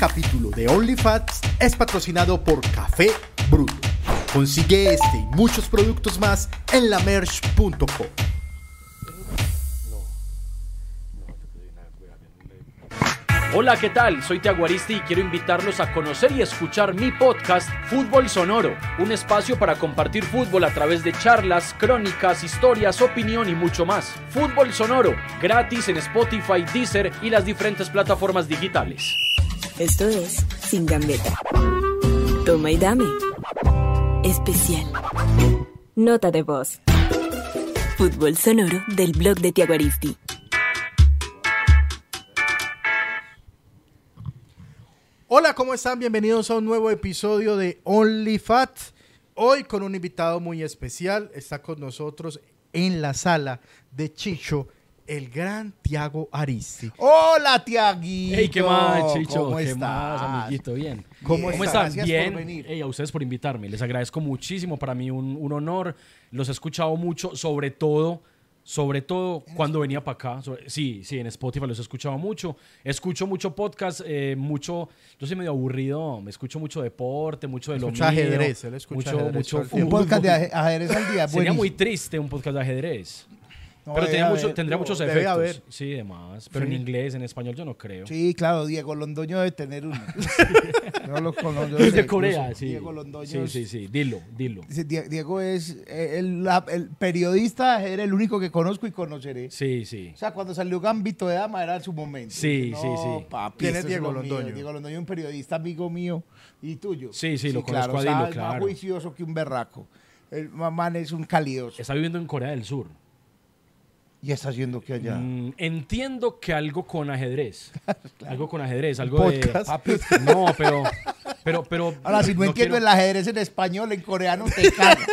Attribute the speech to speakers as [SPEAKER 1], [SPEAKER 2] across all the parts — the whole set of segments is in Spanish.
[SPEAKER 1] capítulo de OnlyFats es patrocinado por Café Bruto. Consigue este y muchos productos más en lamerch.co.
[SPEAKER 2] Hola, ¿qué tal? Soy Tiaguaristi y quiero invitarlos a conocer y escuchar mi podcast Fútbol Sonoro, un espacio para compartir fútbol a través de charlas, crónicas, historias, opinión y mucho más. Fútbol Sonoro, gratis en Spotify, Deezer y las diferentes plataformas digitales.
[SPEAKER 3] Esto es Sin Gambeta. Toma y dame. Especial. Nota de voz. Fútbol sonoro del blog de Tiaguaristi.
[SPEAKER 1] Hola, ¿cómo están? Bienvenidos a un nuevo episodio de OnlyFat. Hoy con un invitado muy especial. Está con nosotros en la sala de Chicho, el gran Tiago Aristi.
[SPEAKER 4] Hola, Tiaguito.
[SPEAKER 2] Hey, ¿qué más, Chicho?
[SPEAKER 4] ¿Cómo
[SPEAKER 2] ¿Qué
[SPEAKER 4] estás?
[SPEAKER 2] más, amiguito? Bien.
[SPEAKER 4] ¿Cómo
[SPEAKER 2] ¿Cómo
[SPEAKER 4] estás? Gracias
[SPEAKER 2] Bien.
[SPEAKER 4] por venir.
[SPEAKER 2] Hey, a ustedes por invitarme. Les agradezco muchísimo. Para mí un, un honor. Los he escuchado mucho, sobre todo, sobre todo cuando venía para acá. Sí, sí, en Spotify los he escuchado mucho. Escucho mucho podcast, eh, mucho. Yo soy medio aburrido. Me escucho mucho deporte, mucho de lo mío,
[SPEAKER 1] ajedrez, él escucha
[SPEAKER 2] mucho,
[SPEAKER 1] ajedrez
[SPEAKER 2] mucho
[SPEAKER 1] el
[SPEAKER 4] Un podcast de aje- ajedrez al día.
[SPEAKER 2] Sería muy triste un podcast de ajedrez.
[SPEAKER 4] No,
[SPEAKER 2] pero tendría,
[SPEAKER 4] haber.
[SPEAKER 2] mucho- tendría
[SPEAKER 1] No,
[SPEAKER 2] muchos efectos.
[SPEAKER 1] haber.
[SPEAKER 2] Sí, demás. Pero en inglés, en español, yo no creo.
[SPEAKER 4] Sí, claro, Diego Londoño debe tener uno. Yo lo conozco,
[SPEAKER 2] Es
[SPEAKER 4] sé,
[SPEAKER 2] de Corea, sí.
[SPEAKER 4] Diego Londoño.
[SPEAKER 2] Sí,
[SPEAKER 4] es-
[SPEAKER 2] sí, sí. Dilo, dilo.
[SPEAKER 4] Diego es eh, el, la- el periodista ajedrez, el único que conozco y conoceré.
[SPEAKER 2] Sí, sí.
[SPEAKER 4] O sea, cuando salió Gambito de Dama era su momento.
[SPEAKER 2] Sí,
[SPEAKER 4] No,
[SPEAKER 2] sí, sí.
[SPEAKER 4] Papi,
[SPEAKER 1] ¿Quién es Diego
[SPEAKER 4] mío.
[SPEAKER 1] Londoño?
[SPEAKER 4] Diego Londoño, un periodista amigo mío y tuyo.
[SPEAKER 2] Sí, sí, lo conozco
[SPEAKER 4] claro,
[SPEAKER 2] a
[SPEAKER 4] o sea,
[SPEAKER 2] Dilo,
[SPEAKER 4] es
[SPEAKER 2] claro.
[SPEAKER 4] más juicioso que un berraco. El man es un calidoso.
[SPEAKER 2] Está viviendo en Corea del Sur.
[SPEAKER 4] Y está haciendo que allá.
[SPEAKER 2] Mm, entiendo que algo con ajedrez. Algo con ajedrez, algo
[SPEAKER 1] Podcast.
[SPEAKER 2] de. No, pero. Pero, pero.
[SPEAKER 4] Ahora, si no, entiendo
[SPEAKER 2] quiero,
[SPEAKER 4] el ajedrez en español, en coreano te caga.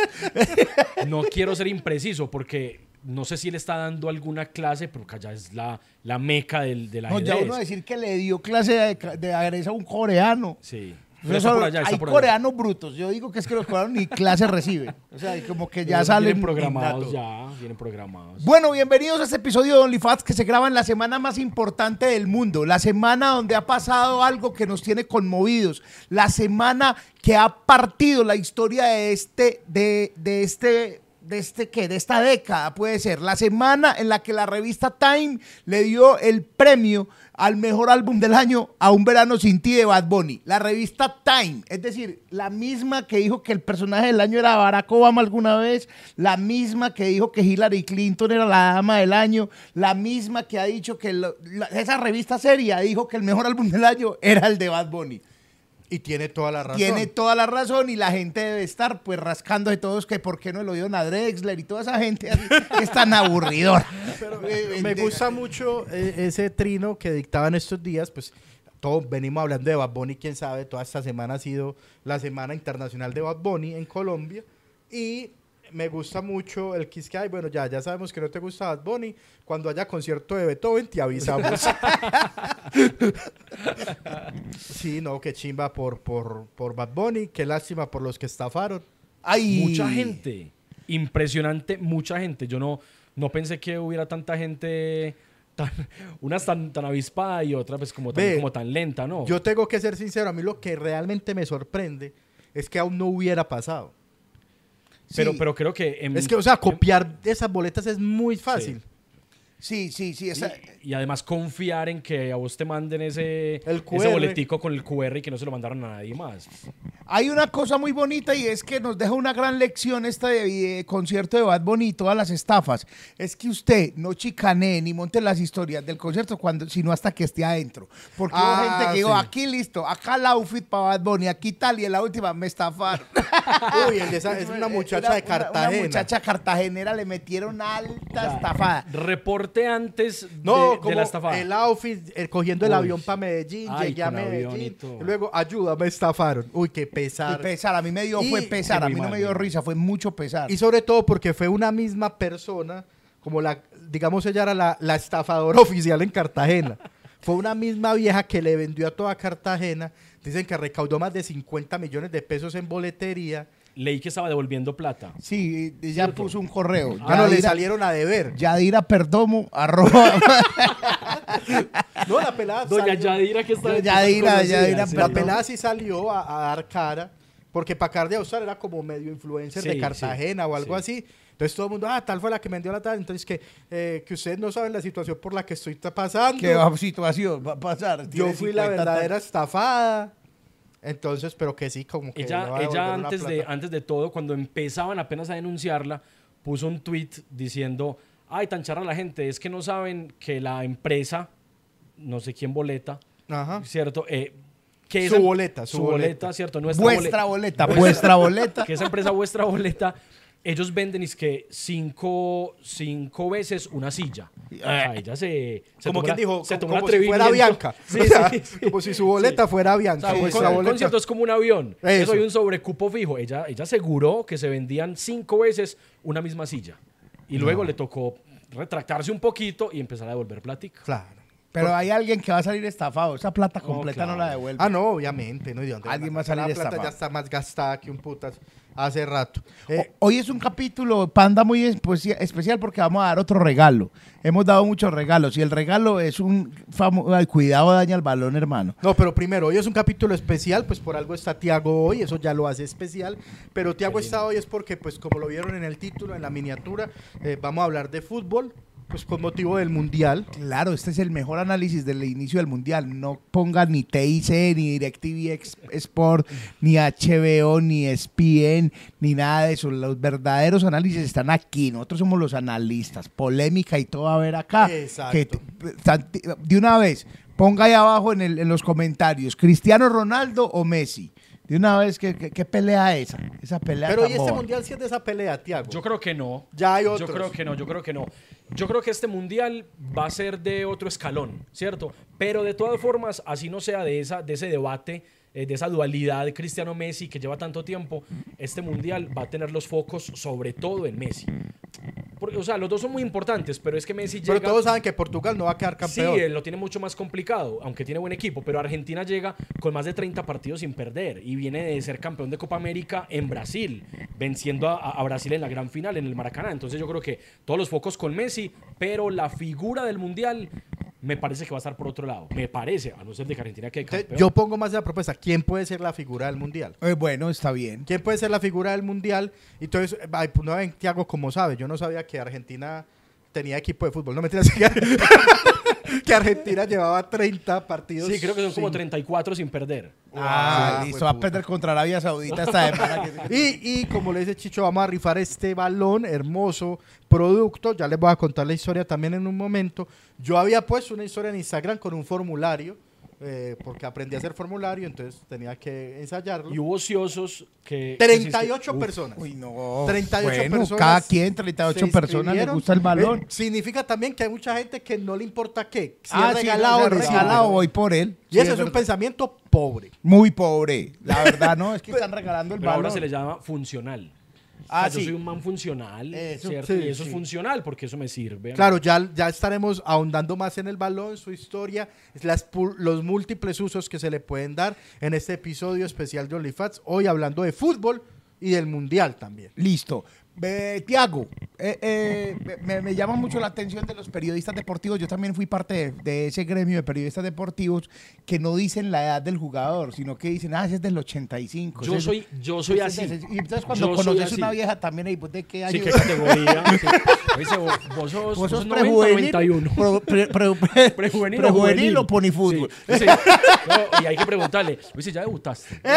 [SPEAKER 2] no quiero ser impreciso porque no sé si él está dando alguna clase, pero que allá es la, la meca del, del
[SPEAKER 4] No,
[SPEAKER 2] ajedrez.
[SPEAKER 4] ya uno decir que le dio clase de, de ajedrez a un coreano.
[SPEAKER 2] Sí. Pero por allá,
[SPEAKER 4] hay
[SPEAKER 2] por allá.
[SPEAKER 4] coreanos brutos. Yo digo que es que los coreanos ni clase reciben. O sea, como que ya salen
[SPEAKER 2] Vienen programados ya, vienen programados.
[SPEAKER 4] Bueno, bienvenidos a este episodio de OnlyFans que se graba en la semana más importante del mundo, la semana donde ha pasado algo que nos tiene conmovidos, la semana que ha partido la historia de este, de, de este, de este qué, de esta década puede ser, la semana en la que la revista Time le dio el premio al mejor álbum del año a Un Verano Sin Ti de Bad Bunny. La revista Time, es decir, la misma que dijo que el personaje del año era Barack Obama alguna vez, la misma que dijo que Hillary Clinton era la dama del año, la misma que ha dicho que esa revista seria dijo que el mejor álbum del año era el de Bad Bunny.
[SPEAKER 1] Y tiene toda la razón.
[SPEAKER 4] Tiene toda la razón y la gente debe estar pues rascando de todos que por qué no lo oyeron a Drexler y toda esa gente que es tan aburridora. Eh,
[SPEAKER 1] Me
[SPEAKER 4] eh,
[SPEAKER 1] gusta mucho eh, ese trino que dictaban estos días, pues todos venimos hablando de Bad Bunny, quién sabe, toda esta semana ha sido la Semana Internacional de Bad Bunny en Colombia y me gusta mucho el Kiss que hay, bueno, ya, ya sabemos que no te gusta Bad Bunny, cuando haya concierto de Beethoven te avisamos. sí, no, qué chimba por, por, por Bad Bunny, qué lástima por los que estafaron.
[SPEAKER 4] ay,
[SPEAKER 2] Mucha gente. Impresionante, mucha gente. Yo no, no pensé que hubiera tanta gente. Tan, unas tan, tan avispada y otras pues como tan,
[SPEAKER 1] Ve,
[SPEAKER 2] como tan lenta, ¿no?
[SPEAKER 1] Yo tengo que ser sincero, a mí lo que realmente me sorprende es que aún no hubiera pasado.
[SPEAKER 2] Pero, pero creo que... en-
[SPEAKER 1] Es que, o sea, copiar esas boletas es muy fácil.
[SPEAKER 4] Sí, sí, sí. esa-
[SPEAKER 2] y además confiar en que a vos te manden ese, ese boletico con el QR y que no se lo mandaron a nadie más.
[SPEAKER 4] Hay una cosa muy bonita y es que nos deja una gran lección esta de, de concierto de Bad Bunny y todas las estafas. Es que usted no chicanee ni monte las historias del concierto cuando, sino hasta que esté adentro. Porque hubo
[SPEAKER 1] Ah,
[SPEAKER 4] gente que dijo,
[SPEAKER 1] sí.
[SPEAKER 4] aquí listo, acá el outfit para Bad Bunny, aquí tal, y en la última me estafaron.
[SPEAKER 1] Uy, el de esa- es una muchacha
[SPEAKER 4] Una-
[SPEAKER 1] de Cartagena.
[SPEAKER 4] Una, muchacha cartagenera le metieron alta estafada.
[SPEAKER 2] Reporte antes
[SPEAKER 1] No,
[SPEAKER 2] de, de
[SPEAKER 1] como
[SPEAKER 2] la estafada.
[SPEAKER 1] el outfit, el cogiendo el
[SPEAKER 2] Uy.
[SPEAKER 1] avión para Medellín,
[SPEAKER 2] Ay,
[SPEAKER 1] llegué a Medellín, luego, ayuda, me estafaron. Uy, qué
[SPEAKER 4] Y
[SPEAKER 1] pesar.
[SPEAKER 4] pesar, a mí me dio,
[SPEAKER 1] Y-
[SPEAKER 4] fue pesar, a mí no me dio risa, fue mucho pesar.
[SPEAKER 1] Y sobre todo porque fue una misma persona, como la, digamos, ella era la, la estafadora oficial en Cartagena. Fue una misma vieja que le vendió a toda Cartagena. Dicen que recaudó más de 50 millones de pesos en boletería.
[SPEAKER 2] Leí que estaba devolviendo plata.
[SPEAKER 4] Sí, ella puso un correo.
[SPEAKER 1] Ah, no, le salieron a deber.
[SPEAKER 4] Yadira Perdomo, arroba.
[SPEAKER 1] No, la pelada
[SPEAKER 2] Doña
[SPEAKER 1] salió-
[SPEAKER 2] Yadira que está
[SPEAKER 4] Yadira, Yadira,
[SPEAKER 2] sí.
[SPEAKER 1] La pelada sí salió a, a dar cara, porque Pacardi Austral era como medio influencer
[SPEAKER 2] Sí,
[SPEAKER 1] de
[SPEAKER 2] sí,
[SPEAKER 1] Cartagena o algo
[SPEAKER 2] sí.
[SPEAKER 1] así. Entonces todo el mundo, ah, tal fue la que me vendió la tal. Entonces que, eh, que ustedes no saben la situación por la que estoy pasando.
[SPEAKER 4] ¿Qué situación va a pasar?
[SPEAKER 1] Yo fui la
[SPEAKER 4] 50
[SPEAKER 1] verdadera estafada. Entonces, pero que sí, como que...
[SPEAKER 2] Ella, ella antes, de, antes de todo, cuando empezaban apenas a denunciarla, puso un tweet diciendo, ay, tan charra la gente, es que no saben que la empresa, no sé quién boleta,
[SPEAKER 1] Ajá.
[SPEAKER 2] ¿cierto? Eh, que
[SPEAKER 1] Su
[SPEAKER 2] esa-
[SPEAKER 1] boleta, su
[SPEAKER 2] su boleta, ¿cierto? Nuestra
[SPEAKER 4] Vuestra
[SPEAKER 2] boleta.
[SPEAKER 4] boleta, vuestra boleta.
[SPEAKER 2] que esa empresa vuestra boleta, ellos venden es que cinco, cinco veces una silla. O sea, ella se, se
[SPEAKER 1] como
[SPEAKER 2] tomó
[SPEAKER 1] quien dijo,
[SPEAKER 2] se
[SPEAKER 1] como, como si fuera. Bianca.
[SPEAKER 2] Sí,
[SPEAKER 1] O sea,
[SPEAKER 2] sí, sí.
[SPEAKER 1] Como si su boleta
[SPEAKER 2] Sí.
[SPEAKER 1] fuera
[SPEAKER 2] O
[SPEAKER 1] Bianca.
[SPEAKER 2] sea, un,
[SPEAKER 1] vuestra
[SPEAKER 2] con- un
[SPEAKER 1] boleta-
[SPEAKER 2] concierto es como un avión. Eso.
[SPEAKER 1] Eso.
[SPEAKER 2] hay un sobrecupo fijo. Ella, ella aseguró que se vendían cinco veces una misma silla. Y luego le tocó retractarse un poquito y empezar a devolver plática.
[SPEAKER 1] Claro.
[SPEAKER 4] Pero hay alguien que va a salir estafado. Esa plata completa no,
[SPEAKER 2] claro.
[SPEAKER 4] la devuelve.
[SPEAKER 1] Ah, no, obviamente. ¿no? ¿Y de dónde
[SPEAKER 4] Alguien va a salir
[SPEAKER 1] La plata
[SPEAKER 4] estafado.
[SPEAKER 1] ya está más gastada que un putas hace rato. Eh,
[SPEAKER 4] Hoy es un capítulo, Panda, muy espe- especial porque vamos a dar otro regalo. Hemos dado muchos regalos y el regalo es un famoso... Cuidado, daña el balón, hermano.
[SPEAKER 1] No, pero primero, hoy es un capítulo especial, pues por algo está Tiago hoy, eso ya lo hace especial. Pero Tiago está hoy es porque, pues como lo vieron en el título, en la miniatura, eh, vamos a hablar de fútbol, pues con motivo del Mundial.
[SPEAKER 4] Claro, este es el mejor análisis del inicio del mundial. No ponga ni TIC, ni DirecTV Sport, ni HBO, ni ESPN, ni nada de eso. Los verdaderos análisis están aquí. Nosotros somos los analistas. Polémica y todo a ver acá.
[SPEAKER 1] Exacto.
[SPEAKER 4] Que de una vez, ponga ahí abajo en, el- en los comentarios, ¿Cristiano Ronaldo o Messi? De una vez, ¿qué, qué- qué pelea esa? Esa pelea
[SPEAKER 1] Pero ¿y este
[SPEAKER 4] boba.
[SPEAKER 1] Mundial sí es de esa pelea, Tiago?
[SPEAKER 2] Yo creo que no.
[SPEAKER 1] Ya hay
[SPEAKER 2] Yo
[SPEAKER 1] otros.
[SPEAKER 2] creo que no, yo creo que no. Yo creo que este mundial va a ser de otro escalón, ¿cierto? Pero de todas formas, así no sea de, esa, de ese debate, eh, de esa dualidad de Cristiano-Messi que lleva tanto tiempo, este mundial va a tener los focos sobre todo en Messi. Porque, o sea, los dos son muy importantes, pero es que Messi
[SPEAKER 1] Pero
[SPEAKER 2] llega...
[SPEAKER 1] todos saben que Portugal no va a quedar campeón.
[SPEAKER 2] Sí, él lo tiene mucho más complicado, aunque tiene buen equipo, pero Argentina llega con más de 30 partidos sin perder y viene de ser campeón de Copa América en Brasil, venciendo a, a Brasil en la gran final en el Maracaná. Entonces yo creo que todos los focos con Messi, pero la figura del Mundial me parece que va a estar por otro lado. Me parece, a no ser de que Argentina quede campeón.
[SPEAKER 1] yo pongo más la propuesta. ¿Quién puede ser la figura del Mundial?
[SPEAKER 4] Eh, bueno, está bien.
[SPEAKER 1] ¿Quién puede ser la figura del Mundial? Y entonces, ay, pues, no ven, Tiago, como sabe, yo no sabía que Argentina tenía equipo de fútbol. No me tiras que Argentina llevaba 30 partidos.
[SPEAKER 2] Sí, creo que son como
[SPEAKER 1] sin-
[SPEAKER 2] 34 sin perder.
[SPEAKER 4] Ah,
[SPEAKER 1] Ah,
[SPEAKER 4] listo,
[SPEAKER 1] fue
[SPEAKER 4] va a perder contra Arabia Saudita esta semana. que-
[SPEAKER 1] Y, y como le dice Chicho, vamos a rifar este balón, hermoso producto. Ya les voy a contar la historia también en un momento. Yo había puesto una historia en Instagram con un formulario, eh, porque aprendí a hacer formulario, entonces tenía que ensayarlo.
[SPEAKER 2] Y hubo ociosos que... que se
[SPEAKER 1] 38
[SPEAKER 2] inscri-
[SPEAKER 1] personas.
[SPEAKER 4] Uy, no.
[SPEAKER 1] 38
[SPEAKER 4] Bueno,
[SPEAKER 1] personas.
[SPEAKER 4] Cada quien, 38
[SPEAKER 1] se
[SPEAKER 4] personas le gusta el balón.
[SPEAKER 1] Eh, significa también que hay mucha gente que no le importa qué. Si
[SPEAKER 4] ah,
[SPEAKER 1] es
[SPEAKER 4] sí,
[SPEAKER 1] regalado
[SPEAKER 4] si
[SPEAKER 1] no
[SPEAKER 4] es
[SPEAKER 1] es
[SPEAKER 4] regalado,
[SPEAKER 1] regalado.
[SPEAKER 4] voy por él.
[SPEAKER 1] Y
[SPEAKER 4] Sí,
[SPEAKER 1] eso es un
[SPEAKER 4] verdad.
[SPEAKER 1] pensamiento pobre.
[SPEAKER 4] Muy pobre. La verdad, no, es que están regalando el
[SPEAKER 2] Pero ahora
[SPEAKER 4] balón.
[SPEAKER 2] se le llama funcional.
[SPEAKER 4] Ah,
[SPEAKER 2] O sea,
[SPEAKER 4] sí.
[SPEAKER 2] Yo soy un man funcional,
[SPEAKER 4] Eso,
[SPEAKER 2] ¿cierto?
[SPEAKER 1] sí,
[SPEAKER 2] y eso
[SPEAKER 1] sí.
[SPEAKER 2] es funcional porque eso me sirve.
[SPEAKER 1] Claro, ya, ya estaremos ahondando más en el balón, su historia, las, los múltiples usos que se le pueden dar en este episodio especial de OnlyFans. Hoy hablando de fútbol y del mundial también.
[SPEAKER 4] Listo. Eh, Tiago, eh, eh, me, me llama mucho la atención de los periodistas deportivos. Yo también fui parte de, de ese gremio de periodistas deportivos que no dicen la edad del jugador, sino que dicen, ah, ese es del 85.
[SPEAKER 2] Yo soy, yo soy así.
[SPEAKER 4] es de ese". Y entonces cuando
[SPEAKER 2] Yo
[SPEAKER 4] conoces una vieja también, ahí, ¿vos ¿de qué año?
[SPEAKER 2] Sí, qué categoría. Sí. Vos, vos sos,
[SPEAKER 4] ¿Vos
[SPEAKER 2] vos
[SPEAKER 4] sos
[SPEAKER 2] sos 90,
[SPEAKER 4] prejuvenil,
[SPEAKER 2] 91.
[SPEAKER 4] pro- pre- pre- pre-
[SPEAKER 2] Prejuvenil,
[SPEAKER 4] prejuvenil
[SPEAKER 2] o
[SPEAKER 4] o ponifútbol?
[SPEAKER 2] Sí. Sí. No, y hay que preguntarle, Luis, ¿ya debutaste?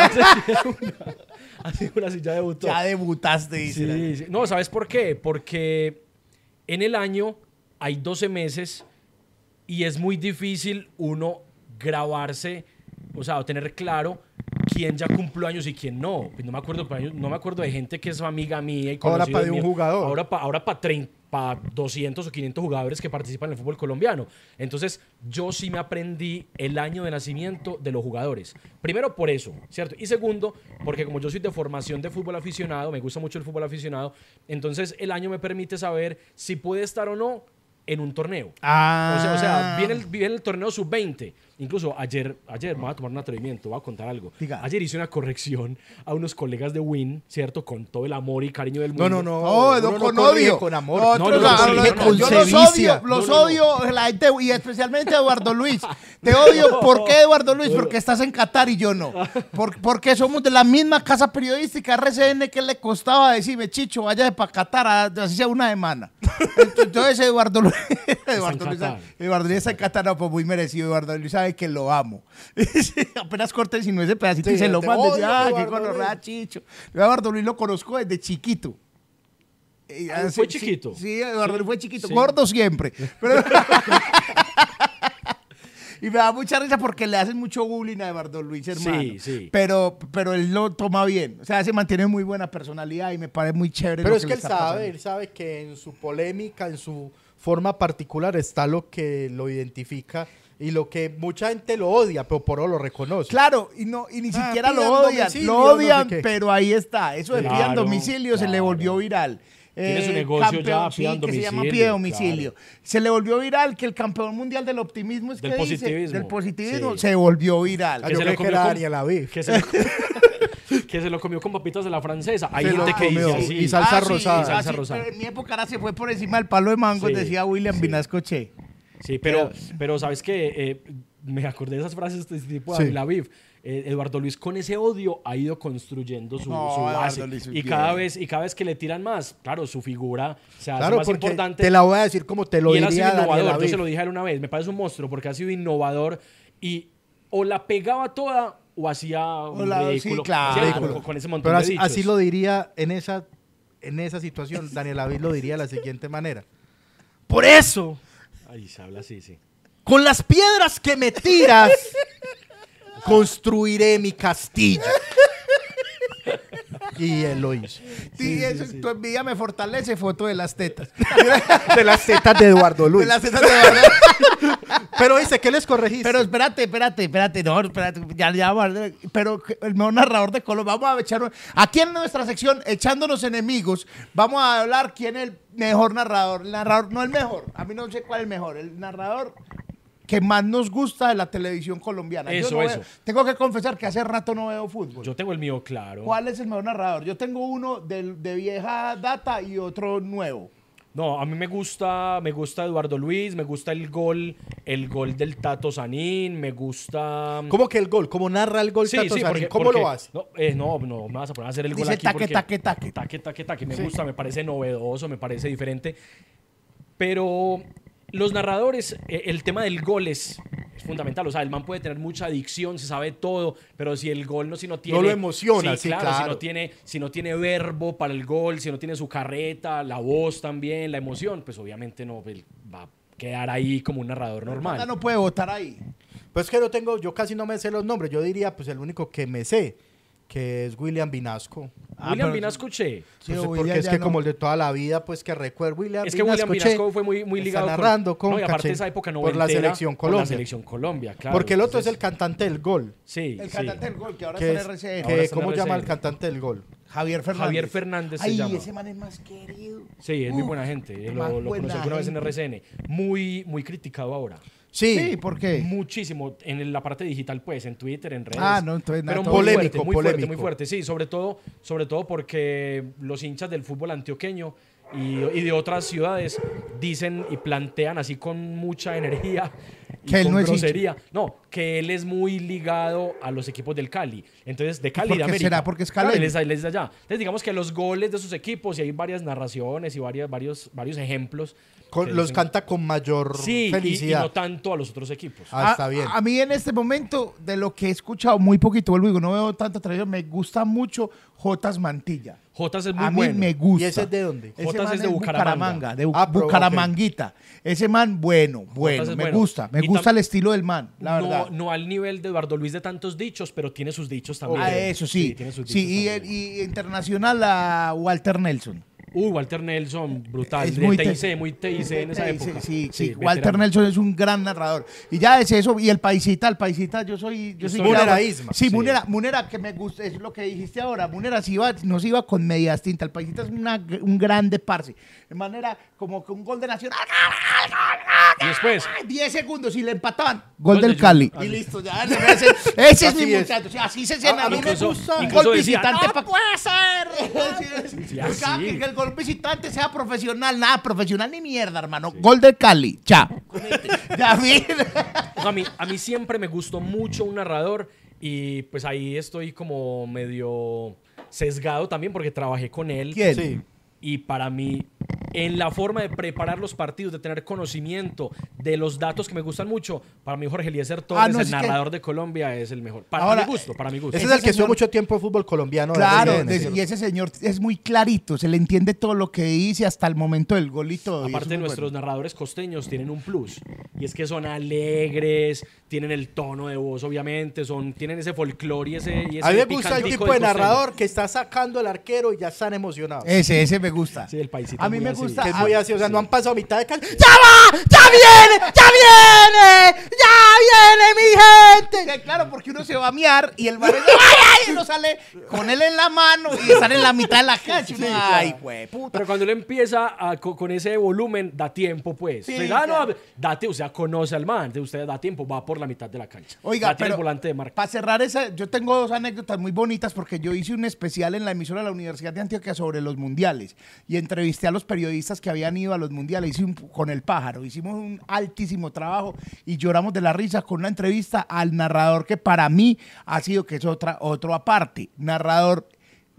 [SPEAKER 2] Así una, así ya debutó.
[SPEAKER 4] Ya debutaste, dice. la-
[SPEAKER 2] Sí, sí. No, ¿sabes por qué? Porque en el año hay 12 meses y es muy difícil uno grabarse, o sea, o tener claro quién ya cumplió años y quién no. Pues no me acuerdo, no me acuerdo de gente que es amiga mía y
[SPEAKER 1] Ahora
[SPEAKER 2] conocidos
[SPEAKER 1] pa' de un jugador.
[SPEAKER 2] Ahora para ahora pa 30 para 200 o 500 jugadores que participan en el fútbol colombiano. Entonces, yo sí me aprendí el año de nacimiento de los jugadores. Primero por eso, ¿cierto? Y segundo, porque como yo soy de formación de fútbol aficionado, me gusta mucho el fútbol aficionado, entonces el año me permite saber si puede estar o no en un torneo.
[SPEAKER 4] Ah.
[SPEAKER 2] O sea, o sea, el, viene el torneo sub-20. Incluso ayer, ayer, me voy a tomar un atrevimiento, voy a contar algo.
[SPEAKER 4] Diga.
[SPEAKER 2] Ayer hice una corrección a unos colegas de Win, ¿cierto? Con todo el amor y cariño del
[SPEAKER 1] No,
[SPEAKER 2] mundo.
[SPEAKER 1] no, no.
[SPEAKER 4] No, no,
[SPEAKER 1] uno
[SPEAKER 4] con odio.
[SPEAKER 1] Con amor.
[SPEAKER 2] No, no, no, no, no,
[SPEAKER 4] yo los odio, los
[SPEAKER 2] No, no, no.
[SPEAKER 4] odio, la gente, y especialmente a Eduardo Luis. Te odio, ¿por qué Eduardo Luis? Porque estás en Qatar y yo no. Por- porque somos de la misma casa periodística RCN que le costaba decirme, Chicho, váyase para Qatar, a- así sea una semana. Entonces Eduardo Luis, Eduardo Luis. Eduardo Luis está en Qatar, no, pues muy merecido. Eduardo Luis sabe que lo amo. Apenas corte si no ese pedacito
[SPEAKER 1] Sí,
[SPEAKER 4] y se lo
[SPEAKER 1] te
[SPEAKER 4] mande.
[SPEAKER 1] odio,
[SPEAKER 4] Ah, qué
[SPEAKER 1] Eduardo
[SPEAKER 4] gonorrea,
[SPEAKER 1] Luis.
[SPEAKER 4] Chicho. Yo a Eduardo Luis lo conozco desde chiquito.
[SPEAKER 2] Ah,
[SPEAKER 4] ah,
[SPEAKER 2] ¿fue
[SPEAKER 4] sí,
[SPEAKER 2] chiquito?
[SPEAKER 4] Sí, sí, Eduardo Luis fue chiquito.
[SPEAKER 2] Sí.
[SPEAKER 4] Gordo siempre. Pero- y me da mucha risa porque le hacen mucho bullying a Eduardo Luis, hermano.
[SPEAKER 2] Sí, sí.
[SPEAKER 4] Pero, pero él lo toma bien. O sea, se mantiene muy buena personalidad y me parece muy chévere.
[SPEAKER 1] Pero
[SPEAKER 4] lo
[SPEAKER 1] es que él sabe,
[SPEAKER 4] pasando.
[SPEAKER 1] él sabe que en su polémica, en su forma particular está lo que lo identifica y lo que mucha gente lo odia, pero por lo reconoce.
[SPEAKER 4] Claro, y, no, y ni
[SPEAKER 1] Ah,
[SPEAKER 4] siquiera lo
[SPEAKER 1] pidan
[SPEAKER 4] odian. Lo
[SPEAKER 1] no sé
[SPEAKER 4] odian, pero ahí está. Eso de pidan
[SPEAKER 2] Claro,
[SPEAKER 4] domicilio se le volvió viral. Eh,
[SPEAKER 2] Tiene su negocio ya,
[SPEAKER 4] sí,
[SPEAKER 2] pidan
[SPEAKER 4] que se llama
[SPEAKER 2] domicilio,
[SPEAKER 4] pide domicilio. Se le volvió viral que el campeón mundial del optimismo es
[SPEAKER 2] Del
[SPEAKER 4] que dice,
[SPEAKER 2] positivismo.
[SPEAKER 4] del positivismo
[SPEAKER 2] Sí.
[SPEAKER 4] se volvió viral.
[SPEAKER 1] Ah,
[SPEAKER 2] que
[SPEAKER 1] yo
[SPEAKER 2] se lo
[SPEAKER 1] que
[SPEAKER 2] comió
[SPEAKER 1] era
[SPEAKER 2] con-
[SPEAKER 1] Daniel Aviv.
[SPEAKER 2] Que se, lo, que se lo comió con papitas de la francesa. Hay
[SPEAKER 1] Se
[SPEAKER 2] gente que dice
[SPEAKER 1] comió.
[SPEAKER 2] así.
[SPEAKER 1] Y salsa
[SPEAKER 4] Ah, sí,
[SPEAKER 1] rosada.
[SPEAKER 4] ah,
[SPEAKER 2] Salsa
[SPEAKER 4] sí,
[SPEAKER 2] rosada.
[SPEAKER 4] pero en mi época ahora se fue por encima del palo de mango,
[SPEAKER 2] Sí,
[SPEAKER 4] decía William
[SPEAKER 2] sí.
[SPEAKER 4] Vinasco Che.
[SPEAKER 2] Sí, pero, pero ¿sabes qué? Eh, me acordé de esas frases de este tipo de
[SPEAKER 1] Sí.
[SPEAKER 2] Laviv. Eh, Eduardo Luis con ese odio ha ido construyendo su,
[SPEAKER 4] No,
[SPEAKER 2] su
[SPEAKER 4] Eduardo
[SPEAKER 2] base.
[SPEAKER 4] Luis
[SPEAKER 2] Y cada, vez, y cada vez que le tiran más, claro, su figura se hace
[SPEAKER 1] Claro,
[SPEAKER 2] más
[SPEAKER 1] porque
[SPEAKER 2] importante.
[SPEAKER 1] te la voy a decir como te lo
[SPEAKER 2] y él ha sido
[SPEAKER 1] diría Daniel
[SPEAKER 2] innovador. Yo
[SPEAKER 1] Aviv.
[SPEAKER 2] se lo dije a él una vez. Me parece un monstruo porque ha sido innovador y o la pegaba toda o hacía un
[SPEAKER 4] la- sí, claro.
[SPEAKER 2] Con, con ese montón
[SPEAKER 1] Pero
[SPEAKER 2] de
[SPEAKER 1] así,
[SPEAKER 2] dichos.
[SPEAKER 1] así lo diría en esa, en esa situación, Daniel Aviv lo diría de la siguiente manera. Por eso,
[SPEAKER 2] Ay, se habla así, sí.
[SPEAKER 1] con las piedras que me tiras, construiré mi castillo. Y él lo hizo.
[SPEAKER 4] Sí, eso, tu envidia me fortalece, foto de las tetas.
[SPEAKER 1] De las tetas de Eduardo Luis.
[SPEAKER 4] De las tetas de verdad.
[SPEAKER 1] Pero dice, ¿qué les corregiste?
[SPEAKER 4] Pero espérate, espérate, espérate, no, espérate, ya, ya, pero el mejor narrador de Colombia, vamos a echar, aquí en nuestra sección, echándonos enemigos, vamos a hablar quién es el mejor narrador, el narrador, no el mejor, a mí no sé cuál es el mejor, el narrador que más nos gusta de la televisión colombiana. Yo
[SPEAKER 2] Eso,
[SPEAKER 4] no
[SPEAKER 2] eso.
[SPEAKER 4] veo- tengo que confesar que hace rato no veo fútbol.
[SPEAKER 2] Yo tengo el mío claro.
[SPEAKER 4] ¿Cuál es el mejor narrador? Yo tengo uno de, de vieja data y otro nuevo.
[SPEAKER 2] No, a mí me gusta, me gusta Eduardo Luis, me gusta el gol, el gol del Tato Sanín, me gusta.
[SPEAKER 1] ¿Cómo que el gol? ¿Cómo narra el gol
[SPEAKER 2] Sí,
[SPEAKER 1] Tato
[SPEAKER 2] sí,
[SPEAKER 1] Sanín? ¿Cómo
[SPEAKER 2] porque-
[SPEAKER 1] lo hace?
[SPEAKER 2] No, eh, no, no, me vas a poner a hacer el gol
[SPEAKER 4] Dice
[SPEAKER 2] aquí
[SPEAKER 4] taque,
[SPEAKER 2] porque
[SPEAKER 4] taque, taque.
[SPEAKER 2] taque, taque, taque, me gusta, me parece novedoso, me parece diferente. Pero los narradores, eh, el tema del gol es, es fundamental. O sea, el man puede tener mucha adicción, se sabe todo, pero si el gol no, si no tiene.
[SPEAKER 1] lo emociona, sí,
[SPEAKER 2] Si
[SPEAKER 1] claro.
[SPEAKER 2] no, tiene, si no tiene verbo para el gol, si no tiene su carreta, la voz también, la emoción, pues obviamente no él va a quedar ahí como un narrador normal.
[SPEAKER 4] no puede votar ahí.
[SPEAKER 1] Pues que no tengo, yo casi no me sé los nombres. Yo diría, pues el único que me sé, que es William Vinasco.
[SPEAKER 4] Ah,
[SPEAKER 2] William
[SPEAKER 4] pero-
[SPEAKER 2] Vinasco Che.
[SPEAKER 4] Sí,
[SPEAKER 1] Pues,
[SPEAKER 4] William
[SPEAKER 1] porque es
[SPEAKER 4] ya
[SPEAKER 1] que
[SPEAKER 4] no.
[SPEAKER 1] como el de toda la vida, pues que recuerdo William
[SPEAKER 2] Es que William
[SPEAKER 1] Vinasco,
[SPEAKER 2] Vinasco
[SPEAKER 1] che,
[SPEAKER 2] fue muy, muy
[SPEAKER 1] está
[SPEAKER 2] ligado
[SPEAKER 1] narrando con
[SPEAKER 2] no, y aparte
[SPEAKER 1] Caché,
[SPEAKER 2] esa época
[SPEAKER 1] por la selección
[SPEAKER 2] con la
[SPEAKER 1] Colombia.
[SPEAKER 2] selección Colombia, claro.
[SPEAKER 1] porque el otro es el cantante del gol.
[SPEAKER 2] Sí,
[SPEAKER 4] El
[SPEAKER 2] sí.
[SPEAKER 4] cantante del gol, que ahora
[SPEAKER 1] Que
[SPEAKER 4] está
[SPEAKER 1] es-
[SPEAKER 4] en RCN.
[SPEAKER 1] que-
[SPEAKER 2] Ahora está en
[SPEAKER 1] ¿Cómo llama el cantante del gol?
[SPEAKER 4] Javier Fernández.
[SPEAKER 2] Javier Fernández se
[SPEAKER 4] Ay,
[SPEAKER 2] llama.
[SPEAKER 4] ese man es más querido.
[SPEAKER 2] Sí, es muy buena gente.
[SPEAKER 4] qué
[SPEAKER 2] Lo,
[SPEAKER 4] más
[SPEAKER 2] lo
[SPEAKER 4] buena
[SPEAKER 2] conocí alguna vez en
[SPEAKER 4] gente.
[SPEAKER 2] RCN. Muy, muy criticado ahora.
[SPEAKER 1] Sí.
[SPEAKER 4] Sí, ¿por qué?
[SPEAKER 2] Muchísimo. En la parte digital, pues, en Twitter, en redes.
[SPEAKER 4] Ah, no, entonces nada,
[SPEAKER 2] Pero muy
[SPEAKER 1] Polémico,
[SPEAKER 2] fuerte, muy fuerte, muy fuerte. Sí, sobre todo, sobre todo porque los hinchas del fútbol antioqueño y, y de otras ciudades dicen y plantean así con mucha energía y
[SPEAKER 4] Que él
[SPEAKER 2] con
[SPEAKER 4] no es hincha.
[SPEAKER 2] grosería. No, que él es muy ligado a los equipos del Cali. Entonces, de Cali
[SPEAKER 4] por
[SPEAKER 2] de
[SPEAKER 4] qué
[SPEAKER 2] América.
[SPEAKER 4] será? Porque es
[SPEAKER 2] Claro,
[SPEAKER 4] caleño.
[SPEAKER 2] él es, él es de allá. Entonces, digamos que los goles de sus equipos, y hay varias narraciones y varias, varios, varios ejemplos.
[SPEAKER 1] Con- los
[SPEAKER 2] dicen-
[SPEAKER 1] canta con mayor
[SPEAKER 2] Sí, y- y,
[SPEAKER 1] felicidad.
[SPEAKER 2] no tanto a los otros equipos.
[SPEAKER 1] Ah, está bien.
[SPEAKER 4] A, mí en este momento, de lo que he escuchado muy poquito, vuelvo y digo, no veo tanta tradición, me gusta mucho Jotas Mantilla.
[SPEAKER 2] Jotas es muy
[SPEAKER 4] a mí
[SPEAKER 2] bueno.
[SPEAKER 4] me gusta.
[SPEAKER 1] ¿Y ese es de dónde?
[SPEAKER 4] Ese
[SPEAKER 2] Jotas
[SPEAKER 4] man
[SPEAKER 2] es de Bucaramanga.
[SPEAKER 4] de Bu-
[SPEAKER 1] Ah,
[SPEAKER 4] Bucaramanguita. Ese man, bueno, bueno, me
[SPEAKER 2] bueno.
[SPEAKER 4] gusta. Me
[SPEAKER 2] Y
[SPEAKER 4] gusta el estilo del man, la
[SPEAKER 2] no,
[SPEAKER 4] verdad.
[SPEAKER 2] no al nivel de Eduardo Luis de tantos dichos, pero tiene sus dichos también.
[SPEAKER 4] Ah, eso sí.
[SPEAKER 2] tiene sus
[SPEAKER 4] Sí, y, y internacional a Walter Nelson.
[SPEAKER 2] Uy, Walter Nelson, brutal.
[SPEAKER 4] Es muy
[SPEAKER 2] TIC, muy TIC en esa
[SPEAKER 4] Sí,
[SPEAKER 2] época.
[SPEAKER 4] Sí, sí,
[SPEAKER 2] veterano.
[SPEAKER 4] Walter Nelson es un gran narrador. Y ya es eso. Y el paisita, el paisita, yo soy. Yo soy
[SPEAKER 1] Munera. Isma.
[SPEAKER 4] Sí,
[SPEAKER 2] Sí.
[SPEAKER 4] Munera, Munera, que me gusta, es lo que dijiste ahora. Munera se iba, no se iba con medias tintas. El paisita es una- un grande parce. De manera como que un gol de nación.
[SPEAKER 2] Y después,
[SPEAKER 4] 10 segundos y le empataban. Gol,
[SPEAKER 2] Gol de
[SPEAKER 4] del Cali. Y listo, ya. Ese, ese es
[SPEAKER 1] Así
[SPEAKER 4] mi
[SPEAKER 1] es.
[SPEAKER 4] muchacho. O sea, así se llena.
[SPEAKER 1] A-
[SPEAKER 4] A,
[SPEAKER 1] a
[SPEAKER 4] mí
[SPEAKER 1] mí
[SPEAKER 4] me
[SPEAKER 2] incluso-
[SPEAKER 4] gusta un
[SPEAKER 2] incluso
[SPEAKER 4] gol
[SPEAKER 2] decía,
[SPEAKER 4] visitante.
[SPEAKER 2] "No
[SPEAKER 4] pa-
[SPEAKER 2] puede ser.
[SPEAKER 4] Sí, que, que el gol visitante sea profesional. Nada, profesional ni mierda, hermano. Gol del Cali. Chao. ya, mira.
[SPEAKER 2] O sea, a, mí, a mí siempre me gustó mucho un narrador y pues ahí estoy como medio sesgado también porque trabajé con él.
[SPEAKER 4] ¿Quién?
[SPEAKER 1] Sí.
[SPEAKER 2] Y para mí, en la forma de preparar los partidos, de tener conocimiento de los datos que me gustan mucho, para mí Jorge Eliezer Torres,
[SPEAKER 4] Ah, no,
[SPEAKER 2] el
[SPEAKER 4] es que-
[SPEAKER 2] narrador de Colombia, es el mejor. Para
[SPEAKER 4] Ahora,
[SPEAKER 2] mi gusto, para mi gusto.
[SPEAKER 1] Ese
[SPEAKER 4] Ese
[SPEAKER 1] es el que estuvo
[SPEAKER 4] señor-
[SPEAKER 1] mucho tiempo en fútbol colombiano. de
[SPEAKER 4] Claro, de- y ese señor es muy clarito, se le entiende todo lo que dice hasta el momento del gol y todo. y eso
[SPEAKER 2] Aparte, nuestros
[SPEAKER 4] bueno.
[SPEAKER 2] narradores costeños tienen un plus. Y es que son alegres, tienen el tono de voz, obviamente, son, tienen ese folclore y ese. Y ese
[SPEAKER 1] A mí me gusta el tipo de narrador que está sacando el arquero y ya están emocionados.
[SPEAKER 4] Ese, ese me gusta.
[SPEAKER 2] Sí, el paisito
[SPEAKER 4] A mí me gusta.
[SPEAKER 1] que es muy así, o sea, no han pasado mitad de cancha.
[SPEAKER 4] ¡Ya va! ¡Ya viene! ¡Ya viene! ¡Ya viene, mi gente! Que claro, porque uno se va a miar y el bar ¡ay, ay! Y uno sale con él en la mano y sale en la mitad de la cancha. ¡Ay, güey, puta!
[SPEAKER 2] Pero cuando él empieza a- co- con ese volumen, da tiempo, pues.
[SPEAKER 4] Sí,
[SPEAKER 2] O sea, ah, no,
[SPEAKER 4] claro.
[SPEAKER 2] date, o sea, conoce al man, usted da tiempo, va por la mitad de la cancha.
[SPEAKER 4] Oiga,
[SPEAKER 2] tiene
[SPEAKER 4] pero
[SPEAKER 2] el volante de marca.
[SPEAKER 4] para cerrar esa, yo tengo dos anécdotas muy bonitas porque yo hice un especial en la emisora de la Universidad de Antioquia sobre los mundiales y entrevisté a los periodistas que habían ido a los mundiales, hice un- con el pájaro, hicimos un altísimo trabajo y lloramos de la risa con una entrevista al narrador que para mí ha sido que es otra otro aparte, narrador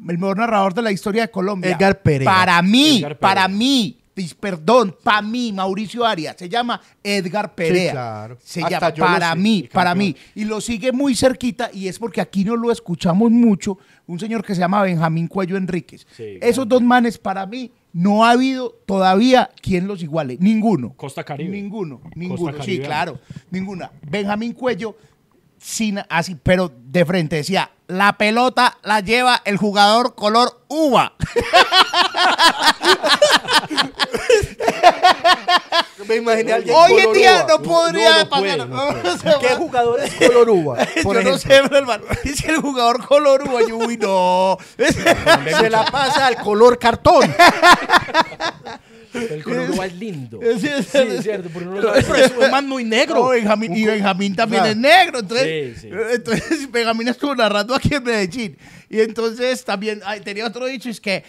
[SPEAKER 4] el mejor narrador de la historia de Colombia.
[SPEAKER 1] Edgar Perea.
[SPEAKER 4] Para mí,
[SPEAKER 2] Edgar
[SPEAKER 4] para mí, perdón, para mí, Mauricio Arias, se llama Edgar Perea.
[SPEAKER 1] claro.
[SPEAKER 4] Se
[SPEAKER 1] Hasta
[SPEAKER 4] llama para
[SPEAKER 1] sé,
[SPEAKER 4] mí, para mí. Y lo sigue muy cerquita y es porque aquí no lo escuchamos mucho. Un señor que se llama Benjamín Cuello Enríquez.
[SPEAKER 2] Sí,
[SPEAKER 4] Esos dos manes para mí no ha habido todavía quien los iguale. Ninguno.
[SPEAKER 2] Costa Caribe.
[SPEAKER 4] Ninguno, ninguno. Sí,
[SPEAKER 2] Caribe.
[SPEAKER 4] claro, ninguna. Benjamín Cuello, sin así, pero de frente decía, la pelota la lleva el jugador color uva.
[SPEAKER 1] Me imaginé a alguien
[SPEAKER 4] Hoy en
[SPEAKER 1] color
[SPEAKER 4] día no podría
[SPEAKER 2] no puede, no
[SPEAKER 1] ¿Qué jugador es color uva? Por
[SPEAKER 4] yo no
[SPEAKER 1] ejemplo?
[SPEAKER 4] sé, pero hermano, dice el jugador color uva. Yo, uy, no.
[SPEAKER 1] Se la pasa al color cartón.
[SPEAKER 2] El color uva es lindo.
[SPEAKER 4] Sí,
[SPEAKER 2] Sí,
[SPEAKER 4] sí,
[SPEAKER 2] es cierto, pero no sabe
[SPEAKER 1] Pero es un man muy negro.
[SPEAKER 4] No, Benjamín, y Benjamín también es negro. Entonces,
[SPEAKER 2] Sí, sí.
[SPEAKER 4] entonces Benjamín estuvo narrando aquí en Medellín. Y entonces también ay, tenía otro dicho, es que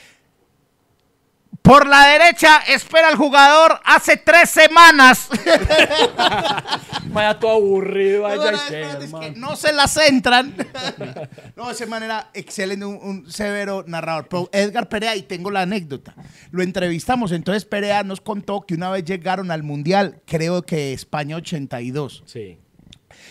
[SPEAKER 4] por la derecha espera el jugador hace tres semanas.
[SPEAKER 2] Vaya todo aburrido,
[SPEAKER 4] No,
[SPEAKER 2] vaya
[SPEAKER 4] no,
[SPEAKER 2] es que
[SPEAKER 4] se la centran. no, ese man era excelente, un, un severo narrador. Pero Edgar Perea, y tengo la anécdota, lo entrevistamos. Entonces Perea nos contó que una vez llegaron al Mundial, creo que España 82.
[SPEAKER 2] Sí.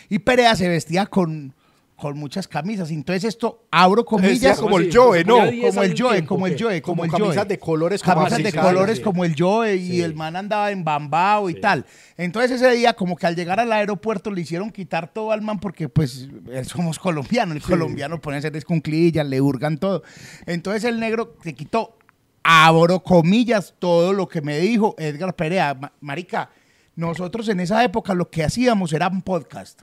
[SPEAKER 4] Y Perea se vestía con, con muchas camisas. Entonces esto, abro
[SPEAKER 1] Decía
[SPEAKER 4] comillas,
[SPEAKER 1] como el? Joe, ¿no?
[SPEAKER 4] como el Joe, como el. Joe, como, el
[SPEAKER 1] camisas
[SPEAKER 4] Joe.
[SPEAKER 1] de colores como
[SPEAKER 4] Camisas de colores como el Joe y
[SPEAKER 2] Sí.
[SPEAKER 4] el man andaba en Bambao y
[SPEAKER 2] Sí.
[SPEAKER 4] tal. Entonces ese día como que al llegar al aeropuerto le hicieron quitar todo al man porque pues eh, somos colombianos. El colombiano pone a hacer escunclillas, le hurgan todo. Entonces el negro se quitó, abro comillas, todo lo que me dijo Edgar Perea. Ma- Marica, nosotros en esa época lo que hacíamos era un podcast.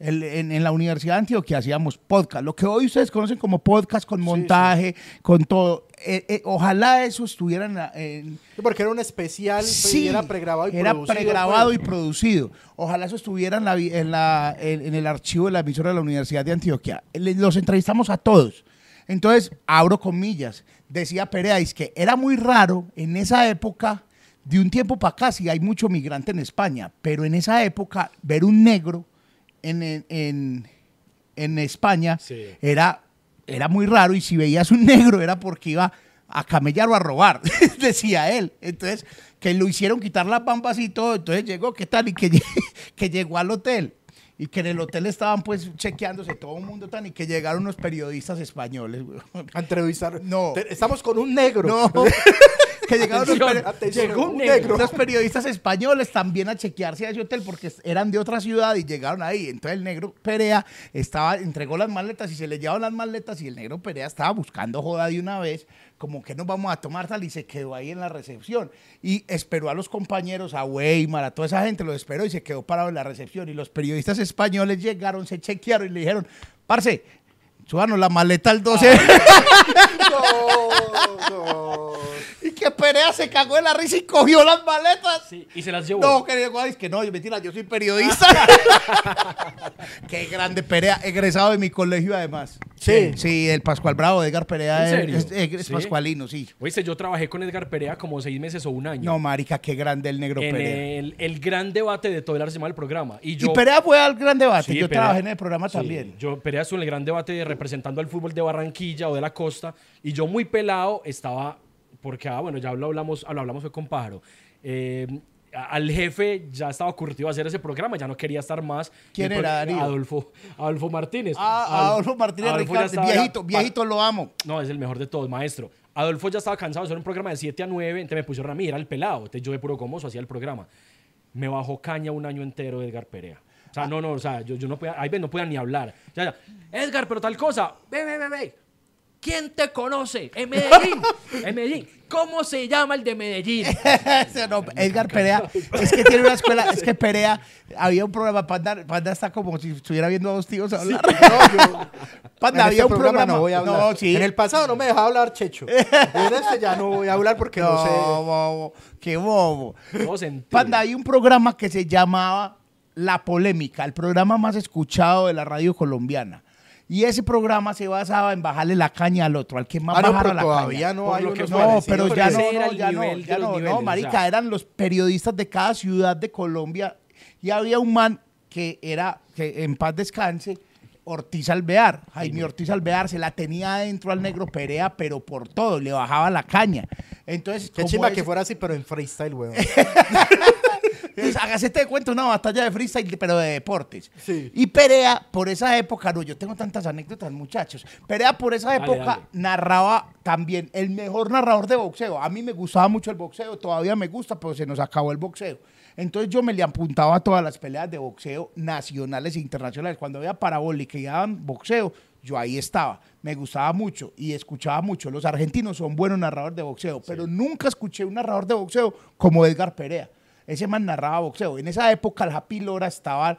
[SPEAKER 4] El- en, en la Universidad de Antioquia hacíamos podcast. Lo que hoy ustedes conocen como podcast con montaje, con todo. Eh, eh, ojalá eso estuviera en, la- en-
[SPEAKER 1] Porque era un especial, y era pregrabado y
[SPEAKER 4] era
[SPEAKER 1] producido.
[SPEAKER 4] pregrabado
[SPEAKER 1] pues.
[SPEAKER 4] y producido. Ojalá eso estuviera en, la, en, la- en- en el archivo de la emisora de la Universidad de Antioquia. Los entrevistamos a todos. Entonces, abro comillas, decía Perea, es que era muy raro en esa época, de un tiempo para acá, sí hay mucho migrante en España, pero en esa época ver un negro en, en, en- en España
[SPEAKER 2] Sí.
[SPEAKER 4] era, era muy raro y si veías un negro era porque iba a camellar o a robar, decía él. Entonces, que lo hicieron quitar las bambas y todo, entonces llegó, ¿qué tal? Y que, que llegó al hotel. Y que en el hotel estaban pues chequeándose todo el mundo tan y que llegaron unos periodistas españoles. güey.
[SPEAKER 1] A entrevistar.
[SPEAKER 4] No.
[SPEAKER 1] Estamos con un negro.
[SPEAKER 4] No, que llegaron
[SPEAKER 2] Atención, llegó un negro.
[SPEAKER 4] periodistas españoles también a chequearse a ese hotel porque eran de otra ciudad y llegaron ahí. Entonces el negro Perea estaba, entregó las maletas y se le llevaron las maletas y el negro Perea estaba buscando joda de una vez, como que nos vamos a tomar tal y se quedó ahí en la recepción. Y esperó a los compañeros, a Weimar, a toda esa gente, los esperó y se quedó parado en la recepción. Y los periodistas españoles llegaron, se chequearon y le dijeron, parce, súbanos la maleta al 12. y que Perea se cagó en la risa y cogió las maletas.
[SPEAKER 2] Sí, y se las llevó.
[SPEAKER 4] No, querido Juan, es que no, yo mentira, yo soy periodista. Qué grande Perea, egresado de mi colegio además.
[SPEAKER 1] Sí.
[SPEAKER 4] Sí, el Pascual Bravo, Edgar Perea
[SPEAKER 2] ¿En
[SPEAKER 4] es,
[SPEAKER 2] serio?
[SPEAKER 4] es- es
[SPEAKER 2] Sí.
[SPEAKER 4] pascualino, sí.
[SPEAKER 2] Oíste, yo trabajé con Edgar Perea como seis meses o un año.
[SPEAKER 4] No, marica, qué grande el negro
[SPEAKER 2] en
[SPEAKER 4] Perea.
[SPEAKER 2] el, el gran debate de todo el Arsenal del programa. Y yo,
[SPEAKER 4] y Perea fue al gran debate,
[SPEAKER 2] Sí,
[SPEAKER 4] yo
[SPEAKER 2] Perea-
[SPEAKER 4] trabajé en el programa
[SPEAKER 2] sí,
[SPEAKER 4] también.
[SPEAKER 2] Yo, Perea estuvo en el gran debate representando al fútbol de Barranquilla o de la costa. Y yo, muy pelado, estaba. Porque, ah, bueno, ya lo hablamos, lo hablamos fue con Pájaro. Eh, al jefe ya estaba curtido a hacer ese programa, ya no quería estar más.
[SPEAKER 4] ¿Quién era, Darío?
[SPEAKER 2] Adolfo, Adolfo Martínez.
[SPEAKER 4] Ah,
[SPEAKER 2] Adol-
[SPEAKER 4] Adolfo Martínez
[SPEAKER 2] Adolfo
[SPEAKER 4] Ricardo,
[SPEAKER 2] estaba-
[SPEAKER 4] viejito, viejito lo amo.
[SPEAKER 2] no, es el mejor de todos, maestro. Adolfo ya estaba cansado de hacer un programa de 7 a 9, entonces me pusieron a mí, era el pelado. Entonces yo de puro gomoso hacía el programa. Me bajó caña un año entero Edgar Perea. O sea, no, no, o sea, yo, yo no podía, ahí no podía ni hablar. Edgar, pero tal cosa, ve, ve, ve, ve. ¿Quién te conoce? En Medellín. En Medellín. ¿Cómo se llama el de Medellín?
[SPEAKER 4] No, Edgar Perea, es que tiene una escuela, es que Perea, había un programa, Panda, Panda está como si estuviera viendo a dos tíos hablar.
[SPEAKER 1] No, yo-
[SPEAKER 4] Panda, había
[SPEAKER 1] este
[SPEAKER 4] un
[SPEAKER 1] programa
[SPEAKER 4] programa,
[SPEAKER 1] no voy a hablar.
[SPEAKER 4] No, sí.
[SPEAKER 1] En el pasado no me dejaba hablar Checho. En este ya no voy a hablar porque no,
[SPEAKER 4] No,
[SPEAKER 1] sé.
[SPEAKER 4] bobo, qué bobo. Panda, hay un programa que se llamaba La Polémica, el programa más escuchado de la radio colombiana. Y ese programa se basaba en bajarle la caña al otro, al que más
[SPEAKER 1] Ah, no,
[SPEAKER 4] bajara
[SPEAKER 1] pero
[SPEAKER 4] la
[SPEAKER 1] todavía
[SPEAKER 4] caña.
[SPEAKER 1] no hay
[SPEAKER 2] lo que.
[SPEAKER 4] No, pero ya no,
[SPEAKER 2] era
[SPEAKER 4] no, ya no, ya no,
[SPEAKER 2] niveles,
[SPEAKER 4] no,
[SPEAKER 2] o
[SPEAKER 4] marica,
[SPEAKER 2] sea.
[SPEAKER 4] eran los periodistas de cada ciudad de Colombia y había un man que era, que en paz descanse, Ortiz Alvear, Jaime Ortiz Alvear, se la tenía adentro al negro Perea, pero por todo, le bajaba la caña. Entonces,
[SPEAKER 1] Qué
[SPEAKER 4] ese-
[SPEAKER 1] que fuera así, pero en freestyle, weón.
[SPEAKER 4] hágase te cuento una batalla de freestyle, pero de deportes.
[SPEAKER 1] Sí.
[SPEAKER 4] Y Perea, por esa época, no, yo tengo tantas anécdotas, muchachos. Perea, por esa
[SPEAKER 2] Dale,
[SPEAKER 4] época,
[SPEAKER 2] dale.
[SPEAKER 4] narraba también el mejor narrador de boxeo. A mí me gustaba mucho el boxeo, todavía me gusta, pero se nos acabó el boxeo. Entonces yo me le apuntaba a todas las peleas de boxeo nacionales e internacionales. Cuando había parabólica y daban boxeo, yo ahí estaba. Me gustaba mucho y escuchaba mucho. Los argentinos son buenos narradores de boxeo, pero nunca escuché un narrador de boxeo como Edgar Perea. Ese man narraba boxeo. En esa época el Happy Lora estaba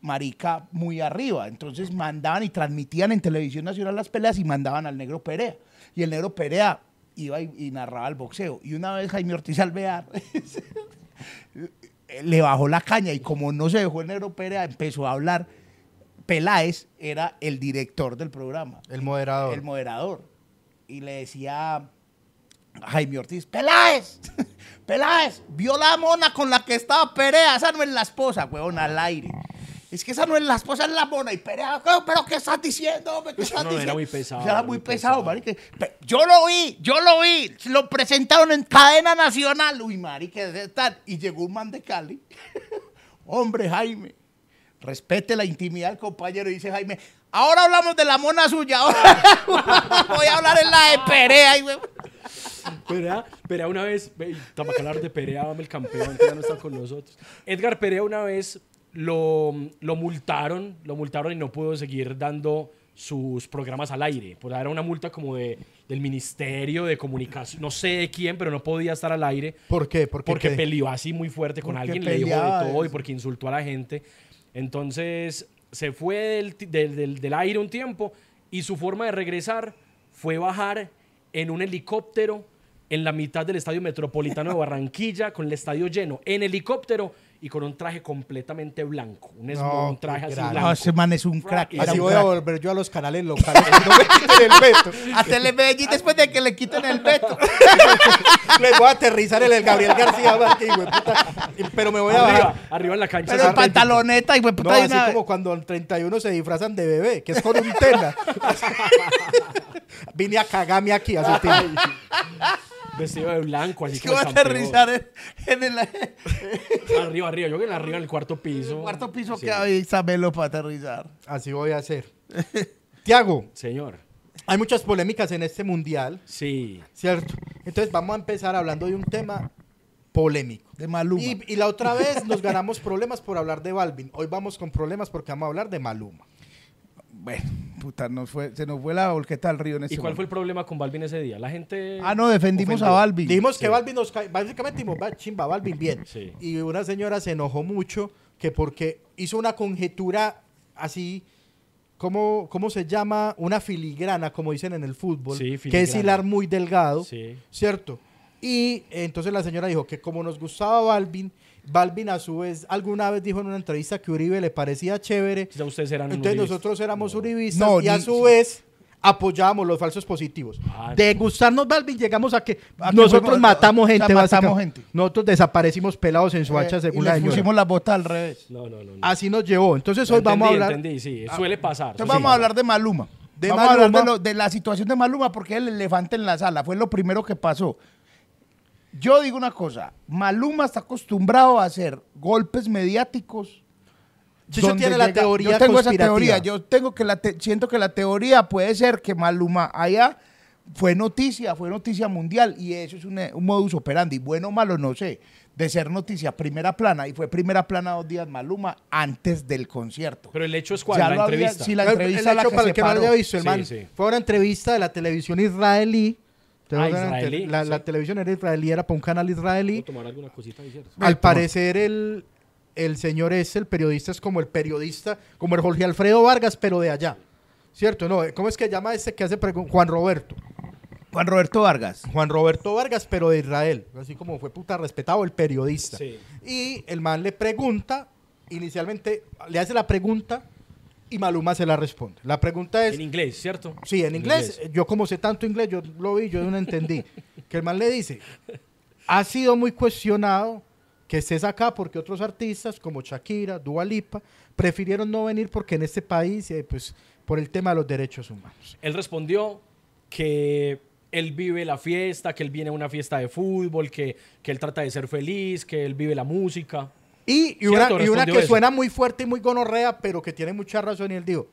[SPEAKER 4] marica muy arriba. Entonces mandaban y transmitían en televisión nacional las peleas y mandaban al negro Perea. Y el negro Perea iba y, y narraba el boxeo. Y una vez Jaime Ortiz Alvear le bajó la caña y como no se dejó el negro Perea, empezó a hablar. Peláez era el director del programa,
[SPEAKER 1] El moderador.
[SPEAKER 4] el moderador. Y le decía a Jaime Ortiz, Peláez, Peláez, vio la mona con la que estaba Perea, esa no es la esposa, huevón, al aire. Es que esa no es la esposa, es la mona. Y Perea, "¿Qué? ¿pero qué estás diciendo? hombre? ¿Qué estás
[SPEAKER 2] No, era
[SPEAKER 4] diciendo?"
[SPEAKER 2] muy pesado,
[SPEAKER 4] Era
[SPEAKER 2] muy
[SPEAKER 4] muy pesado,
[SPEAKER 2] pesado.
[SPEAKER 4] marica. Pe- Yo lo vi, yo lo vi. Lo presentaron en cadena nacional. Uy, marica. Y llegó un man de Cali. Hombre, Jaime, respete la intimidad del compañero. Dice Jaime, ahora hablamos de la mona suya. Ahora voy a hablar en la de Perea. y,
[SPEAKER 2] Perea, una vez, hablar de Perea, dame el campeón, que ya no está con nosotros. Edgar Perea una vez lo, lo multaron, lo multaron y no pudo seguir dando sus programas al aire. Pues era una multa como de, del Ministerio de Comunicación, no sé de quién, pero no podía estar al aire.
[SPEAKER 1] ¿Por qué? Porque,
[SPEAKER 2] Porque
[SPEAKER 1] ¿qué?
[SPEAKER 2] peleó así muy fuerte con alguien, le dijo de todo y porque insultó a la gente. Entonces se fue del, del- del- del aire un tiempo y su forma de regresar fue bajar en un helicóptero en la mitad del estadio metropolitano de Barranquilla con el estadio lleno en helicóptero y con un traje completamente blanco. Un,
[SPEAKER 1] No,
[SPEAKER 2] traje así blanco.
[SPEAKER 4] No, ese man es un crack.
[SPEAKER 1] Así
[SPEAKER 4] un
[SPEAKER 1] voy a volver yo a los canales locales. no me quiten el veto.
[SPEAKER 4] A Telemedellín después de que le quiten el veto.
[SPEAKER 1] Les voy a aterrizar en el Gabriel García Márquez, hijo de puta. Y- Pero me voy a
[SPEAKER 2] arriba,
[SPEAKER 1] bajar.
[SPEAKER 2] arriba en la cancha.
[SPEAKER 4] Pero en pantaloneta y güey,
[SPEAKER 1] No,
[SPEAKER 4] puta, de
[SPEAKER 1] así
[SPEAKER 4] una-
[SPEAKER 1] como cuando en 31 se disfrazan de bebé, que es con un tela. Vine a cagarme aquí, así tío.
[SPEAKER 2] Vestido de blanco, así
[SPEAKER 4] que
[SPEAKER 2] como
[SPEAKER 4] va a
[SPEAKER 2] el campeón.
[SPEAKER 4] aterrizar en, en el
[SPEAKER 2] Arriba, arriba. Yo que en arriba en el cuarto piso.
[SPEAKER 4] cuarto piso
[SPEAKER 2] Sí.
[SPEAKER 4] que hay Isabelo para aterrizar.
[SPEAKER 1] Así voy a hacer. Tiago,
[SPEAKER 2] Señor.
[SPEAKER 1] hay muchas polémicas en este mundial,
[SPEAKER 2] Sí.
[SPEAKER 1] ¿cierto? Entonces vamos a empezar hablando de un tema polémico.
[SPEAKER 4] De Maluma.
[SPEAKER 1] Y, y la otra vez nos ganamos problemas por hablar de Balvin. Hoy vamos con problemas porque vamos a hablar de Maluma.
[SPEAKER 4] Bueno, puta, nos fue, se nos fue la volqueta al río en
[SPEAKER 2] ¿Y
[SPEAKER 4] este
[SPEAKER 2] cuál fue el problema con Balvin ese día? La gente...
[SPEAKER 4] Ah, no, defendimos
[SPEAKER 2] ofendió.
[SPEAKER 4] a Balvin.
[SPEAKER 1] Dijimos que Balvin nos cae, básicamente dijimos, "Va, chimba, Balvin bien.
[SPEAKER 2] Sí.
[SPEAKER 1] Y una señora se enojó mucho que porque hizo una conjetura así, ¿cómo, cómo se llama? Una filigrana, como dicen en el fútbol,
[SPEAKER 2] Sí,
[SPEAKER 1] que es hilar muy delgado,
[SPEAKER 2] Sí.
[SPEAKER 1] ¿cierto? Y entonces la señora dijo que como nos gustaba Balvin, Balvin a su vez alguna vez dijo en una entrevista que Uribe le parecía chévere,
[SPEAKER 2] Ya ustedes eran
[SPEAKER 1] entonces
[SPEAKER 2] uribistas.
[SPEAKER 1] nosotros éramos uribistas
[SPEAKER 4] No,
[SPEAKER 1] y a su vez apoyábamos los falsos positivos.
[SPEAKER 2] Ah,
[SPEAKER 1] de gustarnos Balvin llegamos a que
[SPEAKER 4] A que
[SPEAKER 1] nosotros
[SPEAKER 4] fuimos-
[SPEAKER 1] matamos
[SPEAKER 4] o sea,
[SPEAKER 1] gente,
[SPEAKER 4] matamos gente.
[SPEAKER 1] Nosotros desaparecimos pelados en su hacha
[SPEAKER 4] Eh,
[SPEAKER 1] según
[SPEAKER 4] y
[SPEAKER 1] la
[SPEAKER 4] pusimos la bota al revés.
[SPEAKER 2] No, no, no. no.
[SPEAKER 1] Así nos llevó. Entonces hoy vamos a hablar
[SPEAKER 2] entendí, sí. Suele pasar.
[SPEAKER 4] Entonces
[SPEAKER 2] Sí.
[SPEAKER 4] vamos a hablar de Maluma.
[SPEAKER 1] De
[SPEAKER 4] vamos a hablar
[SPEAKER 1] Maluma.
[SPEAKER 4] de, lo- de la situación de Maluma porque es el elefante en la sala. Fue lo primero que pasó. Yo digo una cosa. Maluma está acostumbrado a hacer golpes mediáticos.
[SPEAKER 1] Chicho tiene la teoría
[SPEAKER 4] Yo tengo esa teoría. Yo tengo que la te- siento que la teoría puede ser que Maluma allá fue noticia, fue noticia mundial y eso es un, un modus operandi. Bueno o malo, no sé. De ser noticia primera plana y fue primera plana dos días Maluma antes del concierto.
[SPEAKER 2] Pero el hecho es cuál,
[SPEAKER 4] Ya
[SPEAKER 2] la
[SPEAKER 4] lo había-
[SPEAKER 2] entrevista.
[SPEAKER 4] sí, la entrevista
[SPEAKER 1] el
[SPEAKER 4] la
[SPEAKER 1] hecho,
[SPEAKER 4] que
[SPEAKER 1] para
[SPEAKER 4] se
[SPEAKER 1] el que no lo
[SPEAKER 4] paró.
[SPEAKER 1] haya visto, el
[SPEAKER 2] Sí,
[SPEAKER 1] man,
[SPEAKER 2] sí.
[SPEAKER 1] fue una entrevista de la televisión israelí.
[SPEAKER 2] Ah, israelí,
[SPEAKER 1] La, televisión era israelí, era para un canal israelí.
[SPEAKER 2] ¿Puedo tomar alguna cosita ahí, cierto?
[SPEAKER 1] Al parecer el, el señor es el periodista, es como el periodista, como el Jorge Alfredo Vargas, pero de allá. ¿Cierto? No, ¿cómo es que llama este que hace pregun- Juan Roberto?
[SPEAKER 4] Juan Roberto Vargas.
[SPEAKER 1] Juan Roberto Vargas, pero de Israel. Así como fue puta respetado el periodista.
[SPEAKER 2] Sí.
[SPEAKER 1] Y el man le pregunta, inicialmente le hace la pregunta y Maluma se la responde. La pregunta es,
[SPEAKER 2] En inglés, ¿cierto?
[SPEAKER 1] Sí, en inglés. Yo como sé tanto inglés, yo lo vi, yo no entendí. que el man le dice, ha sido muy cuestionado que estés acá porque otros artistas como Shakira, Dua Lipa, prefirieron no venir porque en este país, eh, pues, por el tema de los derechos humanos.
[SPEAKER 2] Él respondió que él vive la fiesta, que él viene a una fiesta de fútbol, que, que él trata de ser feliz, que él vive la música.
[SPEAKER 1] Y, y una, y una que
[SPEAKER 2] eso.
[SPEAKER 1] suena muy fuerte y muy gonorrea, pero que tiene mucha razón, y él dijo,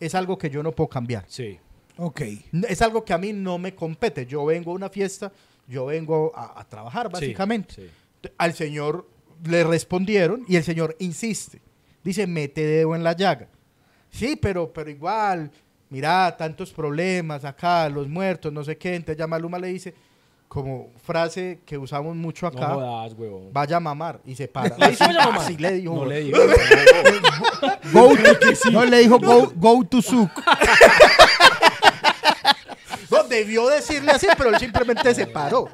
[SPEAKER 1] es algo que yo no puedo cambiar.
[SPEAKER 2] Sí.
[SPEAKER 4] Ok.
[SPEAKER 1] Es algo que a mí no me compete. Yo vengo a una fiesta, yo vengo a, a trabajar, básicamente.
[SPEAKER 2] sí.
[SPEAKER 1] Al señor le respondieron y el señor insiste. Dice, mete dedo en la llaga. Sí, pero, pero igual, mira, tantos problemas acá, los muertos, no sé qué. Entonces ya Maluma le dice, como frase que usamos mucho
[SPEAKER 2] No
[SPEAKER 1] acá,
[SPEAKER 2] jodas, huevón.
[SPEAKER 1] vaya a mamar y se para.
[SPEAKER 2] ¿Le dijo vaya a mamar?
[SPEAKER 1] Así le dijo.
[SPEAKER 2] No le digo.
[SPEAKER 4] Go to, no, le dijo go, go to Zouk.
[SPEAKER 1] No, debió decirle así, pero él simplemente se paró.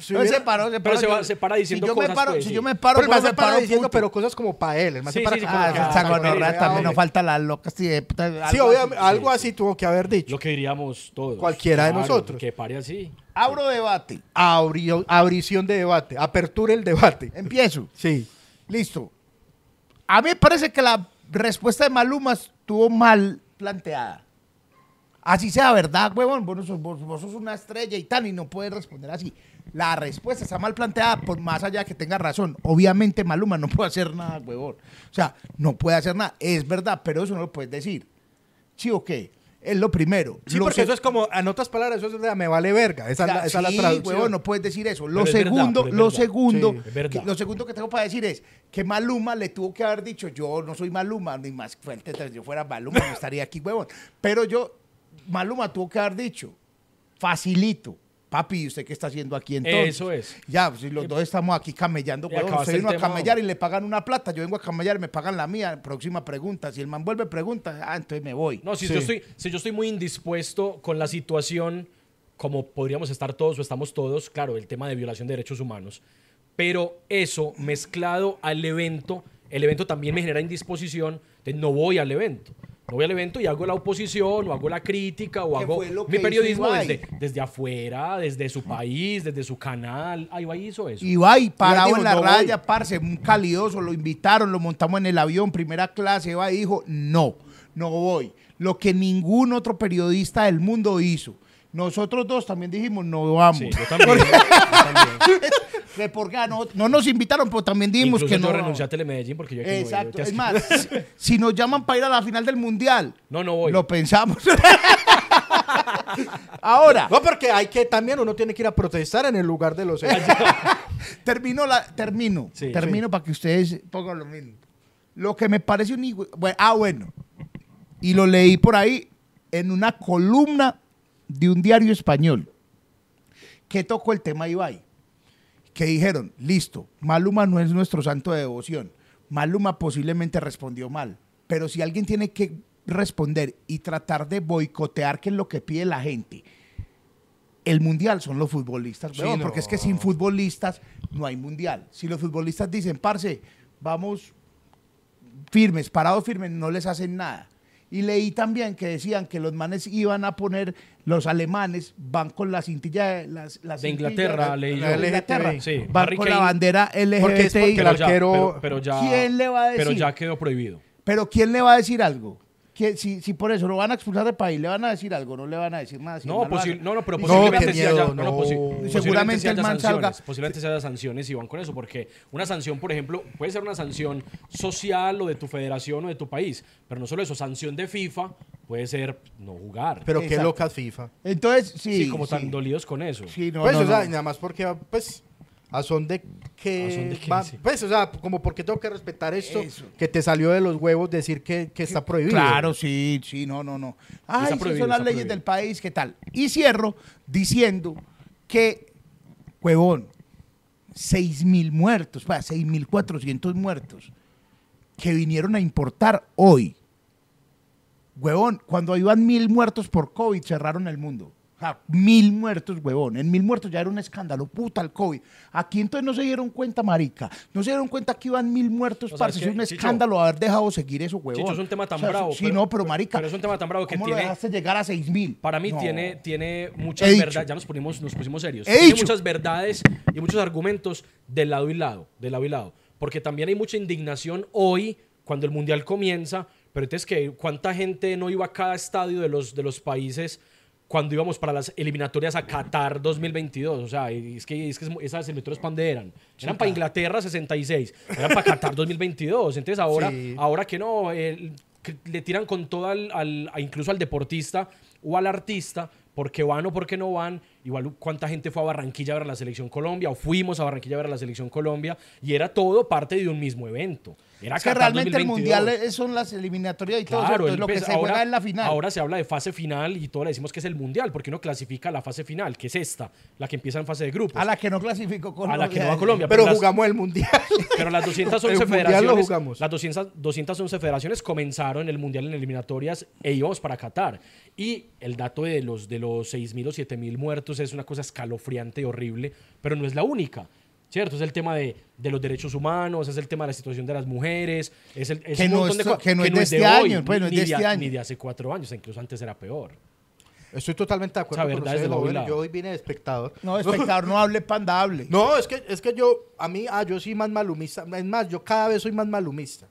[SPEAKER 1] Si
[SPEAKER 4] No,
[SPEAKER 1] hubiera-
[SPEAKER 4] se paró, se
[SPEAKER 2] Pero
[SPEAKER 4] paró.
[SPEAKER 2] se va- se para diciendo
[SPEAKER 4] si yo
[SPEAKER 2] cosas,
[SPEAKER 4] me paro,
[SPEAKER 2] pues,
[SPEAKER 4] Si
[SPEAKER 2] sí.
[SPEAKER 4] yo me paro,
[SPEAKER 1] Pero el se para diciendo, pero cosas como para él. El se
[SPEAKER 2] Sí,
[SPEAKER 1] para
[SPEAKER 2] sí, sí,
[SPEAKER 1] como-
[SPEAKER 2] como
[SPEAKER 4] Ah,
[SPEAKER 2] que-
[SPEAKER 1] Ah,
[SPEAKER 2] ah,
[SPEAKER 4] también no
[SPEAKER 1] hombre.
[SPEAKER 4] falta la loca. Sí, de puta,
[SPEAKER 1] Sí,
[SPEAKER 4] algo
[SPEAKER 1] obviamente,
[SPEAKER 4] así.
[SPEAKER 1] algo así tuvo que haber dicho.
[SPEAKER 2] Lo que diríamos todos.
[SPEAKER 1] Cualquiera de
[SPEAKER 2] Claro,
[SPEAKER 1] nosotros.
[SPEAKER 2] Que pare así.
[SPEAKER 4] Abro debate.
[SPEAKER 1] Abrición de debate, apertura el debate.
[SPEAKER 4] Empiezo.
[SPEAKER 1] Sí.
[SPEAKER 4] Listo. A mí me parece que la respuesta de Maluma estuvo mal planteada. Así sea verdad, huevón. Vos, vos- vos sos una estrella y tal, y no puedes responder así. La respuesta está mal planteada, por más allá que tenga razón. Obviamente, Maluma no puede hacer nada, huevón. O sea, no puede hacer nada. Es verdad, pero eso no lo puedes decir. ¿Sí o qué? Es lo primero.
[SPEAKER 1] Sí,
[SPEAKER 4] Lo
[SPEAKER 1] porque
[SPEAKER 4] se-
[SPEAKER 1] eso es como, en otras palabras, eso es de me vale verga. Esa, es la- esa es
[SPEAKER 4] sí,
[SPEAKER 1] la traducción.
[SPEAKER 4] huevón, no puedes decir eso. Lo
[SPEAKER 2] Pero es verdad,
[SPEAKER 4] segundo, lo segundo,
[SPEAKER 1] Sí,
[SPEAKER 2] es verdad.
[SPEAKER 4] que- lo segundo que tengo para decir es que Maluma le tuvo que haber dicho, yo no soy Maluma, ni más fuerte, si yo fuera Maluma no estaría aquí, huevón. Pero yo, Maluma tuvo que haber dicho, facilito. Papi, ¿y usted qué está haciendo aquí entonces?
[SPEAKER 2] Eso es.
[SPEAKER 4] Ya, pues, si los dos estamos aquí camellando,
[SPEAKER 2] Y
[SPEAKER 4] huevón.
[SPEAKER 2] acabaste
[SPEAKER 4] Usted vino a camellar y le pagan una plata. Yo vengo a camellar y me pagan la mía. Próxima pregunta. Si el man vuelve pregunta, ah, entonces me voy.
[SPEAKER 2] No, si,
[SPEAKER 1] Sí.
[SPEAKER 2] yo estoy, si yo estoy muy indispuesto con la situación, como podríamos estar todos o estamos todos, claro, el tema de violación de derechos humanos, pero eso mezclado al evento, el evento también me genera indisposición, entonces no voy al evento. Voy al evento y hago la oposición, o hago la crítica, o
[SPEAKER 4] ¿Qué
[SPEAKER 2] hago mi periodismo
[SPEAKER 4] Ibai?
[SPEAKER 2] desde, desde afuera, desde su país, desde su canal. Ah, Ibai hizo eso.
[SPEAKER 4] Y va y parado
[SPEAKER 1] dijo,
[SPEAKER 4] en la
[SPEAKER 1] "No
[SPEAKER 4] raya,
[SPEAKER 1] voy".
[SPEAKER 4] parce, un calidoso, lo invitaron, lo montamos en el avión, primera clase, va y dijo, no, no voy. Lo que ningún otro periodista del mundo hizo. Nosotros dos también dijimos, no vamos.
[SPEAKER 2] Sí, yo también. yo también.
[SPEAKER 4] No, no nos invitaron, pero también dijimos
[SPEAKER 2] Incluso
[SPEAKER 4] que
[SPEAKER 2] yo
[SPEAKER 4] no.
[SPEAKER 2] renuncié a Telemedellín porque yo aquí no.
[SPEAKER 4] Exacto. Es más, si- si nos llaman para ir a la final del mundial,
[SPEAKER 2] No, no voy.
[SPEAKER 4] lo pensamos. Ahora,
[SPEAKER 1] No, porque hay que también uno tiene que ir a protestar en el lugar de los hechos.
[SPEAKER 4] termino, la, termino,
[SPEAKER 2] Sí.
[SPEAKER 4] termino para que ustedes pongan lo mismo. Lo que me parece un hijo- bueno, ah, bueno, y lo leí por ahí en una columna de un diario español que tocó el tema Ibai, que dijeron, listo, Maluma no es nuestro santo de devoción, Maluma posiblemente respondió mal, pero si alguien tiene que responder y tratar de boicotear qué es lo que pide la gente, el mundial son los futbolistas,
[SPEAKER 1] Sí, no.
[SPEAKER 4] porque es que sin futbolistas no hay mundial. Si los futbolistas dicen, parce, vamos firmes, parados firmes, no les hacen nada. Y leí también que decían que los manes iban a poner, los alemanes van con la cintilla de, las, la
[SPEAKER 2] De Inglaterra,
[SPEAKER 4] de-
[SPEAKER 2] leí
[SPEAKER 4] de
[SPEAKER 2] yo.
[SPEAKER 4] Inglaterra.
[SPEAKER 2] Sí,
[SPEAKER 4] van
[SPEAKER 2] Harry
[SPEAKER 4] con la
[SPEAKER 2] Kane-
[SPEAKER 4] bandera LGBTI.
[SPEAKER 1] Porque es porque el
[SPEAKER 2] Pero ya,
[SPEAKER 1] arquero-
[SPEAKER 2] pero, pero ya,
[SPEAKER 4] ¿Quién le va a
[SPEAKER 2] Pero
[SPEAKER 4] decir?
[SPEAKER 2] ya quedó prohibido.
[SPEAKER 4] Pero ¿quién le va a decir algo? Que si, si por eso lo van a expulsar del país, le van a decir algo, no le van a decir nada. si
[SPEAKER 2] No, posi-
[SPEAKER 4] hace.
[SPEAKER 2] no, no, pero
[SPEAKER 1] No,
[SPEAKER 2] posiblemente sí haya, no, no,
[SPEAKER 1] no.
[SPEAKER 2] posi- posiblemente
[SPEAKER 4] seguramente
[SPEAKER 2] sí haya
[SPEAKER 4] el man salga-
[SPEAKER 2] posiblemente se haya sanciones y van con eso, porque una sanción, por ejemplo, puede ser una sanción social o de tu federación o de tu país, pero no solo eso, sanción de FIFA puede ser no jugar.
[SPEAKER 1] Pero qué locas FIFA.
[SPEAKER 4] Entonces, sí.
[SPEAKER 2] sí, como
[SPEAKER 4] sí.
[SPEAKER 2] tan dolidos con eso.
[SPEAKER 4] Sí, no,
[SPEAKER 1] pues,
[SPEAKER 4] no,
[SPEAKER 1] o sea,
[SPEAKER 4] no.
[SPEAKER 1] nada más porque, pues, a son de que...
[SPEAKER 2] ¿A son de qué?
[SPEAKER 1] va-
[SPEAKER 2] Sí.
[SPEAKER 1] Pues, o sea, como porque tengo que respetar esto
[SPEAKER 4] Eso.
[SPEAKER 1] que te salió de los huevos decir que, que está prohibido.
[SPEAKER 4] Claro, sí, sí, no, no, no. Ay, sí, son las leyes
[SPEAKER 2] prohibido.
[SPEAKER 4] del país, ¿qué tal? Y cierro diciendo que, huevón, 6 mil muertos, para 6 mil 400 muertos que vinieron a importar hoy. Huevón, cuando iban mil muertos por COVID, cerraron el mundo. O sea, mil muertos, huevón. En mil muertos ya era un escándalo. Puta, el COVID. Aquí entonces no se dieron cuenta, marica. No se dieron cuenta que iban mil muertos,
[SPEAKER 2] O sea,
[SPEAKER 4] parce.
[SPEAKER 2] es
[SPEAKER 4] Es
[SPEAKER 2] que,
[SPEAKER 4] un
[SPEAKER 2] Chicho,
[SPEAKER 4] escándalo haber dejado seguir eso, huevón.
[SPEAKER 2] Chicho, es un tema tan
[SPEAKER 4] O sea,
[SPEAKER 2] bravo,
[SPEAKER 4] Sí,
[SPEAKER 2] pero-
[SPEAKER 4] no, pero marica.
[SPEAKER 2] pero es un tema tan bravo que
[SPEAKER 4] ¿cómo
[SPEAKER 2] tiene-
[SPEAKER 4] lo dejaste llegar a seis mil?
[SPEAKER 2] Para mí
[SPEAKER 4] No.
[SPEAKER 2] tiene, tiene
[SPEAKER 4] He
[SPEAKER 2] muchas
[SPEAKER 4] dicho.
[SPEAKER 2] verdades, ya nos pusimos, nos pusimos serios.
[SPEAKER 4] He
[SPEAKER 2] tiene
[SPEAKER 4] dicho.
[SPEAKER 2] muchas verdades y muchos argumentos de lado y lado, de lado y lado. Porque también hay mucha indignación hoy, cuando el Mundial comienza, pero entonces cuánta gente no iba a cada estadio de los, de los países cuando íbamos para las eliminatorias a Qatar 2022. O sea, es que, es que esas eliminatorias ¿para dónde eran? Eran para Inglaterra 66, eran para Qatar 2022. Entonces ahora,
[SPEAKER 1] Sí.
[SPEAKER 2] ahora que no, que le tiran con todo al, al- incluso al deportista o al artista, porque van o porque no van. Igual cuánta gente fue a Barranquilla a ver a la selección Colombia o fuimos a Barranquilla a ver a la selección Colombia y era todo parte de un mismo evento. Era
[SPEAKER 4] Es que
[SPEAKER 2] Qatar
[SPEAKER 4] realmente
[SPEAKER 2] 2022.
[SPEAKER 4] el mundial son las eliminatorias y todo
[SPEAKER 2] Claro,
[SPEAKER 4] ¿cierto?
[SPEAKER 2] el
[SPEAKER 4] es lo que se juega en la final.
[SPEAKER 2] Ahora se habla de fase final y todo le decimos que es el mundial, porque uno clasifica la fase final, que es esta, la que empieza en fase de grupos.
[SPEAKER 4] a la que no clasificó Colombia.
[SPEAKER 2] A la que no va Colombia.
[SPEAKER 1] Pero
[SPEAKER 2] las-
[SPEAKER 1] jugamos el mundial.
[SPEAKER 2] pero las 211
[SPEAKER 1] El mundial lo
[SPEAKER 2] federaciones,
[SPEAKER 1] jugamos.
[SPEAKER 2] las 200 211 federaciones comenzaron el mundial en eliminatorias e íbamos para Qatar. Y el dato de los de los 6.000 o 7.000 muertos es una cosa escalofriante y horrible, pero no es la única. ¿Cierto? Es el tema de, de los derechos humanos, es el tema de la situación de las mujeres, es, el, es
[SPEAKER 4] Que
[SPEAKER 2] un
[SPEAKER 4] no
[SPEAKER 2] montón
[SPEAKER 4] es-
[SPEAKER 2] de cosas
[SPEAKER 4] que no es de este año, pues, no es
[SPEAKER 2] ni
[SPEAKER 4] de este año.
[SPEAKER 2] Ni de hace cuatro años, incluso antes era peor.
[SPEAKER 1] Estoy totalmente de acuerdo
[SPEAKER 2] O sea,
[SPEAKER 1] con
[SPEAKER 2] de
[SPEAKER 1] jóvenes.
[SPEAKER 2] lado.
[SPEAKER 1] Yo hoy vine de espectador.
[SPEAKER 4] No, espectador, no hable, panda, hable.
[SPEAKER 1] No, es que, es que yo, a mí, ah, yo soy más malumista. Es más, yo cada vez soy más malumista.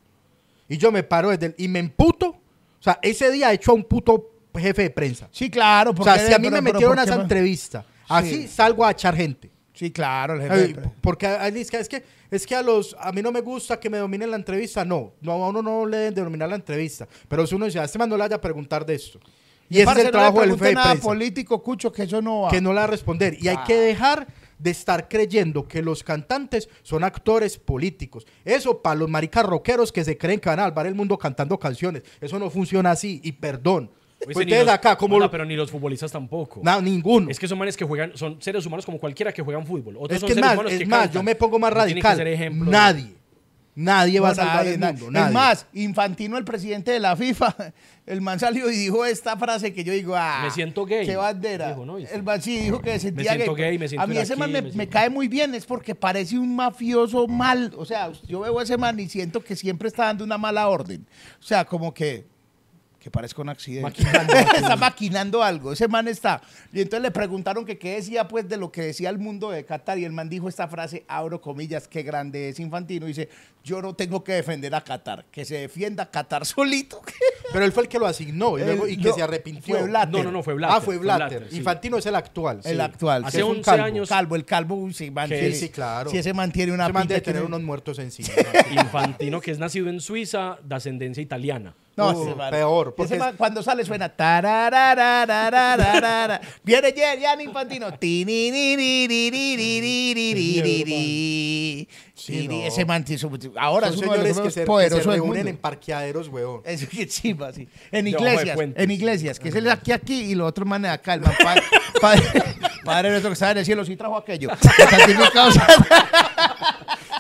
[SPEAKER 1] Y yo me paro desde el, y me emputo. O sea, ese día he hecho a un puto jefe de prensa.
[SPEAKER 4] Sí, claro.
[SPEAKER 1] O
[SPEAKER 4] porque-
[SPEAKER 1] sea, si a mí
[SPEAKER 4] pero-
[SPEAKER 1] me
[SPEAKER 4] pero
[SPEAKER 1] metieron
[SPEAKER 4] ¿por
[SPEAKER 1] a esa entrevista, así
[SPEAKER 4] Sí.
[SPEAKER 1] salgo a echar gente.
[SPEAKER 4] Sí, claro. el jefe
[SPEAKER 1] Ay,
[SPEAKER 4] de pre-
[SPEAKER 1] porque es que, es que a los a mí no me gusta que me dominen la entrevista, no, no a uno no le deben denominar la entrevista, pero si uno dice, a este man no le vaya a preguntar de esto. Y ese
[SPEAKER 4] Parce,
[SPEAKER 1] es el
[SPEAKER 4] no
[SPEAKER 1] trabajo del jefe de
[SPEAKER 4] nada
[SPEAKER 1] prensa,
[SPEAKER 4] político, Cucho, que eso no va.
[SPEAKER 1] que no le va a responder y hay que dejar de estar creyendo que los cantantes son actores políticos. Eso para los maricas rockeros que se creen que van a salvar el mundo cantando canciones. Eso no funciona así y perdón.
[SPEAKER 2] Oye,
[SPEAKER 1] Pues ustedes
[SPEAKER 2] los-
[SPEAKER 1] acá como
[SPEAKER 2] Hola,
[SPEAKER 1] lo-
[SPEAKER 2] pero ni los futbolistas tampoco.
[SPEAKER 1] no, ninguno.
[SPEAKER 2] Es que son manes que juegan, son seres humanos como cualquiera que juegan fútbol. Otros
[SPEAKER 1] Es
[SPEAKER 2] son
[SPEAKER 1] que es
[SPEAKER 2] seres
[SPEAKER 1] más,
[SPEAKER 2] humanos
[SPEAKER 1] es
[SPEAKER 2] que
[SPEAKER 1] más,
[SPEAKER 2] cantan.
[SPEAKER 1] yo me pongo más radical.
[SPEAKER 2] ejemplo
[SPEAKER 1] Nadie, nadie va a salvar
[SPEAKER 4] nadie,
[SPEAKER 1] el
[SPEAKER 4] nadie.
[SPEAKER 1] mundo.
[SPEAKER 4] Es
[SPEAKER 1] nadie.
[SPEAKER 4] más, Infantino, el presidente de la FIFA, el man salió y dijo esta frase que yo digo, ah,
[SPEAKER 2] Me siento gay.
[SPEAKER 4] qué bandera.
[SPEAKER 2] Dijo, ¿no?
[SPEAKER 4] El man sí dijo que se sentía
[SPEAKER 2] siento gay, me siento
[SPEAKER 4] A mí ese man me,
[SPEAKER 2] me
[SPEAKER 4] me cae muy bien, es porque parece un mafioso mal. O sea, yo veo a ese man y siento que siempre está dando una mala orden. O sea, como que que parezca un accidente.
[SPEAKER 2] Maquinando,
[SPEAKER 4] está maquinando algo. Ese man está. Y entonces le preguntaron que qué decía pues de lo que decía el mundo de Qatar y el man dijo esta frase, abro comillas, qué grande es Infantino. Dice, yo no tengo que defender a Qatar, que se defienda Qatar solito.
[SPEAKER 1] Pero él fue el que lo asignó y,
[SPEAKER 4] Él-
[SPEAKER 1] luego- y que
[SPEAKER 4] no,
[SPEAKER 1] se arrepintió.
[SPEAKER 4] fue Blatter.
[SPEAKER 2] No, no, no, fue Blatter.
[SPEAKER 1] ah, fue Blatter.
[SPEAKER 2] Blatter, sí.
[SPEAKER 1] Infantino es el actual.
[SPEAKER 4] el
[SPEAKER 1] sí.
[SPEAKER 4] actual.
[SPEAKER 2] Hace
[SPEAKER 4] que es un
[SPEAKER 2] 11
[SPEAKER 4] calvo.
[SPEAKER 2] años-
[SPEAKER 4] Calvo, el calvo, uy, sí, man, tiene-
[SPEAKER 1] sí, claro.
[SPEAKER 4] Si ese man tiene una
[SPEAKER 1] Ese man
[SPEAKER 4] pinta
[SPEAKER 1] debe
[SPEAKER 4] que
[SPEAKER 1] tener
[SPEAKER 4] no-
[SPEAKER 1] unos muertos encima.
[SPEAKER 2] Infantino, que es nacido en Suiza, de ascendencia italiana.
[SPEAKER 4] No,
[SPEAKER 1] uh, peor.
[SPEAKER 4] Man, cuando sale suena. Viene Gianni Infantino. Ese man, ahora
[SPEAKER 1] son señores que se, poderosos que se reúnen en parqueaderos, weón.
[SPEAKER 4] Eso que sí. En iglesias, en iglesias, que es el aquí, aquí y los otros manes acá, el man, padre, padre, nuestro que está en el cielo, sí trajo aquello.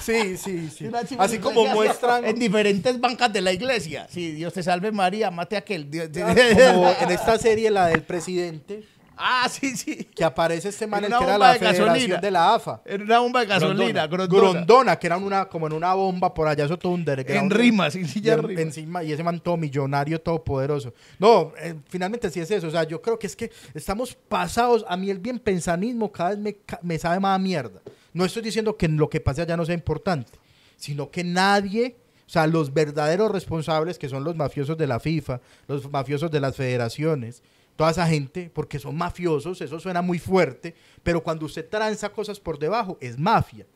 [SPEAKER 1] Sí, sí, sí. Así
[SPEAKER 4] en
[SPEAKER 1] como muestran
[SPEAKER 4] En diferentes bancas de la iglesia. Sí, Dios te salve María, mate a aquel. Dios-
[SPEAKER 1] como en esta serie, la del presidente,
[SPEAKER 4] Ah, sí, sí.
[SPEAKER 1] que aparece este man,
[SPEAKER 4] En
[SPEAKER 1] el que era la
[SPEAKER 4] de gasolina.
[SPEAKER 1] federación de la AFA.
[SPEAKER 4] Era una bomba de gasolina, grondona.
[SPEAKER 1] Grondona, que era una, como en una bomba por allá, eso todo un underground.
[SPEAKER 4] En rimas, en silla
[SPEAKER 1] en-
[SPEAKER 4] rimas.
[SPEAKER 1] encima, y ese man todo millonario, todo poderoso. No, eh, finalmente sí es eso. O sea, yo creo que es que estamos pasados. A mí el bien pensanismo cada vez me, me sabe más a mierda. No estoy diciendo que lo que pase allá no sea importante, sino que nadie, o sea, los verdaderos responsables, que son los mafiosos de la FIFA, los mafiosos de las federaciones, toda esa gente, porque son mafiosos, eso suena muy fuerte, pero cuando usted tranza cosas por debajo, es mafia.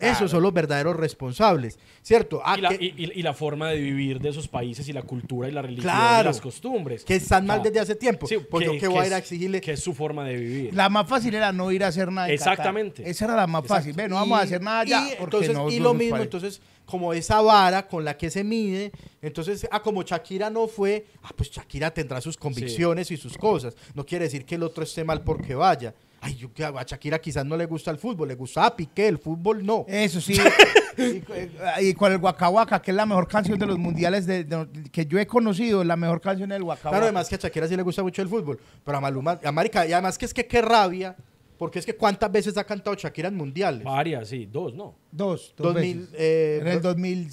[SPEAKER 1] Esos son los verdaderos responsables, ¿cierto? Ah,
[SPEAKER 2] y, la,
[SPEAKER 1] que-
[SPEAKER 2] y- y- y la forma de vivir de esos países y la cultura y la religión y las costumbres.
[SPEAKER 1] que están mal
[SPEAKER 2] Ah,
[SPEAKER 1] desde hace tiempo.
[SPEAKER 2] sí,
[SPEAKER 1] pues yo que voy a ir a
[SPEAKER 2] es-
[SPEAKER 1] exigirle.
[SPEAKER 2] Que es su forma de vivir.
[SPEAKER 4] La más fácil era no ir a hacer nada.
[SPEAKER 2] Exactamente.
[SPEAKER 4] Esa era la más fácil. Ve, no vamos a hacer nada allá.
[SPEAKER 1] Y,
[SPEAKER 4] porque
[SPEAKER 1] entonces,
[SPEAKER 4] no-
[SPEAKER 1] y lo mismo,
[SPEAKER 4] parece.
[SPEAKER 1] entonces, como esa vara con la que se mide, entonces, ah, como Shakira no fue, ah, pues Shakira tendrá sus convicciones y sus cosas. No quiere decir que el otro esté mal porque vaya. Ay, yo, que a Shakira quizás no le gusta el fútbol, le gusta a Piqué, el fútbol no.
[SPEAKER 4] Eso sí. y, y con el Waka, que es la mejor canción de los mundiales de, de- que yo he conocido, la mejor canción del Waka
[SPEAKER 1] Claro, además que a Shakira sí le gusta mucho el fútbol, pero a Maluma, a Marica, y además que es que qué rabia, porque es que cuántas veces ha cantado Shakira en mundiales.
[SPEAKER 2] Varias, sí, dos, ¿no.
[SPEAKER 4] Dos, dos
[SPEAKER 1] 2000,
[SPEAKER 4] veces.
[SPEAKER 1] eh,
[SPEAKER 4] en el 2000,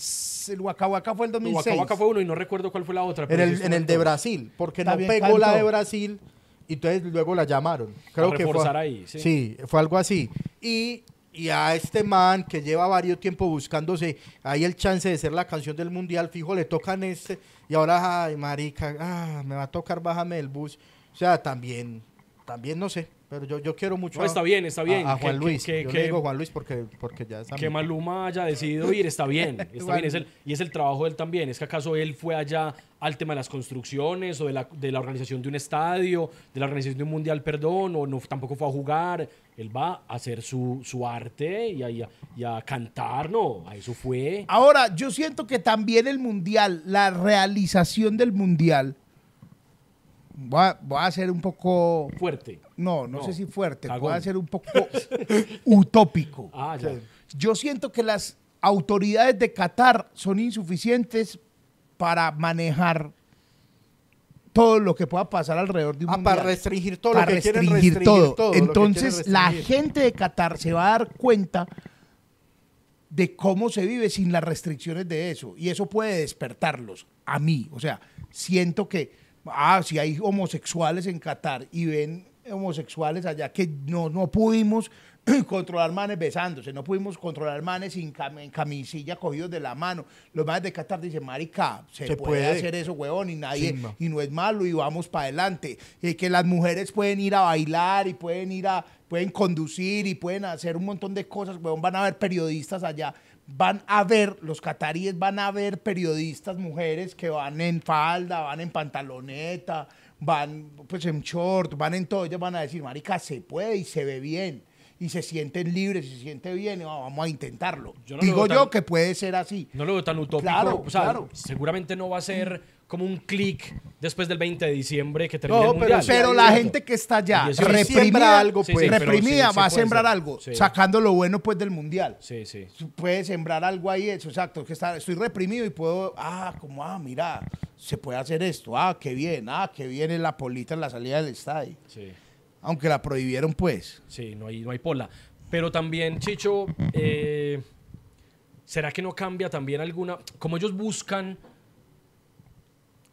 [SPEAKER 4] el Waka fue el 2006.
[SPEAKER 2] Waka Waka fue uno y no recuerdo cuál fue la otra.
[SPEAKER 1] En
[SPEAKER 2] pero sí
[SPEAKER 1] el, en el de. Brasil, porque no
[SPEAKER 4] También
[SPEAKER 1] pegó la
[SPEAKER 4] cantó.
[SPEAKER 1] de Brasil y entonces luego la llamaron. Creo que fue,
[SPEAKER 2] ahí, sí.
[SPEAKER 1] fue algo así. Y, y a este man que lleva varios tiempo buscándose ahí el chance de ser la canción del mundial, fijo, le tocan este y ahora, ay, marica, ah, me va a tocar bájame del bus. O sea, también, también no sé, pero yo, yo quiero mucho
[SPEAKER 2] No,
[SPEAKER 1] a-
[SPEAKER 2] está bien, está bien.
[SPEAKER 1] A, a
[SPEAKER 2] Que-
[SPEAKER 1] Juan
[SPEAKER 2] que-
[SPEAKER 1] Luis.
[SPEAKER 2] que-
[SPEAKER 1] yo
[SPEAKER 2] que-
[SPEAKER 1] le digo Juan Luis porque, porque ya es
[SPEAKER 2] Que. Maluma haya decidido ir, está bien. Está bien es el, y es el trabajo de él también. ¿Es que acaso él fue allá al tema de las construcciones o de la, de la organización de un estadio, de la organización de un mundial, perdón, o no, tampoco fue a jugar? Él va a hacer su, su arte y a, y a- y a cantar, ¿no? A eso fue.
[SPEAKER 4] Ahora, yo siento que también el mundial, la realización del mundial, voy a, voy a ser un poco,
[SPEAKER 2] Fuerte.
[SPEAKER 4] no, no,
[SPEAKER 2] No,
[SPEAKER 4] sé si fuerte,
[SPEAKER 2] cagón.
[SPEAKER 4] voy a ser un poco utópico.
[SPEAKER 2] Ah, ya.
[SPEAKER 4] Yo siento que las autoridades de Qatar son insuficientes para manejar todo lo que pueda pasar alrededor de un
[SPEAKER 1] Ah,
[SPEAKER 4] mundial.
[SPEAKER 1] para restringir todo
[SPEAKER 4] Para
[SPEAKER 1] lo que quieren
[SPEAKER 4] restringir
[SPEAKER 1] restringir
[SPEAKER 4] todo. Entonces, la gente de Qatar se va a dar cuenta de cómo se vive sin las restricciones de eso. Y eso puede despertarlos a mí. O sea, siento que, ah, si hay homosexuales en Qatar y ven homosexuales allá que no, no pudimos controlar manes besándose, no pudimos controlar manes sin cam- en camisilla cogidos de la mano. Los manes de Qatar dicen, marica, se,
[SPEAKER 1] Se
[SPEAKER 4] puede,
[SPEAKER 1] puede.
[SPEAKER 4] hacer eso, huevón, y nadie, y no es malo, y vamos para adelante. Y que las mujeres pueden ir a bailar y pueden ir a, pueden conducir y pueden hacer un montón de cosas, huevón, van a ver periodistas allá. Van a ver, los cataríes van a ver periodistas mujeres que van en falda, van en pantaloneta, van pues en short, van en todo. Ellos van a decir, marica, se puede y se ve bien. Y se sienten libres y se siente bien y vamos a intentarlo.
[SPEAKER 2] Yo no lo
[SPEAKER 4] Digo yo que puede ser así.
[SPEAKER 2] No lo veo tan utópico.
[SPEAKER 4] Claro,
[SPEAKER 2] o sea,
[SPEAKER 4] claro.
[SPEAKER 2] seguramente no va a ser como un clic después del 20 de diciembre que termine
[SPEAKER 1] No,
[SPEAKER 2] el
[SPEAKER 1] pero
[SPEAKER 2] mundial.
[SPEAKER 4] Pero la gente que está allá reprimida,
[SPEAKER 1] algo, pues.
[SPEAKER 2] sí,
[SPEAKER 4] reprimida
[SPEAKER 2] sí,
[SPEAKER 4] va a sembrar
[SPEAKER 2] ser.
[SPEAKER 4] algo,
[SPEAKER 2] Sí.
[SPEAKER 4] sacando lo bueno pues del mundial.
[SPEAKER 2] Sí, sí.
[SPEAKER 4] Puede sembrar algo ahí, eso, exacto. Que está, estoy reprimido y puedo, ah, como, ah, mira, se puede hacer esto, ah, qué bien, ah, qué bien es la polita en la salida del estadio.
[SPEAKER 2] sí.
[SPEAKER 4] Aunque la prohibieron, pues.
[SPEAKER 2] Sí, no hay, no hay pola. Pero también, Chicho, eh, ¿será que no cambia también alguna? Como ellos buscan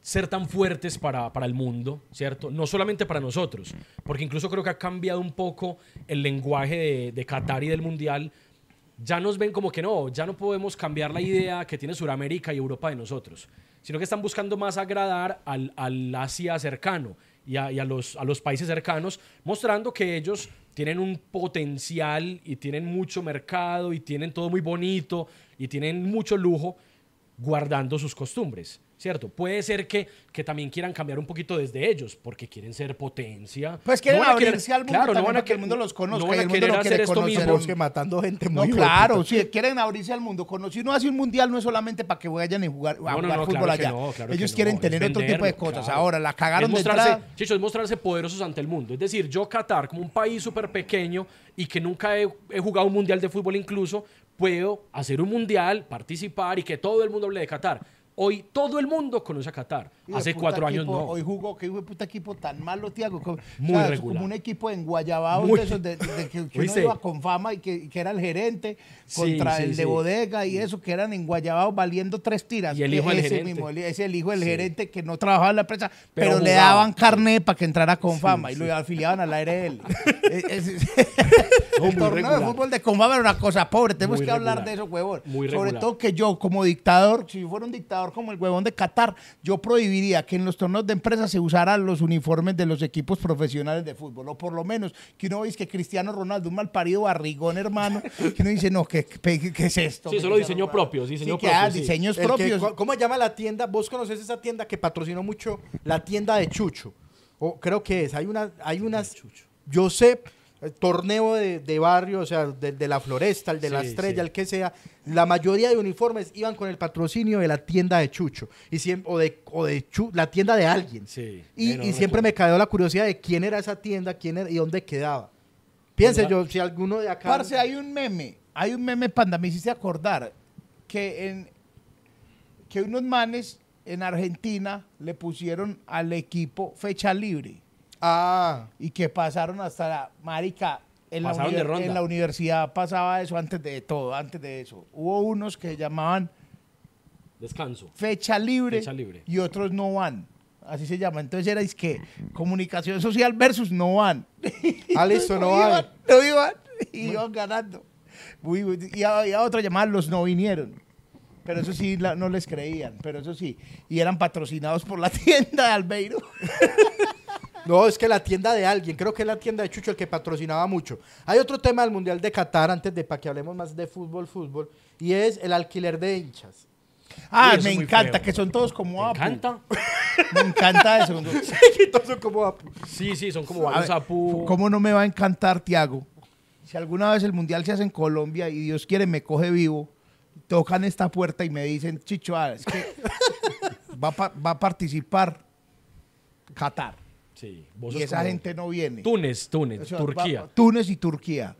[SPEAKER 2] ser tan fuertes para, para el mundo, ¿cierto? No solamente para nosotros, porque incluso creo que ha cambiado un poco el lenguaje de, Qatar y del Mundial. Ya nos ven como que no, ya no podemos cambiar la idea que tiene Sudamérica y Europa de nosotros, sino que están buscando más agradar al, al Asia cercano y, y a los, a los países cercanos, mostrando que ellos tienen un potencial y tienen mucho mercado y tienen todo muy bonito y tienen mucho lujo guardando sus costumbres, ¿cierto? Puede ser que, que también quieran cambiar un poquito desde ellos, porque quieren ser potencia.
[SPEAKER 4] Pues quieren
[SPEAKER 2] No
[SPEAKER 4] abrirse al mundo
[SPEAKER 2] claro, no van a
[SPEAKER 4] que el mundo los conozca
[SPEAKER 2] no
[SPEAKER 4] y
[SPEAKER 2] van a
[SPEAKER 4] el mundo
[SPEAKER 2] hacer
[SPEAKER 4] quiere
[SPEAKER 2] esto mismo.
[SPEAKER 1] Que matando gente
[SPEAKER 4] No,
[SPEAKER 1] muy
[SPEAKER 4] claro,
[SPEAKER 1] hueputa.
[SPEAKER 4] si quieren abrirse al mundo. Si uno hace un mundial, no es solamente para que vayan a jugar, a
[SPEAKER 2] No, no,
[SPEAKER 4] jugar
[SPEAKER 2] no,
[SPEAKER 4] fútbol
[SPEAKER 2] claro
[SPEAKER 4] allá.
[SPEAKER 2] no, claro
[SPEAKER 4] Ellos
[SPEAKER 2] no,
[SPEAKER 4] quieren
[SPEAKER 2] es
[SPEAKER 4] tener otro tipo de cosas.
[SPEAKER 2] claro.
[SPEAKER 4] Ahora, la
[SPEAKER 2] es
[SPEAKER 4] cagaron de
[SPEAKER 2] mostrarse,
[SPEAKER 4] entrada.
[SPEAKER 2] Chicho, es mostrarse poderosos ante el mundo. Es decir, yo Qatar, como un país súper pequeño y que nunca he, he jugado un mundial de fútbol incluso, puedo hacer un mundial, participar y que todo el mundo hable de Qatar. Hoy todo el mundo conoce a Qatar. Hace cuatro años no.
[SPEAKER 4] Hoy jugó, que hijo puta equipo tan malo, Tiago. Como,
[SPEAKER 2] Muy
[SPEAKER 4] o sea,
[SPEAKER 2] regular.
[SPEAKER 4] Como un equipo en Guayabao
[SPEAKER 2] Muy-
[SPEAKER 4] de esos de, de que, que uno iba con fama y que, que era el gerente contra
[SPEAKER 2] sí,
[SPEAKER 4] el de
[SPEAKER 2] sí.
[SPEAKER 4] bodega y eso, que eran en Guayabao valiendo tres tiras.
[SPEAKER 2] Y el hijo del gerente.
[SPEAKER 4] mismo, es el hijo del gerente que no trabajaba en la empresa,
[SPEAKER 2] Pero
[SPEAKER 4] pero, le daban carnet para que entrara con fama y lo afiliaban a la ARL. Es- es-
[SPEAKER 2] No,
[SPEAKER 4] el torneo de fútbol de Confama era una cosa pobre. Tenemos
[SPEAKER 2] Muy
[SPEAKER 4] que hablar de eso, huevón.
[SPEAKER 2] Muy
[SPEAKER 4] Sobre todo que yo, como dictador, si yo fuera un dictador como el huevón de Qatar, yo prohibiría que en los torneos de empresa se usaran los uniformes de los equipos profesionales de fútbol. O por lo menos que uno veis que Cristiano Ronaldo, un mal parido barrigón, hermano, que uno dice, no, ¿qué, qué, qué es esto?
[SPEAKER 2] Sí, solo diseño
[SPEAKER 4] Ronaldo?
[SPEAKER 2] propio, diseño
[SPEAKER 4] sí, que,
[SPEAKER 2] propio,
[SPEAKER 4] ah,
[SPEAKER 2] sí.
[SPEAKER 4] diseños
[SPEAKER 1] El
[SPEAKER 4] propios.
[SPEAKER 1] ¿cómo- ¿Cómo se llama la tienda? ¿Vos conoces esa tienda que patrocinó mucho la tienda de Chucho? O creo que es. Hay una, hay unas. Yo sé, torneo de, de barrio, o sea, del de la floresta, el de la estrella,
[SPEAKER 2] sí.
[SPEAKER 1] el que sea. La mayoría de uniformes iban con el patrocinio de la tienda de Chucho. Y siempre, o de, o de Chu- la tienda de alguien.
[SPEAKER 2] Sí.
[SPEAKER 1] Y,
[SPEAKER 2] no
[SPEAKER 1] y
[SPEAKER 2] me
[SPEAKER 1] siempre
[SPEAKER 2] acuerdo.
[SPEAKER 1] me quedó la curiosidad de quién era esa tienda, quién era y dónde quedaba. Piense yo, si alguno de acá.
[SPEAKER 4] Parce, hay un meme, hay un meme, Panda, me hiciste acordar, que, en, que unos manes en Argentina le pusieron al equipo fecha libre
[SPEAKER 1] Ah,
[SPEAKER 4] y que pasaron hasta la marica. En la,
[SPEAKER 2] de ronda.
[SPEAKER 4] en la universidad pasaba eso antes de todo, antes de eso. Hubo unos que llamaban
[SPEAKER 2] Descanso.
[SPEAKER 4] fecha libre,
[SPEAKER 2] Fecha libre.
[SPEAKER 4] y otros no van. Así se llama. Entonces era es que comunicación social versus no van.
[SPEAKER 1] ah, listo, no
[SPEAKER 4] iban,
[SPEAKER 1] hay.
[SPEAKER 4] no iban, iban ganando. Y, a, y a otra llamada los no vinieron. Pero eso sí, la- no les creían, pero eso sí. Y eran patrocinados por la tienda de Albeiro.
[SPEAKER 1] No, es que la tienda de alguien, creo que es la tienda de Chucho el que patrocinaba mucho. Hay otro tema del Mundial de Qatar, antes de para que hablemos más de fútbol, fútbol, y es el alquiler de hinchas.
[SPEAKER 4] Ah, me encanta,
[SPEAKER 2] feo.
[SPEAKER 4] que son todos como
[SPEAKER 2] ¿Te
[SPEAKER 4] Apu.
[SPEAKER 2] encanta?
[SPEAKER 4] Me encanta eso.
[SPEAKER 1] Y todos son como
[SPEAKER 2] Sí, sí, son como
[SPEAKER 4] ver,
[SPEAKER 2] apu.
[SPEAKER 4] ¿Cómo no me va a encantar, Tiago? Si alguna vez el mundial se hace en Colombia y Dios quiere me coge vivo, tocan esta puerta y me dicen, Chicho, ah, es que va, pa- va a participar Qatar.
[SPEAKER 2] Sí, vos
[SPEAKER 4] Y esa
[SPEAKER 2] como-
[SPEAKER 4] gente no viene.
[SPEAKER 2] Túnez, Túnez,
[SPEAKER 4] O sea,
[SPEAKER 2] Turquía.
[SPEAKER 4] va- Túnez y Turquía.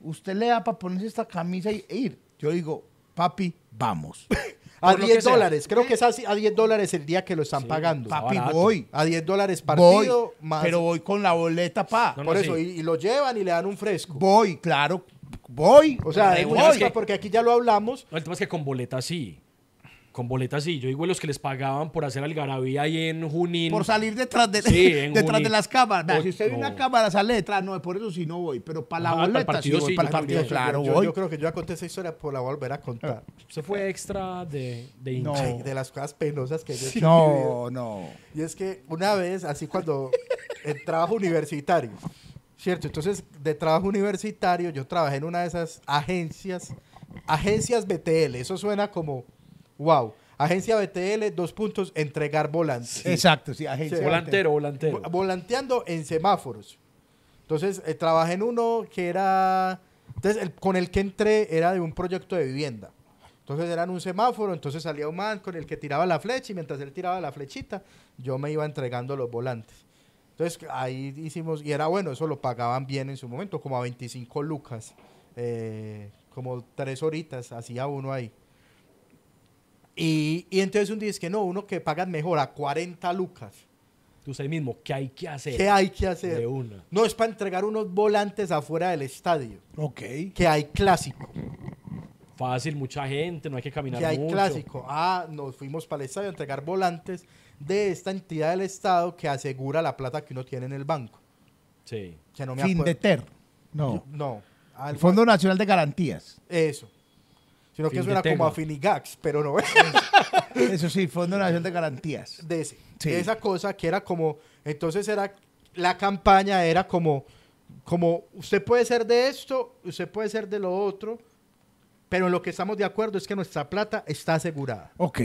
[SPEAKER 4] Usted le da para ponerse esta camisa y e ir. Yo digo, papi, vamos.
[SPEAKER 1] a
[SPEAKER 2] Por lo
[SPEAKER 1] 10
[SPEAKER 2] que sea.
[SPEAKER 1] dólares. Creo que es así, a 10 dólares el día que lo están
[SPEAKER 2] Sí,
[SPEAKER 1] pagando.
[SPEAKER 2] pa-
[SPEAKER 4] Papi,
[SPEAKER 2] barato.
[SPEAKER 4] voy.
[SPEAKER 1] A 10 dólares
[SPEAKER 4] Voy.
[SPEAKER 1] partido más.
[SPEAKER 4] Pero voy con la boleta, pa.
[SPEAKER 2] No,
[SPEAKER 1] por eso,
[SPEAKER 2] sí.
[SPEAKER 1] y, y lo llevan y le dan un fresco.
[SPEAKER 4] Voy, claro. Voy.
[SPEAKER 1] O sea, de
[SPEAKER 2] Voy.
[SPEAKER 1] porque aquí ya lo hablamos.
[SPEAKER 2] No, el tema es que con boletas sí. Con boletas sí. Yo digo los que les pagaban por hacer algarabía ahí en Junín.
[SPEAKER 4] Por salir detrás de,
[SPEAKER 2] Sí, en
[SPEAKER 4] detrás
[SPEAKER 2] Juni.
[SPEAKER 4] de las cámaras. Vea,
[SPEAKER 2] O-
[SPEAKER 4] si usted ve
[SPEAKER 2] no.
[SPEAKER 4] una cámara, sale detrás. No, por eso sí no voy. Pero para la
[SPEAKER 2] para el
[SPEAKER 4] boleta
[SPEAKER 2] partido
[SPEAKER 4] sí voy.
[SPEAKER 2] sí,
[SPEAKER 4] para el partido, claro,
[SPEAKER 1] yo,
[SPEAKER 4] voy.
[SPEAKER 1] yo creo que yo ya conté esa historia, por la voy a volver a contar.
[SPEAKER 2] Se fue extra de, de.
[SPEAKER 4] No.
[SPEAKER 1] Ay, De las cosas penosas que yo he hecho.
[SPEAKER 4] No, no.
[SPEAKER 1] Y es que una vez, así cuando el trabajo universitario, ¿cierto? Entonces, de trabajo universitario, yo trabajé en una de esas agencias, agencias BTL. Eso suena como, wow. Agencia BTL, dos puntos, entregar volantes.
[SPEAKER 4] Exacto, sí, agencia.
[SPEAKER 1] Sí.
[SPEAKER 2] Volantero, volantero.
[SPEAKER 1] Vo- Volanteando en semáforos. Entonces, eh, trabajé en uno que era. Entonces, el- con el que entré era de un proyecto de vivienda. Entonces, era en un semáforo. Entonces, salía un man con el que tiraba la flecha. Y mientras él tiraba la flechita, yo me iba entregando los volantes. Entonces, ahí hicimos. Y era bueno, eso lo pagaban bien en su momento, como a 25 lucas. eh, como tres horitas, hacía uno ahí. Y, y entonces un día es que no, uno que pagan mejor a 40 lucas.
[SPEAKER 2] Usted mismo, ¿qué hay que hacer?
[SPEAKER 1] ¿Qué hay que hacer?
[SPEAKER 2] De una.
[SPEAKER 1] No es para entregar unos volantes afuera del estadio.
[SPEAKER 4] Ok.
[SPEAKER 1] Que hay clásico.
[SPEAKER 2] Fácil, mucha gente, no hay que caminar
[SPEAKER 1] Que hay
[SPEAKER 2] mucho.
[SPEAKER 1] clásico. Ah, nos fuimos para el estadio a entregar volantes de esta entidad del Estado que asegura la plata que uno tiene en el banco.
[SPEAKER 2] Sí.
[SPEAKER 1] Que no me
[SPEAKER 4] Fin de
[SPEAKER 1] acuerdo.
[SPEAKER 4] ter. No.
[SPEAKER 1] No.
[SPEAKER 4] El Fondo Nacional de Garantías.
[SPEAKER 1] Eso. Sino que suena como a Finigax, pero no.
[SPEAKER 4] Eso sí, Fondo Nacional de Garantías.
[SPEAKER 1] de ese.
[SPEAKER 4] Sí.
[SPEAKER 1] Esa cosa que era como, entonces era, la campaña era como, como, usted puede ser de esto, usted puede ser de lo otro, pero en lo que estamos de acuerdo es que nuestra plata está asegurada.
[SPEAKER 4] Ok.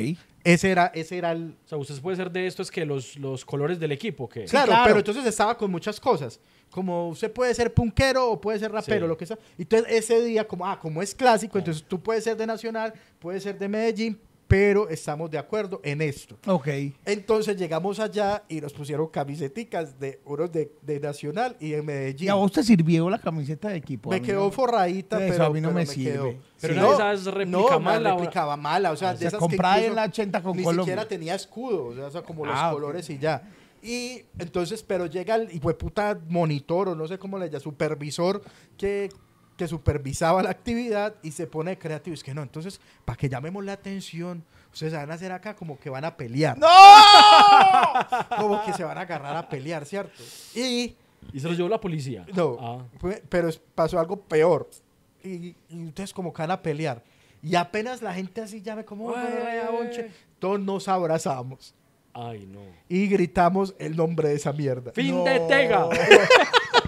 [SPEAKER 1] Ese era, ese era el...
[SPEAKER 2] O sea, usted puede ser de esto, es que los, los colores del equipo, que
[SPEAKER 1] claro,
[SPEAKER 4] claro.
[SPEAKER 1] pero entonces estaba con muchas cosas. Como usted puede ser punkero o puede ser rapero,
[SPEAKER 2] Sí.
[SPEAKER 1] lo que sea. Entonces ese día, como, ah, como es clásico, entonces tú puedes ser de Nacional, puedes ser de Medellín, pero estamos de acuerdo en esto.
[SPEAKER 4] Ok.
[SPEAKER 1] Entonces llegamos allá y nos pusieron camiseticas de unos de, de Nacional y de Medellín.
[SPEAKER 4] ¿Y a vos te sirvió la camiseta de equipo?
[SPEAKER 1] me quedó
[SPEAKER 4] no.
[SPEAKER 1] forradita,
[SPEAKER 4] Eso
[SPEAKER 1] pero
[SPEAKER 4] a mí no
[SPEAKER 1] pero
[SPEAKER 4] me sirve.
[SPEAKER 1] quedó.
[SPEAKER 2] Pero
[SPEAKER 1] Sí.
[SPEAKER 2] de esas réplica
[SPEAKER 1] no,
[SPEAKER 2] mala, o-
[SPEAKER 1] réplica mala, o sea, de esas
[SPEAKER 4] comprada
[SPEAKER 1] que
[SPEAKER 4] en la 80 con
[SPEAKER 1] ni
[SPEAKER 4] Colombia.
[SPEAKER 1] siquiera tenía escudo, o sea, o sea, como los
[SPEAKER 4] Ah,
[SPEAKER 1] colores y ya. Y entonces, pero llega el hijo puta monitor o no sé cómo le llama, supervisor que, que supervisaba la actividad y se pone creativo. Es que no, entonces, para que llamemos la atención, ustedes van a hacer acá como que van a pelear.
[SPEAKER 4] ¡No!
[SPEAKER 1] Como que se van a agarrar a pelear, ¿cierto? Y
[SPEAKER 2] Y se los llevó la policía.
[SPEAKER 1] no,
[SPEAKER 2] Ah.
[SPEAKER 1] fue- pero pasó algo peor. Y, y ustedes como que van a pelear. Y apenas la gente así llame como,
[SPEAKER 2] Ué.
[SPEAKER 1] "Vaya, bonche", todos nos abrazamos
[SPEAKER 2] Ay, no.
[SPEAKER 1] y gritamos el nombre de esa mierda.
[SPEAKER 2] Fin
[SPEAKER 4] No.
[SPEAKER 2] de Tega.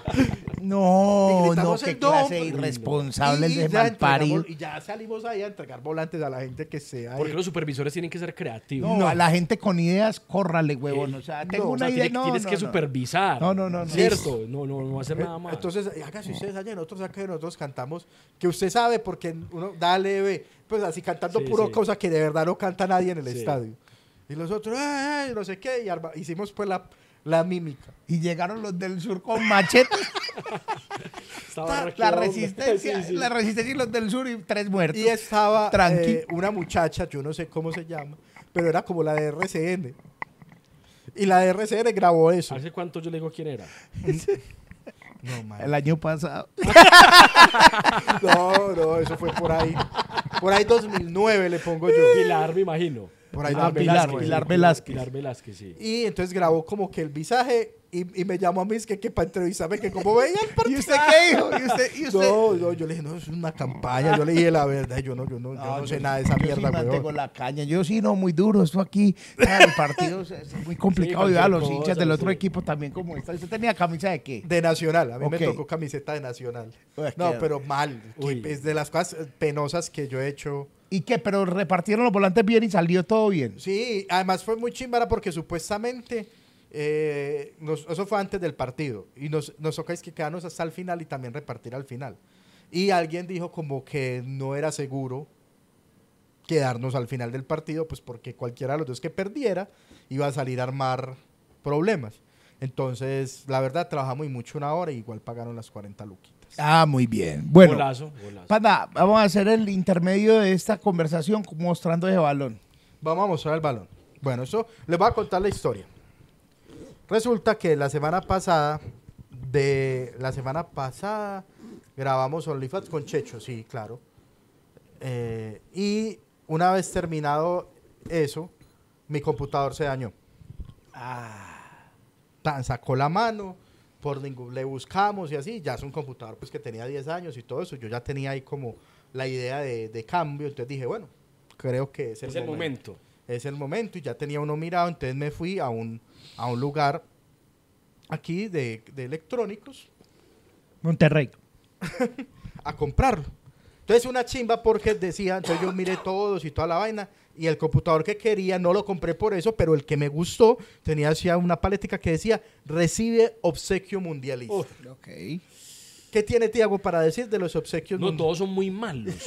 [SPEAKER 4] No,
[SPEAKER 1] Y
[SPEAKER 4] no, qué
[SPEAKER 1] el
[SPEAKER 4] clase de
[SPEAKER 1] nombre.
[SPEAKER 4] irresponsable
[SPEAKER 1] y,
[SPEAKER 4] el de
[SPEAKER 1] ya
[SPEAKER 4] malparido.
[SPEAKER 1] y ya salimos ahí a entregar volantes a la gente que sea.
[SPEAKER 2] Porque los supervisores tienen que ser creativos.
[SPEAKER 4] No,
[SPEAKER 1] No.
[SPEAKER 4] a la gente con ideas, córrale, huevón. O sea, tengo
[SPEAKER 1] no,
[SPEAKER 4] una
[SPEAKER 2] O sea,
[SPEAKER 4] idea.
[SPEAKER 2] tiene-
[SPEAKER 4] no,
[SPEAKER 2] tienes
[SPEAKER 4] no,
[SPEAKER 2] que
[SPEAKER 4] no.
[SPEAKER 2] supervisar.
[SPEAKER 4] No, no, no, no.
[SPEAKER 2] ¿Cierto? No, no, no hacer nada más.
[SPEAKER 1] Entonces, eh, hágase ustedes allá, nosotros acá, nosotros cantamos, que usted sabe, porque uno dale, ve, pues así cantando
[SPEAKER 2] Sí,
[SPEAKER 1] puro
[SPEAKER 2] sí.
[SPEAKER 1] cosa que de verdad no canta nadie en el
[SPEAKER 2] Sí.
[SPEAKER 1] estadio. Y los otros, "Eh, eh", no sé qué, y arma- hicimos pues la, la mímica.
[SPEAKER 4] Y llegaron los del sur con machete.
[SPEAKER 2] Estaba
[SPEAKER 4] la
[SPEAKER 2] arreglado,
[SPEAKER 4] resistencia,
[SPEAKER 2] sí, sí.
[SPEAKER 4] la resistencia y los del sur y tres muertos.
[SPEAKER 1] Y estaba
[SPEAKER 4] Tranqui.
[SPEAKER 1] eh, una muchacha, yo no sé cómo se llama, pero era como la de RCN. Y la de RCN grabó eso.
[SPEAKER 2] ¿Hace cuánto yo le digo quién era?
[SPEAKER 1] No, man.
[SPEAKER 4] El año pasado.
[SPEAKER 1] no, no, eso fue por ahí. Por ahí 2009 le pongo yo.
[SPEAKER 2] Pilar, me imagino.
[SPEAKER 1] Por ahí
[SPEAKER 4] Ah,
[SPEAKER 1] Pilar,
[SPEAKER 4] Pilar, Pilar Velázquez.
[SPEAKER 2] Pilar Velázquez, sí.
[SPEAKER 1] Y entonces grabó como que el visaje y, y me llamó a mí es que, que para entrevistarme que cómo veía el
[SPEAKER 4] ¿Y
[SPEAKER 1] partido.
[SPEAKER 4] usted qué dijo? ¿Y usted? ¿Y usted?
[SPEAKER 1] No, no, yo le dije, no, es una campaña. Yo le dije la verdad. Yo no, yo no, yo no sé nada de esa
[SPEAKER 4] yo
[SPEAKER 1] mierda,
[SPEAKER 4] sí mantengo la caña. Yo sí, no, muy duro. Esto aquí, ah, el partido es, es muy complicado.
[SPEAKER 2] Sí,
[SPEAKER 4] y a los hinchas del otro
[SPEAKER 2] sí.
[SPEAKER 4] equipo también como esta. ¿Usted tenía camisa de qué?
[SPEAKER 1] De Nacional. A mí
[SPEAKER 4] Ok.
[SPEAKER 1] me tocó camiseta de Nacional.
[SPEAKER 4] Uy,
[SPEAKER 1] No, pero mal.
[SPEAKER 2] Uy.
[SPEAKER 1] Es de las cosas penosas que yo he hecho.
[SPEAKER 4] ¿Y qué? Pero repartieron los volantes bien y salió todo bien.
[SPEAKER 1] Sí, además fue muy chimbara porque supuestamente eh, eso fue antes del partido y nos, nos toca que quedarnos hasta el final y también repartir al final. Y alguien dijo como que no era seguro quedarnos al final del partido, pues porque cualquiera de los dos que perdiera iba a salir a armar problemas. Entonces, la verdad, trabajamos y mucho una hora y igual pagaron las 40 luquitas.
[SPEAKER 4] Ah, muy bien. Bueno,
[SPEAKER 2] Golazo, golazo.
[SPEAKER 4] Panda, vamos a hacer el intermedio de esta conversación mostrando ese balón.
[SPEAKER 1] Vamos a mostrar el balón. Bueno, eso les voy a contar la historia. Resulta que la semana pasada, de la semana pasada, grabamos OnlyFans con Checho, sí, claro. Eh, y una vez terminado eso, mi computador se dañó. Tan sacó la mano, por ningún, le buscamos y así, ya es un computador pues que tenía 10 años y todo eso, yo ya tenía ahí como la idea de, de cambio, entonces dije, bueno, creo que es el,
[SPEAKER 2] es el momento.
[SPEAKER 1] es el momento y ya tenía uno mirado, entonces me fui a un, a un lugar aquí de, de electrónicos
[SPEAKER 4] Monterrey.
[SPEAKER 1] a comprarlo. Entonces una chimba porque decía, entonces yo miré todos y toda la vaina y el computador que quería no lo compré por eso, pero el que me gustó tenía así una paletica que decía recibe obsequio mundialista.
[SPEAKER 2] Uf.
[SPEAKER 1] ¿Qué tiene Tiago para decir de los obsequios
[SPEAKER 2] No, todos son muy malos.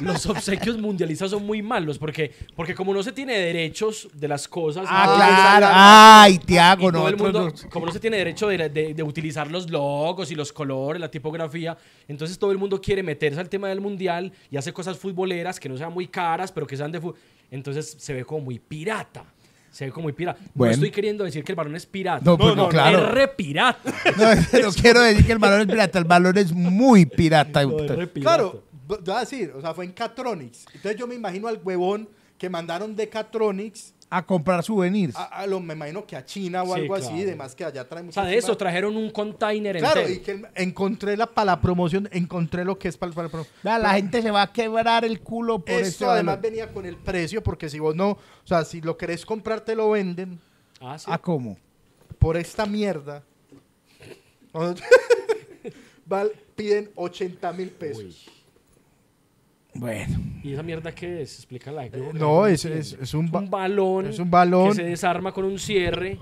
[SPEAKER 2] Los, los obsequios mundialistas son muy malos porque, porque como no se tiene derechos de las cosas.
[SPEAKER 4] Ah,
[SPEAKER 2] no-
[SPEAKER 4] claro.
[SPEAKER 1] no,
[SPEAKER 4] Ay, Tiago,
[SPEAKER 2] todo el
[SPEAKER 4] nosotros
[SPEAKER 2] mundo, como no se tiene derecho de, de- de utilizar los logos y los colores, la tipografía, entonces todo el mundo quiere meterse al tema del mundial y hace cosas futboleras que no sean muy caras, pero que sean de fútbol. Entonces se ve como muy pirata. Se ve como muy pirata.
[SPEAKER 4] Bueno.
[SPEAKER 2] No estoy queriendo decir que el balón es pirata.
[SPEAKER 4] No, pues no, claro.
[SPEAKER 2] Es re pirata.
[SPEAKER 4] No, no quiero decir que el balón es pirata, el balón es muy pirata.
[SPEAKER 2] No, es re pirata.
[SPEAKER 1] Claro, te voy a decir, o sea, fue en Catronics. Entonces yo me imagino al huevón que mandaron de Catronics
[SPEAKER 4] A comprar souvenirs.
[SPEAKER 1] a, a lo, me imagino que a China o
[SPEAKER 2] Sí,
[SPEAKER 1] algo así,
[SPEAKER 2] claro.
[SPEAKER 1] y demás que allá traen
[SPEAKER 2] O sea, de eso trajeron un container
[SPEAKER 1] Claro,
[SPEAKER 2] entero.
[SPEAKER 1] y que encontré la para la promoción, encontré lo que es para, para la promoción.
[SPEAKER 4] La gente se va a quebrar el culo por
[SPEAKER 1] Esto
[SPEAKER 4] este
[SPEAKER 1] además venía con el precio, porque si vos no, o sea, si lo querés comprar, te lo venden
[SPEAKER 2] Ah, sí.
[SPEAKER 4] ¿A cómo?
[SPEAKER 1] por esta mierda. Val- piden 80 mil pesos.
[SPEAKER 2] Uy.
[SPEAKER 4] Bueno.
[SPEAKER 2] ¿Y esa mierda qué es? Explícala. yo-
[SPEAKER 1] Eh, No, es, es, es un, ba-
[SPEAKER 2] un balón.
[SPEAKER 1] es un balón.
[SPEAKER 2] Que se desarma con un cierre.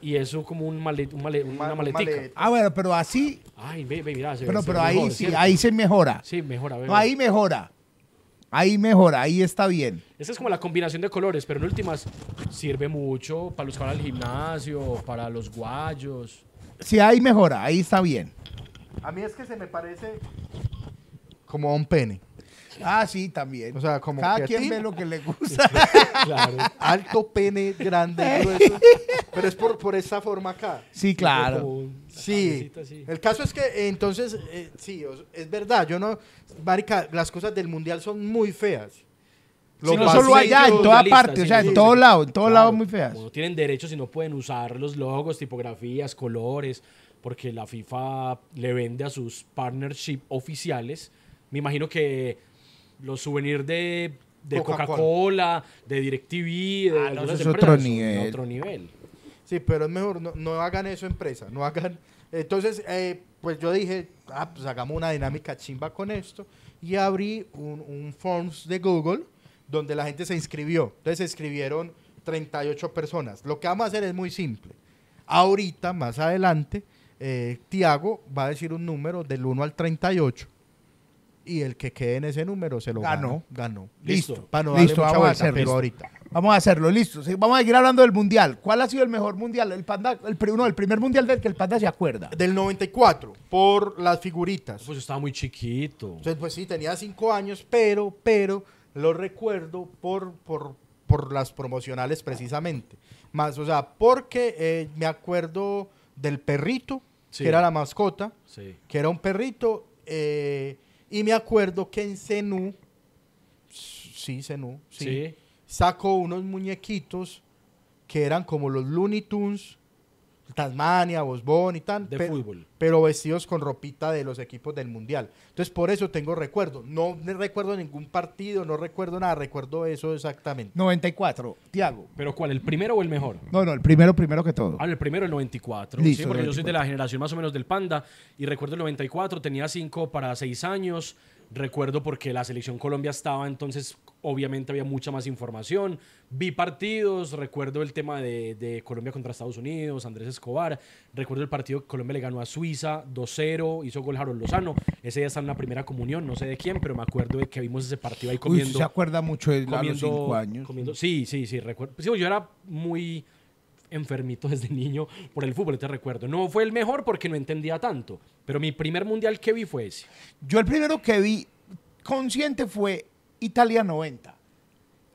[SPEAKER 2] Y eso como un male- un male-
[SPEAKER 1] ma-
[SPEAKER 2] una
[SPEAKER 1] un
[SPEAKER 2] maletica.
[SPEAKER 1] malet-
[SPEAKER 4] Ah, bueno, pero así,
[SPEAKER 2] Ay, ve, ve, mira. se ve-
[SPEAKER 4] pero,
[SPEAKER 2] se
[SPEAKER 4] pero ahí
[SPEAKER 2] mejor,
[SPEAKER 4] sí,
[SPEAKER 2] ¿cierto?
[SPEAKER 4] ahí se mejora.
[SPEAKER 2] Sí, mejora. ve,
[SPEAKER 4] No,
[SPEAKER 2] ve.
[SPEAKER 4] ahí mejora. Ahí mejora, ahí está bien.
[SPEAKER 2] Esa es como la combinación de colores, pero en últimas sirve mucho para los que van al gimnasio, para los guayos.
[SPEAKER 4] Sí, ahí mejora, ahí está bien.
[SPEAKER 1] A mí es que se me parece como a un pene.
[SPEAKER 4] Ah, sí, también.
[SPEAKER 1] O sea, como
[SPEAKER 4] Cada
[SPEAKER 1] que a
[SPEAKER 4] quien ve lo que le gusta.
[SPEAKER 2] Claro.
[SPEAKER 1] Alto pene, grande, grueso. Pero es por, por esta forma acá.
[SPEAKER 4] Sí, claro.
[SPEAKER 1] Sí. El caso es que eh, entonces, eh, sí, es verdad. Yo no. Marica, las cosas del mundial son muy feas.
[SPEAKER 2] Sí,
[SPEAKER 1] Los
[SPEAKER 4] no solo allá, en toda parte, o sea, en todo lado, en todo
[SPEAKER 2] Claro,
[SPEAKER 4] lado muy feas.
[SPEAKER 2] no tienen derechos y no pueden usar los logos, tipografías, colores, porque la FIFA le vende a sus partnership oficiales. Me imagino que los souvenirs de, de
[SPEAKER 1] Coca-Cola.
[SPEAKER 2] De DirecTV, de
[SPEAKER 4] Ah, no, es otro
[SPEAKER 2] de
[SPEAKER 4] nivel.
[SPEAKER 2] otro nivel.
[SPEAKER 1] Sí, pero es mejor, no, no hagan eso empresa, no hagan... Entonces, eh, pues yo dije, ah, pues hagamos una dinámica chimba con esto y abrí un, un forms de Google donde la gente se inscribió. Entonces se inscribieron 38 personas. Lo que vamos a hacer es muy simple. Ahorita, más adelante, eh, Tiago va a decir un número del 1 al 38 y el que quede en ese número se lo
[SPEAKER 4] Ganó.
[SPEAKER 1] ganó. Ganó.
[SPEAKER 2] Listo.
[SPEAKER 1] Para no darle
[SPEAKER 4] Listo,
[SPEAKER 1] mucha
[SPEAKER 4] vamos a
[SPEAKER 1] vuelta,
[SPEAKER 4] hacerlo.
[SPEAKER 1] pero ahorita.
[SPEAKER 4] Vamos a hacerlo, listo. Sí, vamos a seguir hablando del mundial. ¿Cuál ha sido el mejor mundial? El panda, el, pri- no, el primer mundial del que el panda se acuerda.
[SPEAKER 1] Del 94, por las figuritas.
[SPEAKER 2] Pues estaba muy chiquito.
[SPEAKER 1] Entonces, pues sí, tenía cinco años, pero, pero lo recuerdo por, por, por las promocionales precisamente. Más, o sea, porque eh, me acuerdo del perrito,
[SPEAKER 2] Sí.
[SPEAKER 1] que era la mascota,
[SPEAKER 2] Sí.
[SPEAKER 1] que era un perrito, eh, y me acuerdo que en Zenú, sí, Zenú, sí,
[SPEAKER 2] Sí.
[SPEAKER 1] sacó unos muñequitos que eran como los Looney Tunes, Tasmania, Bosbón y tal.
[SPEAKER 2] De
[SPEAKER 1] pe-
[SPEAKER 2] fútbol.
[SPEAKER 1] Pero vestidos con ropita de los equipos del Mundial. Entonces, por eso tengo recuerdo. No recuerdo ningún partido, no recuerdo nada, recuerdo eso exactamente.
[SPEAKER 4] 94, Tiago.
[SPEAKER 2] ¿Pero cuál? ¿El primero o el mejor?
[SPEAKER 4] No, no, el primero, primero que todo.
[SPEAKER 2] Ah, el primero, el 94.
[SPEAKER 4] Listo,
[SPEAKER 2] sí, porque yo soy
[SPEAKER 4] 94.
[SPEAKER 2] de la generación más o menos del Panda. Y recuerdo el 94, tenía 5 para 6 años. Recuerdo porque la selección Colombia estaba, entonces obviamente había mucha más información. Vi partidos, recuerdo el tema de, de Colombia contra Estados Unidos, Andrés Escobar. Recuerdo el partido que Colombia le ganó a Suiza 2-0, hizo gol Harold Lozano. Ese día está en la primera comunión, no sé de quién, pero me acuerdo de que vimos ese partido ahí
[SPEAKER 4] Uy,
[SPEAKER 2] comiendo
[SPEAKER 4] se acuerda mucho de a los cinco años.
[SPEAKER 2] comiendo- sí, sí, sí, recuerdo. Sí, yo era muy enfermito desde niño por el fútbol, te recuerdo. No fue el mejor porque no entendía tanto, pero mi primer mundial que vi fue ese.
[SPEAKER 4] Yo el primero que vi consciente fue Italia 90.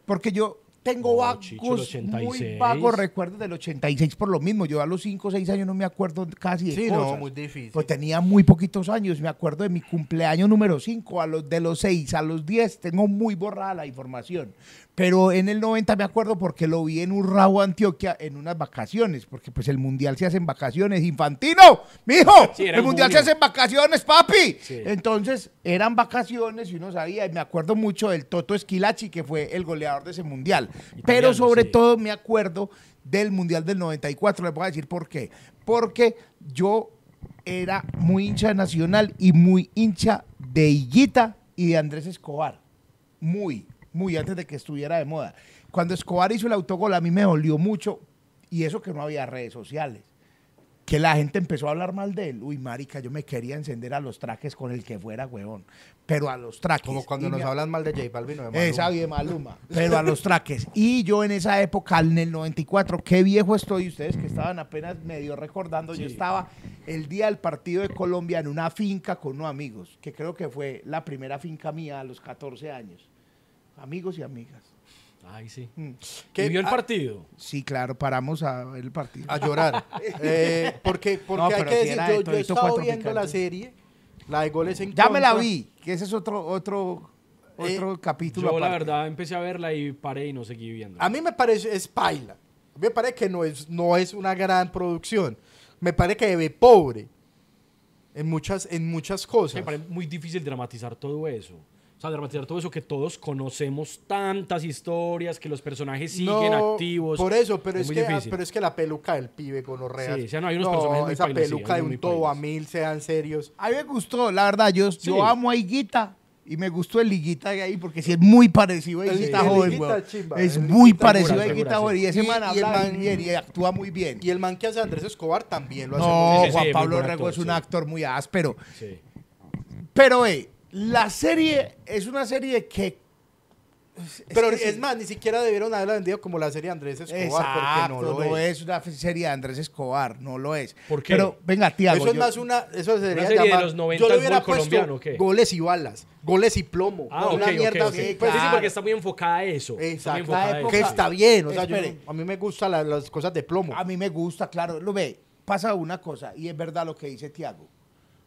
[SPEAKER 4] Porque yo tengo
[SPEAKER 2] Oh,
[SPEAKER 4] vagos,
[SPEAKER 2] Chicho, el 86.
[SPEAKER 4] muy vagos recuerdos del 86 por lo mismo. Yo a los 5 o 6 años no me acuerdo casi de
[SPEAKER 1] Sí,
[SPEAKER 4] cosas.
[SPEAKER 1] no, muy difícil.
[SPEAKER 4] Pues tenía muy poquitos años. Me acuerdo de mi cumpleaños número 5, a los de los 6, a los 10. Tengo muy borrada la información. Pero en el 90 me acuerdo porque lo vi en un rabo Antioquia en unas vacaciones. Porque pues el mundial se hace en vacaciones. ¡Infantino! ¡Mijo!
[SPEAKER 2] Sí,
[SPEAKER 4] el mundial se hace en vacaciones, papi.
[SPEAKER 2] Sí.
[SPEAKER 4] Entonces eran vacaciones y uno sabía. Y me acuerdo mucho del Toto Esquilachi, que fue el goleador de ese mundial. Pero sobre
[SPEAKER 2] sí.
[SPEAKER 4] todo me acuerdo del mundial del 94. Les voy a decir por qué. Porque yo era muy hincha de Nacional y muy hincha de Higuita y de Andrés Escobar. Muy, muy antes de que estuviera de moda. Cuando Escobar hizo el autogol a mí me dolió mucho y eso que no había redes sociales. Que la gente empezó a hablar mal de él. Uy, marica, yo me quería encender a los traques con el que fuera, huevón. Pero a los traques.
[SPEAKER 1] Como cuando nos
[SPEAKER 4] me-
[SPEAKER 1] hablan mal de J Balvin o de Maluma.
[SPEAKER 4] esa bien Maluma. Pero a los traques. Y yo en esa época, en el 94, qué viejo estoy. Ustedes que estaban apenas medio recordando. Yo estaba el día del partido de Colombia en una finca con unos amigos, que creo que fue la primera finca mía a los 14 años. Amigos y amigas.
[SPEAKER 2] Ay, sí.
[SPEAKER 4] Mm.
[SPEAKER 1] ¿Qué-
[SPEAKER 2] ¿Y vio el partido?
[SPEAKER 4] Sí, claro, paramos a ver el partido.
[SPEAKER 1] A llorar. Eh, porque porque
[SPEAKER 4] No,
[SPEAKER 1] hay que
[SPEAKER 4] si
[SPEAKER 1] decir, yo,
[SPEAKER 4] de
[SPEAKER 1] yo he estado viendo la serie, la de goles en
[SPEAKER 4] Ya me la vi, que ese es otro, otro,
[SPEAKER 1] Eh,
[SPEAKER 4] otro capítulo.
[SPEAKER 2] Yo la verdad empecé a verla y paré y no seguí viendo.
[SPEAKER 1] A mí me parece, es paila. A mí me parece que no es, no es una gran producción. Me parece que ve pobre en muchas, en muchas cosas.
[SPEAKER 2] Me parece muy difícil dramatizar todo eso. Sea, dramatizar todo eso que todos conocemos tantas historias, que los personajes siguen
[SPEAKER 1] No,
[SPEAKER 2] activos.
[SPEAKER 1] Por eso, pero es, que, ah, pero es que la peluca del pibe con orreas.
[SPEAKER 2] Sí, o sea, no, hay unos
[SPEAKER 1] no,
[SPEAKER 2] personajes muy
[SPEAKER 1] esa
[SPEAKER 2] pailas,
[SPEAKER 1] peluca
[SPEAKER 2] hay
[SPEAKER 1] de un todo a mil, sean serios.
[SPEAKER 4] A mí me gustó, la verdad, yo,
[SPEAKER 2] Sí.
[SPEAKER 4] yo amo a Higuita Y me gustó el Liguita de ahí porque sí es muy parecido a Higuita joven,
[SPEAKER 1] es
[SPEAKER 4] muy parecido a Higuita joven. Y ese
[SPEAKER 1] Y-
[SPEAKER 4] man habla
[SPEAKER 1] man-
[SPEAKER 4] bien y actúa muy bien.
[SPEAKER 1] Y el man que hace Andrés Escobar también lo hace
[SPEAKER 4] No, Juan Pablo Rego es un
[SPEAKER 2] sí.
[SPEAKER 4] actor muy áspero.
[SPEAKER 2] Sí.
[SPEAKER 4] Pero, eh, la serie es una serie que... es
[SPEAKER 1] Pero
[SPEAKER 4] que
[SPEAKER 1] es
[SPEAKER 4] sí.
[SPEAKER 1] más, ni siquiera debieron haberla vendido como la serie Andrés Escobar,
[SPEAKER 4] Exacto,
[SPEAKER 1] porque no lo es.
[SPEAKER 4] una serie de Andrés Escobar, no lo es.
[SPEAKER 2] ¿Por qué?
[SPEAKER 4] Pero, venga, Tiago.
[SPEAKER 1] Eso es
[SPEAKER 4] yo-
[SPEAKER 1] más una, eso sería
[SPEAKER 2] serie de
[SPEAKER 1] llamar-
[SPEAKER 2] los 90
[SPEAKER 1] yo le
[SPEAKER 2] al
[SPEAKER 1] hubiera puesto goles y balas, goles y plomo,
[SPEAKER 2] Ah,
[SPEAKER 1] una
[SPEAKER 2] ok, ok,
[SPEAKER 1] mierda
[SPEAKER 2] ok.
[SPEAKER 1] así,
[SPEAKER 2] Pues
[SPEAKER 1] pues,
[SPEAKER 2] sí, sí,
[SPEAKER 4] claro.
[SPEAKER 2] porque está muy enfocada a eso. Está
[SPEAKER 1] Exacto.
[SPEAKER 2] eso.
[SPEAKER 1] que está bien, o sea, yo no- a mí me gustan la- las cosas de plomo.
[SPEAKER 4] A mí me gusta, claro. Lo ve, pasa una cosa, y es verdad lo que dice Tiago.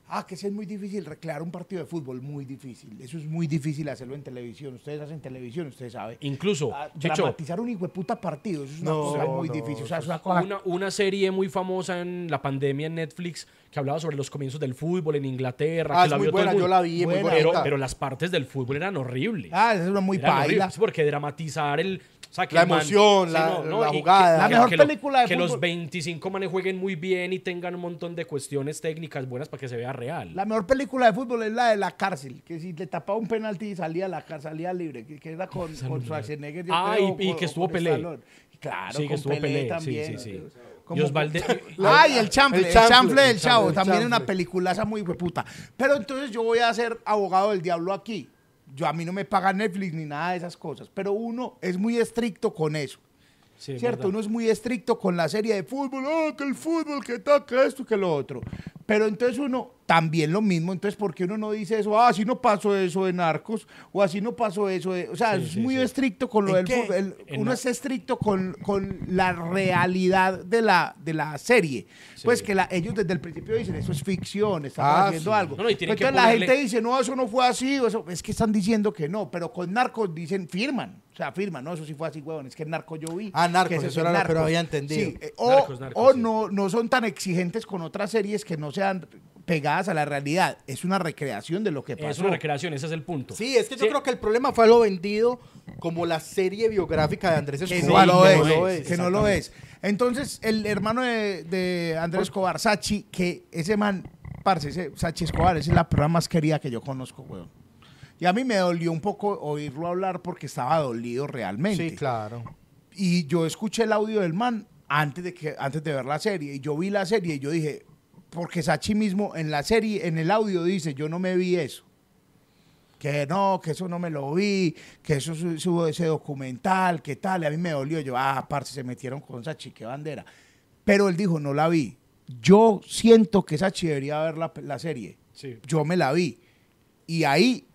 [SPEAKER 4] Ah, que sí es muy difícil recrear un partido de fútbol, muy difícil. Eso es muy difícil hacerlo en televisión. Ustedes hacen televisión, ustedes saben.
[SPEAKER 2] Incluso,
[SPEAKER 4] Ah,
[SPEAKER 2] Checho,
[SPEAKER 4] dramatizar un hijo de puta partido, eso es una
[SPEAKER 1] No,
[SPEAKER 4] cosa muy
[SPEAKER 1] no,
[SPEAKER 4] difícil. O sea, es
[SPEAKER 1] eso
[SPEAKER 4] una cosa...
[SPEAKER 2] una, una serie muy famosa en la pandemia en Netflix que hablaba sobre los comienzos del fútbol en Inglaterra.
[SPEAKER 1] Ah,
[SPEAKER 2] que
[SPEAKER 1] es
[SPEAKER 2] la
[SPEAKER 1] muy
[SPEAKER 2] vio todo el
[SPEAKER 1] buena, yo la vi, muy
[SPEAKER 4] Buena,
[SPEAKER 2] Pero,
[SPEAKER 1] bonita.
[SPEAKER 2] pero las partes del fútbol eran horribles.
[SPEAKER 4] Ah, eso es una muy
[SPEAKER 2] Eran
[SPEAKER 4] paila.
[SPEAKER 2] sí, porque dramatizar el... sea, que
[SPEAKER 1] La
[SPEAKER 2] man-
[SPEAKER 1] emoción,
[SPEAKER 2] sí,
[SPEAKER 1] la-
[SPEAKER 2] no, no,
[SPEAKER 1] la
[SPEAKER 2] y que-
[SPEAKER 1] jugada.
[SPEAKER 4] La
[SPEAKER 2] que-
[SPEAKER 4] mejor
[SPEAKER 2] que
[SPEAKER 4] película de
[SPEAKER 2] Que los
[SPEAKER 4] fútbol.
[SPEAKER 2] 25 manes jueguen muy bien y tengan un montón de cuestiones técnicas buenas para que se vea real.
[SPEAKER 4] La mejor película de fútbol es la de la cárcel, que si le tapaba un penalti y salía a la cárcel, salía libre, que, que era con, con Schwarzenegger.
[SPEAKER 2] Ah,
[SPEAKER 4] creo,
[SPEAKER 2] y- y que estuvo Pelé.
[SPEAKER 4] Claro,
[SPEAKER 2] Sí, que
[SPEAKER 4] con
[SPEAKER 2] estuvo
[SPEAKER 4] Pelé,
[SPEAKER 2] Pelé, sí,
[SPEAKER 4] también.
[SPEAKER 2] sí, sí.
[SPEAKER 4] Como-
[SPEAKER 2] Y Osvaldo-
[SPEAKER 4] Ah, y el chanfle,
[SPEAKER 1] El
[SPEAKER 4] el
[SPEAKER 1] chanfle,
[SPEAKER 4] chanfle, del
[SPEAKER 1] el
[SPEAKER 4] chavo,
[SPEAKER 1] chanfle,
[SPEAKER 4] también es una peliculaza muy puta. Pero entonces yo voy a ser abogado del diablo aquí. Yo a mí no me paga Netflix ni nada de esas cosas, pero uno es muy estricto con eso.
[SPEAKER 2] Sí,
[SPEAKER 4] ¿Cierto?
[SPEAKER 2] verdad.
[SPEAKER 4] Uno es muy estricto con la serie de fútbol, ah, que el fútbol, que tal, que esto, que lo otro. Pero entonces uno, también lo mismo, entonces, ¿por qué uno no dice eso? Ah, así no pasó eso de narcos, o así no pasó eso de... O sea,
[SPEAKER 2] Sí,
[SPEAKER 4] es
[SPEAKER 2] sí,
[SPEAKER 4] muy
[SPEAKER 2] sí.
[SPEAKER 4] estricto con lo
[SPEAKER 1] ¿En
[SPEAKER 4] del
[SPEAKER 1] qué?
[SPEAKER 4] fútbol. el- uno
[SPEAKER 2] la-
[SPEAKER 4] es estricto con, con la realidad de la, de la serie. Pues que la- ellos desde el principio dicen, eso es ficción, están
[SPEAKER 1] Ah,
[SPEAKER 4] haciendo
[SPEAKER 1] sí.
[SPEAKER 4] algo.
[SPEAKER 2] No,
[SPEAKER 4] entonces la gente dice, no, eso no fue así, o eso, es que están diciendo que no, pero con narcos dicen, firman. O sea, firman, no, eso sí fue así, huevón, es que el narco yo vi.
[SPEAKER 1] Ah, Narcos, eso
[SPEAKER 4] es
[SPEAKER 1] era lo que
[SPEAKER 4] Narcos.
[SPEAKER 1] no había entendido.
[SPEAKER 4] Sí, eh, o
[SPEAKER 2] Narcos, Narcos,
[SPEAKER 4] o
[SPEAKER 2] sí.
[SPEAKER 4] no, no son tan exigentes con otras series que no sean pegadas a la realidad. Es una recreación de lo que pasó.
[SPEAKER 2] Es una recreación, ese es el punto.
[SPEAKER 1] Sí, es que yo creo que el problema fue lo vendido como la serie biográfica de Andrés
[SPEAKER 4] que
[SPEAKER 1] Escobar.
[SPEAKER 4] no,
[SPEAKER 2] Sí,
[SPEAKER 4] lo,
[SPEAKER 2] que
[SPEAKER 4] es,
[SPEAKER 2] no lo es,
[SPEAKER 4] que no lo es. Entonces, el hermano de, de Andrés Escobar, Sachi, que ese man, parce, ese Sachi Escobar, esa es la persona más querida que yo conozco, weón. Y a mí me dolió un poco oírlo hablar porque estaba dolido realmente.
[SPEAKER 1] Sí, claro.
[SPEAKER 4] Y yo escuché el audio del man antes de, que, antes de ver la serie. Y yo vi la serie y yo dije, porque Sachi mismo en la serie, en el audio dice, yo no me vi eso. Que no, que eso no me lo vi, que eso su- subo ese documental, que tal. Y a mí me dolió. Yo, ah, parce, se metieron con Sachi, qué bandera. Pero él dijo, no la vi. Yo siento que Sachi debería ver la, la serie.
[SPEAKER 2] Sí.
[SPEAKER 4] Yo me la vi. Y ahí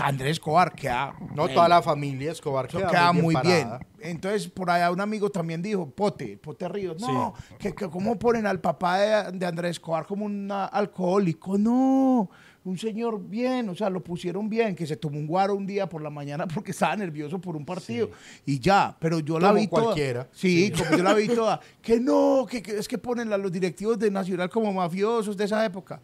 [SPEAKER 4] Andrés Escobar queda...
[SPEAKER 1] No, toda la familia Escobar queda,
[SPEAKER 4] queda muy bien. Entonces, por allá un amigo también dijo, Pote, Pote Ríos, no, que, que cómo ponen al papá de, de Andrés Escobar como un alcohólico. No, un señor bien, o sea, lo pusieron bien, que se tomó un guaro un día por la mañana porque estaba nervioso por un partido y ya, pero yo la vi toda.
[SPEAKER 1] cualquiera.
[SPEAKER 4] Sí, como yo la vi toda. Que no, que, que es que ponen a los directivos de Nacional como mafiosos de esa época.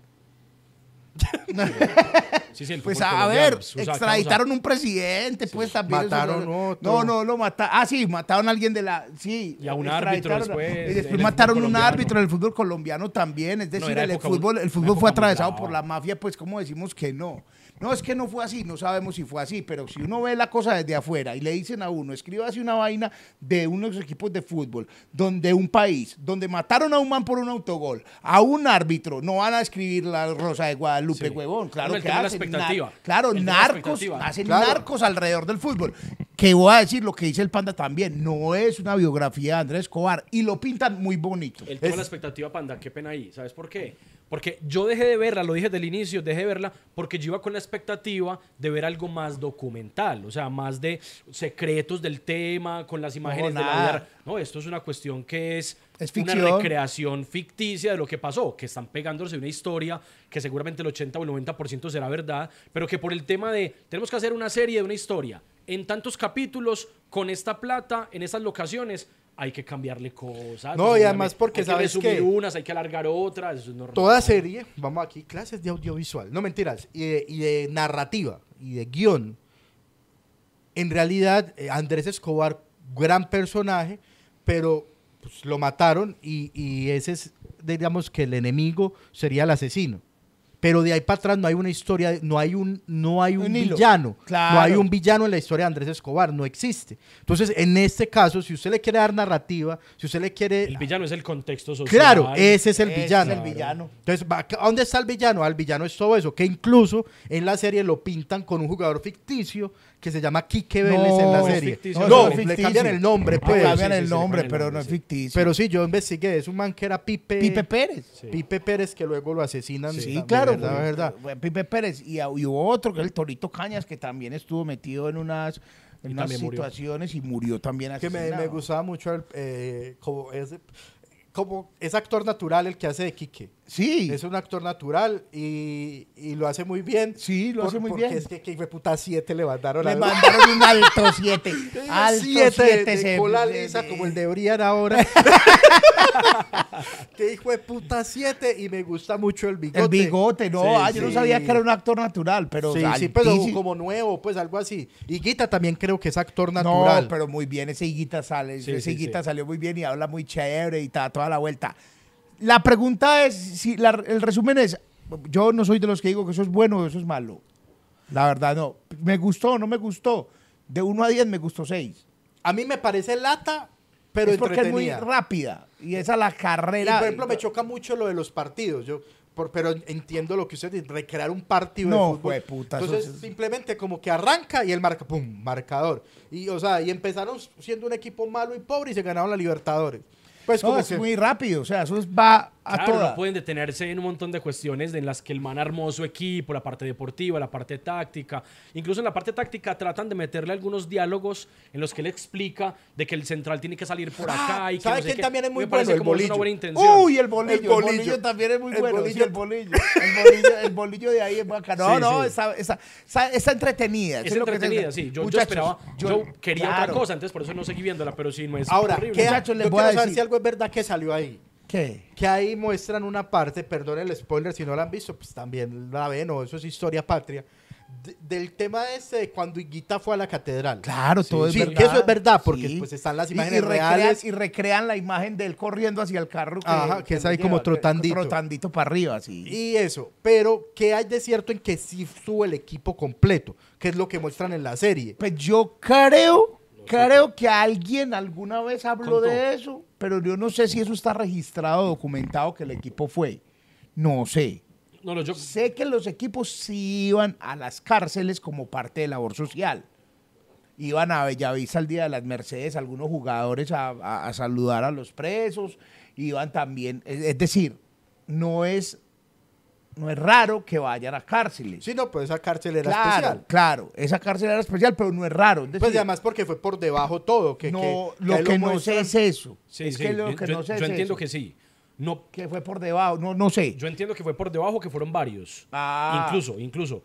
[SPEAKER 2] Sí, sí, el
[SPEAKER 4] Pues a ver,
[SPEAKER 2] es una
[SPEAKER 4] extraditaron un presidente, pues también.
[SPEAKER 1] Mataron
[SPEAKER 4] no,
[SPEAKER 1] otro.
[SPEAKER 4] No, no, lo mataron. Ah, sí, mataron a alguien de la. Sí.
[SPEAKER 2] Y a un árbitro después,
[SPEAKER 4] Y después mataron a un árbitro en el fútbol colombiano también. Es decir, el
[SPEAKER 2] época-
[SPEAKER 4] fútbol, el fútbol fue atravesado por la mafia, pues, ¿cómo decimos que no? No, es que no fue así, no sabemos si fue así, pero si uno ve la cosa desde afuera y le dicen a uno, escriba así una vaina de unos equipos de fútbol, donde un país, donde mataron a un man por un autogol, a un árbitro, no van a escribir la Rosa de Guadalupe,
[SPEAKER 2] Sí.
[SPEAKER 4] huevón, claro
[SPEAKER 2] el
[SPEAKER 4] que
[SPEAKER 2] tema de la
[SPEAKER 4] hacen,
[SPEAKER 2] expectativa.
[SPEAKER 4] nar- claro,
[SPEAKER 2] El
[SPEAKER 4] narcos,
[SPEAKER 2] expectativa.
[SPEAKER 4] hacen
[SPEAKER 1] Claro.
[SPEAKER 4] narcos alrededor del fútbol. Que voy a decir lo que dice el panda también, no es una biografía de Andrés Escobar y lo pintan muy bonito.
[SPEAKER 2] El tema
[SPEAKER 1] Es-
[SPEAKER 2] de la expectativa, Panda, qué pena ahí. ¿Sabes por qué? Porque yo dejé de verla, lo dije desde el inicio, dejé de verla porque yo iba con la expectativa de ver algo más documental, o sea, más de secretos del tema, con las imágenes de la vida. No, esto es una cuestión que es,
[SPEAKER 4] Es
[SPEAKER 2] una recreación ficticia de lo que pasó, que están pegándose una historia que seguramente el 80 o el 90% será verdad, pero que por el tema de tenemos que hacer una serie de una historia en tantos capítulos, con esta plata, en estas locaciones, hay que cambiarle cosas.
[SPEAKER 1] No, y además
[SPEAKER 2] Hay
[SPEAKER 1] porque
[SPEAKER 2] que
[SPEAKER 1] sabes
[SPEAKER 2] resumir
[SPEAKER 1] que-
[SPEAKER 2] unas, hay que alargar otras, eso es normal.
[SPEAKER 1] Toda serie, vamos aquí, clases de audiovisual, no mentiras, y de, y de narrativa y de guion. En realidad, eh, Andrés Escobar, gran personaje, pero pues, lo mataron y, y ese es, digamos que el enemigo sería el asesino. Pero de ahí para atrás no hay una historia, no hay un, no hay un, villano,
[SPEAKER 4] Claro.
[SPEAKER 1] no hay un villano en la historia de Andrés Escobar, no existe. Entonces, en este caso, si usted le quiere dar narrativa, si usted le quiere...
[SPEAKER 2] El villano es el contexto social.
[SPEAKER 1] Claro, ese es el
[SPEAKER 4] Ese es
[SPEAKER 1] villano.
[SPEAKER 4] el villano.
[SPEAKER 1] Entonces, ¿a dónde está el villano? Al villano es todo eso, que incluso en la serie lo pintan con un jugador ficticio que se llama Quique Vélez en la serie.
[SPEAKER 2] ficticio,
[SPEAKER 1] no,
[SPEAKER 2] no, es
[SPEAKER 1] le cambian el nombre,
[SPEAKER 4] Ah,
[SPEAKER 1] pues.
[SPEAKER 4] cambian
[SPEAKER 2] sí,
[SPEAKER 4] el
[SPEAKER 2] sí,
[SPEAKER 4] nombre,
[SPEAKER 2] el
[SPEAKER 4] pero
[SPEAKER 2] nombre,
[SPEAKER 4] no es ficticio.
[SPEAKER 1] Pero sí, yo investigué, es un man que era Pipe...
[SPEAKER 4] Pipe Pérez.
[SPEAKER 2] Sí.
[SPEAKER 1] Pipe Pérez que luego lo asesinan.
[SPEAKER 4] Sí,
[SPEAKER 1] también,
[SPEAKER 4] claro.
[SPEAKER 1] ¿Verdad?
[SPEAKER 4] fue-
[SPEAKER 1] ¿verdad?
[SPEAKER 4] fue Pipe Pérez. Y, y hubo otro que es el Torito Cañas, que también estuvo metido en unas, en unas
[SPEAKER 2] también murió.
[SPEAKER 4] situaciones y murió también
[SPEAKER 1] Que me,
[SPEAKER 4] asesinado.
[SPEAKER 1] me gustaba mucho el, eh, como, ese, como es actor natural el que hace de Quique.
[SPEAKER 4] Sí.
[SPEAKER 1] Es un actor natural y, y lo hace muy bien.
[SPEAKER 4] Sí, lo hace muy
[SPEAKER 1] porque
[SPEAKER 4] bien.
[SPEAKER 1] es que, que hijo de puta 7 le mandaron
[SPEAKER 4] Le
[SPEAKER 1] a
[SPEAKER 4] mandaron un alto 7. Alto 7
[SPEAKER 1] 7 de, cola lisa como el de Brian ahora. que hijo de puta 7 y me gusta mucho el bigote.
[SPEAKER 4] El bigote, no,
[SPEAKER 1] Sí,
[SPEAKER 4] ah, yo no sabía que era un actor natural, pero
[SPEAKER 1] sí, sí, pero como nuevo, pues algo así. Y Guita también creo que es actor
[SPEAKER 4] No,
[SPEAKER 1] natural.
[SPEAKER 4] pero muy bien, ese higuita sale,
[SPEAKER 2] Sí,
[SPEAKER 4] ese
[SPEAKER 2] sí,
[SPEAKER 4] higuita
[SPEAKER 2] sí.
[SPEAKER 4] salió muy bien y habla muy chévere y ta, toda la vuelta. La pregunta es, si la- el resumen es, yo no soy de los que digo que eso es bueno o eso es malo. La verdad, no. Me gustó, no me gustó. De 1 a 10 me gustó 6.
[SPEAKER 1] A mí me parece lata, pero
[SPEAKER 4] es porque es muy rápida. Y esa la
[SPEAKER 1] Y,
[SPEAKER 4] carrera.
[SPEAKER 1] por ejemplo, me choca mucho lo de los partidos. Yo, por- pero entiendo lo que usted dice, recrear un partido
[SPEAKER 4] No,
[SPEAKER 1] de fútbol.
[SPEAKER 4] eso
[SPEAKER 1] Entonces,
[SPEAKER 4] es-
[SPEAKER 1] simplemente como que arranca y el marca, pum, marcador. Y, o sea, y empezaron siendo un equipo malo y pobre y se ganaron la Libertadores. Pues
[SPEAKER 4] No,
[SPEAKER 1] como
[SPEAKER 4] es
[SPEAKER 1] que-
[SPEAKER 4] muy rápido. O sea, eso es- va a
[SPEAKER 2] Claro,
[SPEAKER 4] toda.
[SPEAKER 2] no pueden detenerse en un montón de cuestiones en las que el man armó su equipo, la parte deportiva, la parte táctica. Incluso en la parte táctica tratan de meterle algunos diálogos en los que él explica de que el central tiene que salir por acá
[SPEAKER 1] Ah,
[SPEAKER 2] y que
[SPEAKER 1] ¿sabe
[SPEAKER 2] no sé
[SPEAKER 1] quién
[SPEAKER 2] qué.
[SPEAKER 1] también es muy
[SPEAKER 2] Me
[SPEAKER 1] bueno? El
[SPEAKER 2] una
[SPEAKER 1] bolillo.
[SPEAKER 2] buena intención.
[SPEAKER 4] Uy, el bolillo, el
[SPEAKER 1] El
[SPEAKER 4] bolillo,
[SPEAKER 1] bolillo.
[SPEAKER 4] también es muy
[SPEAKER 1] El
[SPEAKER 4] bueno.
[SPEAKER 1] bolillo.
[SPEAKER 4] el bolillo. El bolillo, el bolillo de ahí es bacano. No,
[SPEAKER 2] Sí,
[SPEAKER 4] no,
[SPEAKER 2] sí.
[SPEAKER 4] está, está, está, está entretenida.
[SPEAKER 2] es
[SPEAKER 4] eso lo que
[SPEAKER 2] entretenida, sí. Yo, yo esperaba, yo,
[SPEAKER 4] yo-
[SPEAKER 2] quería
[SPEAKER 4] claro.
[SPEAKER 2] otra cosa, entonces por eso no seguí viéndola, pero sí no es
[SPEAKER 1] Ahora,
[SPEAKER 2] horrible.
[SPEAKER 1] ¿qué,
[SPEAKER 4] Muchachos, les
[SPEAKER 1] yo
[SPEAKER 4] voy a
[SPEAKER 1] quiero saber
[SPEAKER 4] decir-
[SPEAKER 1] si algo es verdad que salió ahí.
[SPEAKER 4] ¿Qué?
[SPEAKER 1] Que ahí muestran una parte, perdón el spoiler, si no la han visto, pues también la ven, o eso es historia patria, de- del tema ese de cuando Higuita fue a la catedral.
[SPEAKER 4] Claro, todo es
[SPEAKER 1] sí,
[SPEAKER 4] verdad.
[SPEAKER 1] que eso es verdad, porque
[SPEAKER 4] Sí.
[SPEAKER 1] pues están las
[SPEAKER 4] Y-
[SPEAKER 1] imágenes
[SPEAKER 4] y, recrean,
[SPEAKER 1] reales.
[SPEAKER 4] Y recrean la imagen de él corriendo hacia el carro. Que,
[SPEAKER 1] Ajá, que es
[SPEAKER 4] lo
[SPEAKER 1] ahí como
[SPEAKER 4] que-
[SPEAKER 1] trotandito.
[SPEAKER 4] Trotandito para arriba, así.
[SPEAKER 1] Y eso, pero ¿qué hay de cierto en que sí estuvo el equipo completo? Que es lo que muestran en la serie.
[SPEAKER 4] Pues yo creo, creo que alguien alguna vez habló de eso, pero yo no sé si eso está registrado, documentado que el equipo fue. No sé.
[SPEAKER 2] No, no, yo,
[SPEAKER 4] Sé que los equipos sí iban a las cárceles como parte de labor social. Iban a Bellavista al Día de las Mercedes algunos jugadores a, a- a saludar a los presos. Iban también, es, es decir, no es, no es raro que vayan a cárceles.
[SPEAKER 1] Sí, no, pues esa cárcel era
[SPEAKER 4] claro,
[SPEAKER 1] especial.
[SPEAKER 4] claro, esa cárcel era especial, pero no es raro. Es
[SPEAKER 1] Pues
[SPEAKER 4] decir,
[SPEAKER 1] y además porque fue por debajo todo. Que,
[SPEAKER 4] no,
[SPEAKER 1] que-
[SPEAKER 4] lo que no
[SPEAKER 1] muestran.
[SPEAKER 4] sé es eso.
[SPEAKER 2] sí,
[SPEAKER 4] es
[SPEAKER 2] sí,
[SPEAKER 4] que lo
[SPEAKER 2] yo-
[SPEAKER 4] que
[SPEAKER 2] yo,
[SPEAKER 4] no sé
[SPEAKER 2] yo
[SPEAKER 4] es
[SPEAKER 2] entiendo
[SPEAKER 4] eso.
[SPEAKER 2] que sí. No,
[SPEAKER 4] Que fue por debajo, no, no sé.
[SPEAKER 2] Yo entiendo que fue por debajo, que fueron varios.
[SPEAKER 4] Ah.
[SPEAKER 2] Incluso, incluso.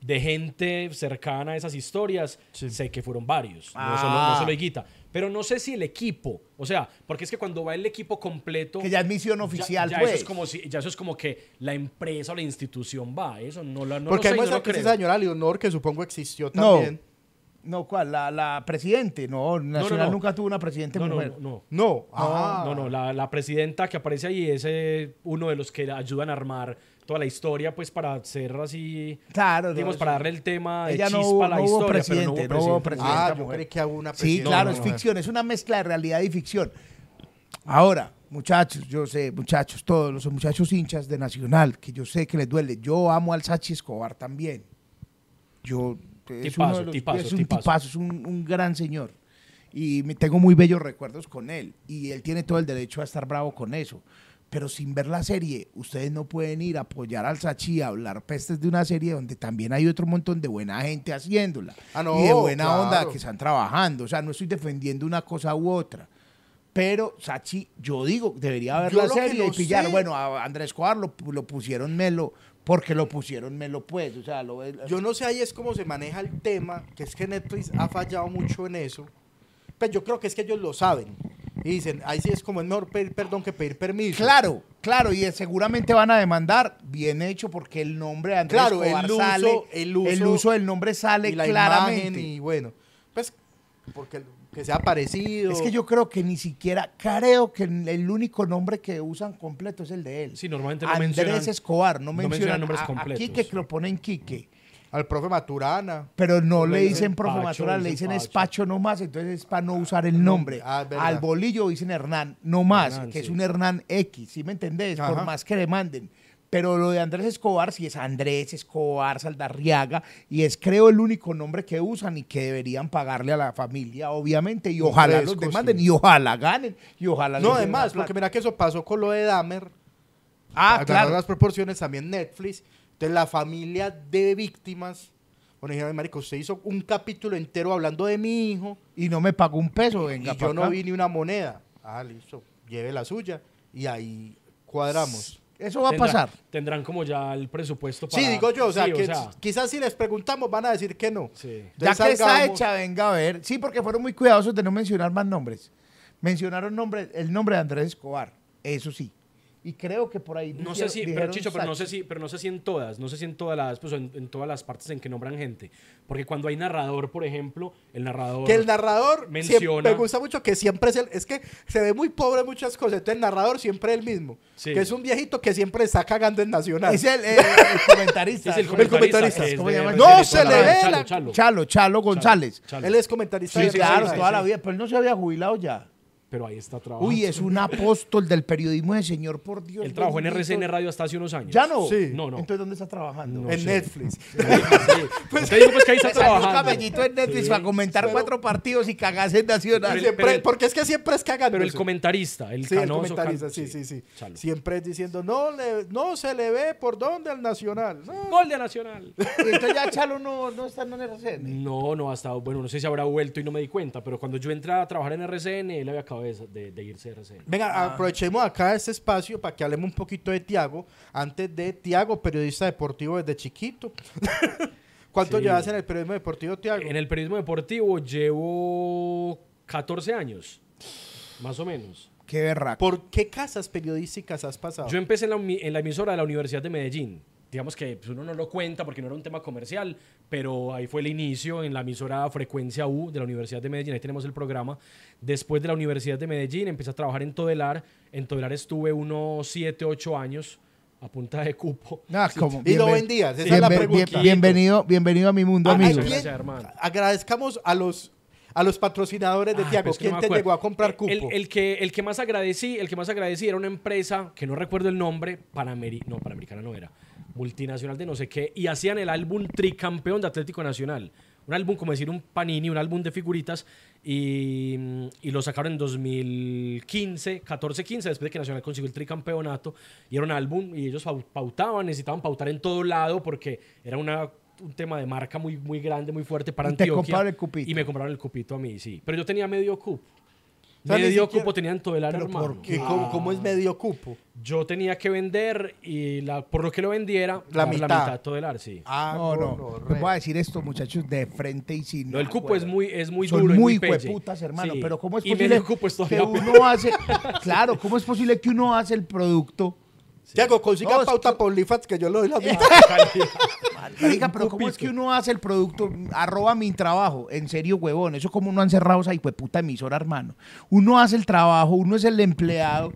[SPEAKER 2] De gente cercana a esas historias, sé que fueron varios. No
[SPEAKER 4] Ah.
[SPEAKER 2] solo, no solo Higuita. Pero no sé si el equipo, o sea, porque es que cuando va el equipo completo.
[SPEAKER 4] que ya es misión
[SPEAKER 2] ya-
[SPEAKER 4] oficial,
[SPEAKER 2] ya,
[SPEAKER 4] pues.
[SPEAKER 2] eso es como si, ya eso es como que la empresa o la institución va. Eso no, lo- no
[SPEAKER 1] porque
[SPEAKER 2] lo
[SPEAKER 1] hay
[SPEAKER 2] sé, y no
[SPEAKER 1] que esa señora Leonor, que supongo existió
[SPEAKER 4] No.
[SPEAKER 1] también.
[SPEAKER 4] No, ¿cuál? La, la presidente. No, Nacional
[SPEAKER 2] no.
[SPEAKER 4] nunca tuvo una presidente
[SPEAKER 2] No, no,
[SPEAKER 4] mujer.
[SPEAKER 2] no, no.
[SPEAKER 1] No, ah.
[SPEAKER 2] No, no, la, la presidenta que aparece ahí es eh, uno de los que ayudan a armar toda la historia, pues para hacer así,
[SPEAKER 4] Claro,
[SPEAKER 2] digamos, para darle el tema de
[SPEAKER 4] Ella
[SPEAKER 2] chispa
[SPEAKER 4] no hubo,
[SPEAKER 2] a la
[SPEAKER 4] no hubo
[SPEAKER 2] historia,
[SPEAKER 4] presidente,
[SPEAKER 2] pero
[SPEAKER 4] no
[SPEAKER 2] no
[SPEAKER 4] hubo
[SPEAKER 2] hubo
[SPEAKER 4] presidente.
[SPEAKER 1] Ah, yo creí que había una
[SPEAKER 4] Sí,
[SPEAKER 1] presidenta.
[SPEAKER 4] claro,
[SPEAKER 1] No,
[SPEAKER 4] es ficción, es una mezcla de realidad y ficción. Ahora, muchachos, yo sé, muchachos, todos los muchachos hinchas de Nacional, que yo sé que les duele. Yo amo al Sachi Escobar también. Yo es,
[SPEAKER 2] Tipazo,
[SPEAKER 4] uno de los-
[SPEAKER 2] tipazo,
[SPEAKER 4] es un
[SPEAKER 2] tipazo.
[SPEAKER 4] tipazo, es un, un gran señor. Y me tengo muy bellos recuerdos con él. Y él tiene todo el derecho a estar bravo con eso. Pero sin ver la serie, ustedes no pueden ir a apoyar al Sachi a hablar pestes de una serie donde también hay otro montón de buena gente haciéndola.
[SPEAKER 1] Ah, no,
[SPEAKER 4] y de buena
[SPEAKER 1] claro.
[SPEAKER 4] onda que están trabajando. O sea, no estoy defendiendo una cosa u otra. Pero Sachi, yo digo, debería ver
[SPEAKER 1] Yo
[SPEAKER 4] la serie y pillar.
[SPEAKER 1] sé-
[SPEAKER 4] Bueno, a Andrés Escobar lo, lo pusieron melo, porque lo pusieron melo, pues. O sea, lo,
[SPEAKER 1] Yo no sé ahí es cómo se maneja el tema, que es que Netflix ha fallado mucho en eso. Pero yo creo que es que ellos lo saben. Y dicen, ahí sí es como es mejor pedir perdón que pedir permiso.
[SPEAKER 4] Claro, claro, y seguramente van a demandar, bien hecho, porque el nombre de Andrés
[SPEAKER 1] Claro,
[SPEAKER 4] Escobar
[SPEAKER 1] el uso-
[SPEAKER 4] sale,
[SPEAKER 1] el uso-
[SPEAKER 4] del nombre sale
[SPEAKER 1] y la
[SPEAKER 4] claramente.
[SPEAKER 1] imagen y bueno, pues porque que sea parecido.
[SPEAKER 4] Es que yo creo que ni siquiera, creo que el único nombre que usan completo es el de él.
[SPEAKER 2] Sí, normalmente no
[SPEAKER 4] Andrés
[SPEAKER 2] mencionan-
[SPEAKER 4] Escobar, no
[SPEAKER 2] no
[SPEAKER 4] mencionan,
[SPEAKER 2] nombres
[SPEAKER 4] a- a
[SPEAKER 2] completos.
[SPEAKER 4] Quique que lo ponen Quique.
[SPEAKER 1] Al profe Maturana.
[SPEAKER 4] Pero no
[SPEAKER 2] Le dicen
[SPEAKER 4] profe
[SPEAKER 2] Pacho,
[SPEAKER 4] Maturana, le
[SPEAKER 2] dicen
[SPEAKER 4] dicen
[SPEAKER 2] Pacho.
[SPEAKER 4] Espacho nomás, entonces es para no usar el nombre.
[SPEAKER 1] Ah.
[SPEAKER 4] Al bolillo dicen Hernán nomás,
[SPEAKER 2] Hernán,
[SPEAKER 4] que es un Hernán X, ¿sí me entendés? Por más que le manden. Pero lo de Andrés Escobar sí es Andrés Escobar Saldarriaga y es creo el único nombre que usan y que deberían pagarle a la familia, obviamente, y ojalá los demanden
[SPEAKER 1] sí.
[SPEAKER 4] y ojalá ganen y ojalá
[SPEAKER 1] No, además, porque mira que eso pasó con lo de Dahmer.
[SPEAKER 4] Ah,
[SPEAKER 1] Agarrar
[SPEAKER 4] claro.
[SPEAKER 1] las proporciones también Netflix. Entonces la familia de víctimas, bueno, dijeron, marico, usted hizo un capítulo entero hablando de mi hijo
[SPEAKER 4] Y no me pagó un peso, venga
[SPEAKER 1] y yo no
[SPEAKER 4] acá.
[SPEAKER 1] vi ni una moneda. Ah, listo, lleve la suya y ahí cuadramos.
[SPEAKER 4] Eso va a pasar.
[SPEAKER 2] Tendrán como ya el presupuesto para...
[SPEAKER 1] Sí, digo yo, o sea,
[SPEAKER 2] Sí,
[SPEAKER 1] que quizás si les preguntamos van a decir que no.
[SPEAKER 2] sí.
[SPEAKER 4] Ya que está hecha, venga a ver. Sí, porque fueron muy cuidadosos de no mencionar más nombres. Mencionaron nombre, el nombre de Andrés Escobar, eso sí. Y creo que por ahí.
[SPEAKER 2] No
[SPEAKER 4] dijeron-
[SPEAKER 2] sé si, pero Chicho, pero no sé si, pero no sé si en todas, no sé si en todas las, pues en, en todas las partes en que nombran gente, porque cuando hay narrador, por ejemplo, el narrador
[SPEAKER 1] Que el narrador
[SPEAKER 2] Menciona-
[SPEAKER 1] siempre, me gusta mucho que siempre es el, es que se ve muy pobre en muchas cosas, entonces el narrador siempre es el mismo,
[SPEAKER 2] Sí.
[SPEAKER 1] que es un viejito que siempre está cagando en Nacional.
[SPEAKER 4] Es el, el- el comentarista.
[SPEAKER 2] Sí, es el
[SPEAKER 4] ¿cómo-
[SPEAKER 1] comentarista.
[SPEAKER 2] es
[SPEAKER 4] ¿Cómo
[SPEAKER 1] No, se le ve
[SPEAKER 2] Chalo, Chalo.
[SPEAKER 4] Chalo, Chalo González.
[SPEAKER 2] Chalo.
[SPEAKER 1] Él es comentarista
[SPEAKER 4] Sí,
[SPEAKER 1] de
[SPEAKER 4] claro,
[SPEAKER 1] Nacional.
[SPEAKER 4] toda la vida. Pero él no se había jubilado ya.
[SPEAKER 2] Pero ahí está trabajando.
[SPEAKER 4] Uy, es un apóstol del periodismo de señor, por Dios.
[SPEAKER 2] Él trabajó en. RCN Radio hasta hace unos años.
[SPEAKER 4] ¿Ya no?
[SPEAKER 1] Sí.
[SPEAKER 2] No, no.
[SPEAKER 4] Entonces, ¿dónde está trabajando?
[SPEAKER 2] No
[SPEAKER 1] En
[SPEAKER 2] sé.
[SPEAKER 1] Netflix.
[SPEAKER 2] Sí. Pues que ahí está
[SPEAKER 4] salió un
[SPEAKER 2] trabajando.
[SPEAKER 4] cabellito en Netflix
[SPEAKER 2] Sí.
[SPEAKER 4] para comentar
[SPEAKER 1] Pero-
[SPEAKER 4] cuatro partidos y cagarse en Nacional.
[SPEAKER 2] Pero-
[SPEAKER 1] Siempre- porque es que siempre es cagando.
[SPEAKER 2] Pero el comentarista, el
[SPEAKER 1] Sí, el
[SPEAKER 2] canoso.
[SPEAKER 1] comentarista,
[SPEAKER 2] can-
[SPEAKER 1] sí, sí, sí.
[SPEAKER 2] Chalo.
[SPEAKER 1] Siempre es diciendo, no, le, no se le ve por dónde al Nacional. No.
[SPEAKER 2] Gol de Nacional.
[SPEAKER 4] Y entonces ya Chalo no, no está en RCN.
[SPEAKER 2] No, no, hasta, bueno, no sé si habrá vuelto y no me di cuenta, pero cuando yo entré a trabajar en RCN, él había acabado de, de- de irse RCN.
[SPEAKER 1] Venga,
[SPEAKER 2] Ah.
[SPEAKER 1] aprovechemos acá este espacio para que hablemos un poquito de Tiago. Antes de Tiago, periodista deportivo desde chiquito. ¿Cuánto
[SPEAKER 2] Sí.
[SPEAKER 1] llevas en el periodismo deportivo, Tiago?
[SPEAKER 2] En el periodismo deportivo llevo 14 años, más o menos.
[SPEAKER 4] Qué berraco.
[SPEAKER 1] ¿Por qué casas periodísticas has pasado?
[SPEAKER 2] Yo empecé en la, en la emisora de la Universidad de Medellín. Digamos que pues, uno no lo cuenta porque no era un tema comercial, pero ahí fue el inicio en la emisora Frecuencia U de la Universidad de Medellín. Ahí tenemos el programa. Después de la Universidad de Medellín empecé a trabajar en Todelar. En Todelar estuve unos 7, 8 años a punta de cupo.
[SPEAKER 4] Ah, como-
[SPEAKER 1] Y lo vendías, esa es la pregunta.
[SPEAKER 4] bien- bienvenido, bienvenido a mi mundo,
[SPEAKER 1] Ah,
[SPEAKER 4] amigo.
[SPEAKER 2] Muchas
[SPEAKER 1] ¿quién-
[SPEAKER 2] gracias, hermano.
[SPEAKER 1] Agradezcamos a los, a los patrocinadores de
[SPEAKER 2] Ay,
[SPEAKER 1] Tiago.
[SPEAKER 2] pues
[SPEAKER 1] ¿Quién
[SPEAKER 2] no
[SPEAKER 1] te llegó a comprar cupo?
[SPEAKER 2] El, el que, el que más agradecí, el que más agradecí era una empresa que no recuerdo el nombre, Panameri no, Panamericana no era, multinacional de no sé qué, y hacían el álbum Tricampeón de Atlético Nacional. Un álbum, como decir, un panini, un álbum de figuritas, y, y lo sacaron en 2015, 14-15, después de que Nacional consiguió el tricampeonato, y era un álbum, y ellos pau- pautaban, necesitaban pautar en todo lado, porque era una un tema de marca muy, muy grande, muy fuerte para
[SPEAKER 4] Y te
[SPEAKER 2] Antioquia.
[SPEAKER 4] compraron el cupito.
[SPEAKER 2] Y me compraron el cupito a mí, sí. Pero yo tenía medio cupo.
[SPEAKER 1] O sea,
[SPEAKER 2] medio
[SPEAKER 1] siquiera-
[SPEAKER 2] cupo tenía en todo el área,
[SPEAKER 1] ¿Pero
[SPEAKER 2] hermano.
[SPEAKER 1] por qué? ¿Cómo, cómo es medio cupo?
[SPEAKER 2] Yo tenía que vender y la, por lo que lo vendiera,
[SPEAKER 1] La mitad.
[SPEAKER 2] la mitad todo el área, sí.
[SPEAKER 1] Ah,
[SPEAKER 4] No, no.
[SPEAKER 1] gonorrea.
[SPEAKER 4] Les voy a decir esto, muchachos, de frente y sin.
[SPEAKER 2] Lo del cupo es muy, es muy
[SPEAKER 4] Son
[SPEAKER 2] duro. y
[SPEAKER 4] muy hueputas, hermano.
[SPEAKER 2] Sí.
[SPEAKER 4] Pero ¿cómo es
[SPEAKER 2] y
[SPEAKER 4] posible
[SPEAKER 2] medio cupo es
[SPEAKER 4] que uno hace. Claro, ¿cómo es posible que uno hace el producto?
[SPEAKER 1] Tiago, consiga
[SPEAKER 4] No, es
[SPEAKER 1] pauta
[SPEAKER 4] que-
[SPEAKER 1] por OnlyFans que yo le doy la mitad.
[SPEAKER 4] Marica, pero ¿cómo es que uno hace el producto? Arroba mi trabajo. En serio, huevón. Eso como uno han cerrado esa puta emisora, hermano. Uno hace el trabajo, uno es el empleado,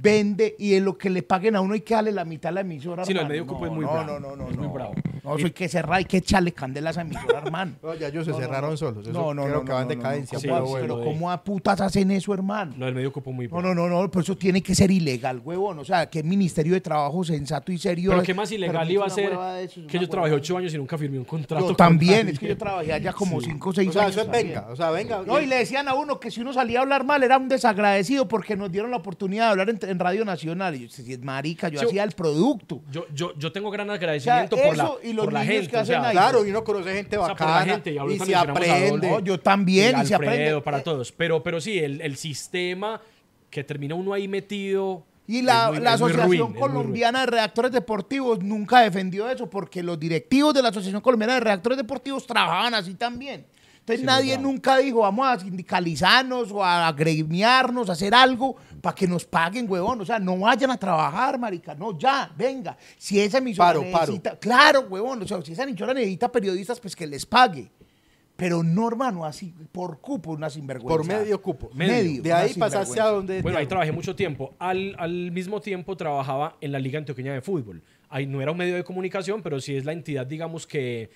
[SPEAKER 4] vende y en lo que le paguen a uno hay que darle la mitad a la emisora.
[SPEAKER 2] Sí, no, el medio cupo es muy
[SPEAKER 4] no,
[SPEAKER 2] bravo.
[SPEAKER 4] No, no, no,
[SPEAKER 2] Es
[SPEAKER 4] no.
[SPEAKER 2] muy bravo.
[SPEAKER 4] No, eso hay que cerrar, hay que echarle candela a esa emisora, hermano.
[SPEAKER 1] No, ya ellos se cerraron solos. Eso
[SPEAKER 4] No, no,
[SPEAKER 1] creo
[SPEAKER 4] no.
[SPEAKER 1] que van
[SPEAKER 4] no,
[SPEAKER 1] de
[SPEAKER 4] no,
[SPEAKER 1] cadencia.
[SPEAKER 4] no,
[SPEAKER 2] Sí,
[SPEAKER 1] pero
[SPEAKER 4] ¿cómo-
[SPEAKER 2] sí,
[SPEAKER 1] bueno.
[SPEAKER 4] pero
[SPEAKER 2] lo de-
[SPEAKER 4] ¿cómo a putas hacen eso, hermano?
[SPEAKER 2] No, el medio cupo muy
[SPEAKER 4] No,
[SPEAKER 2] bravo.
[SPEAKER 4] no, no, no, por eso tiene que ser ilegal, huevón. O sea, que el Ministerio de Trabajo sensato y serio.
[SPEAKER 2] Pero qué más ilegal iba a ser
[SPEAKER 4] eso, es
[SPEAKER 2] que yo trabajé ocho años y nunca firmé un contrato.
[SPEAKER 4] Yo también, es que yo trabajé allá como 5 o 6
[SPEAKER 1] O sea,
[SPEAKER 4] años.
[SPEAKER 1] eso es venga. O sea, venga.
[SPEAKER 4] No, y le decían a uno que si uno salía a hablar mal era un desagradecido porque nos dieron la oportunidad de hablar en, en Radio Nacional. Y yo, si es marica, yo
[SPEAKER 2] Sí.
[SPEAKER 4] hacía el producto.
[SPEAKER 2] Yo, yo, yo tengo gran
[SPEAKER 4] O sea,
[SPEAKER 2] agradecimiento por la,
[SPEAKER 4] y los
[SPEAKER 2] por la gente.
[SPEAKER 4] que
[SPEAKER 2] o
[SPEAKER 4] hacen
[SPEAKER 2] sea,
[SPEAKER 4] ahí.
[SPEAKER 1] Claro, y uno conoce gente
[SPEAKER 2] O sea, por la
[SPEAKER 1] bacana
[SPEAKER 2] gente, y
[SPEAKER 1] y se aprende.
[SPEAKER 4] No, yo también,
[SPEAKER 2] y
[SPEAKER 4] y se
[SPEAKER 2] Alfredo,
[SPEAKER 4] aprende.
[SPEAKER 2] para todos. Pero, pero sí, el, el sistema que termina uno ahí metido.
[SPEAKER 4] Y la,
[SPEAKER 2] muy- ruin,
[SPEAKER 4] Asociación Colombiana de Redactores Deportivos nunca defendió eso porque los directivos de la Asociación Colombiana de Redactores Deportivos trabajaban así también. Entonces
[SPEAKER 2] Sí,
[SPEAKER 4] nadie nunca dijo vamos a sindicalizarnos o a agremiarnos, a hacer algo para que nos paguen, huevón. O sea, no vayan a trabajar, marica. No, ya, venga. Si esa emisora
[SPEAKER 1] Paro, paro.
[SPEAKER 4] necesita... Claro, huevón. O sea, si esa emisora necesita periodistas, pues que les pague. Pero no, hermano, así, por cupo, una sinvergüenza.
[SPEAKER 1] Por medio cupo.
[SPEAKER 2] Medio.
[SPEAKER 1] De ahí pasaste a donde.
[SPEAKER 2] Bueno, ahí trabajé mucho tiempo. Al, al mismo tiempo trabajaba en la Liga Antioqueña de Fútbol. Ahí no era un medio de comunicación, pero sí es la entidad, digamos, que,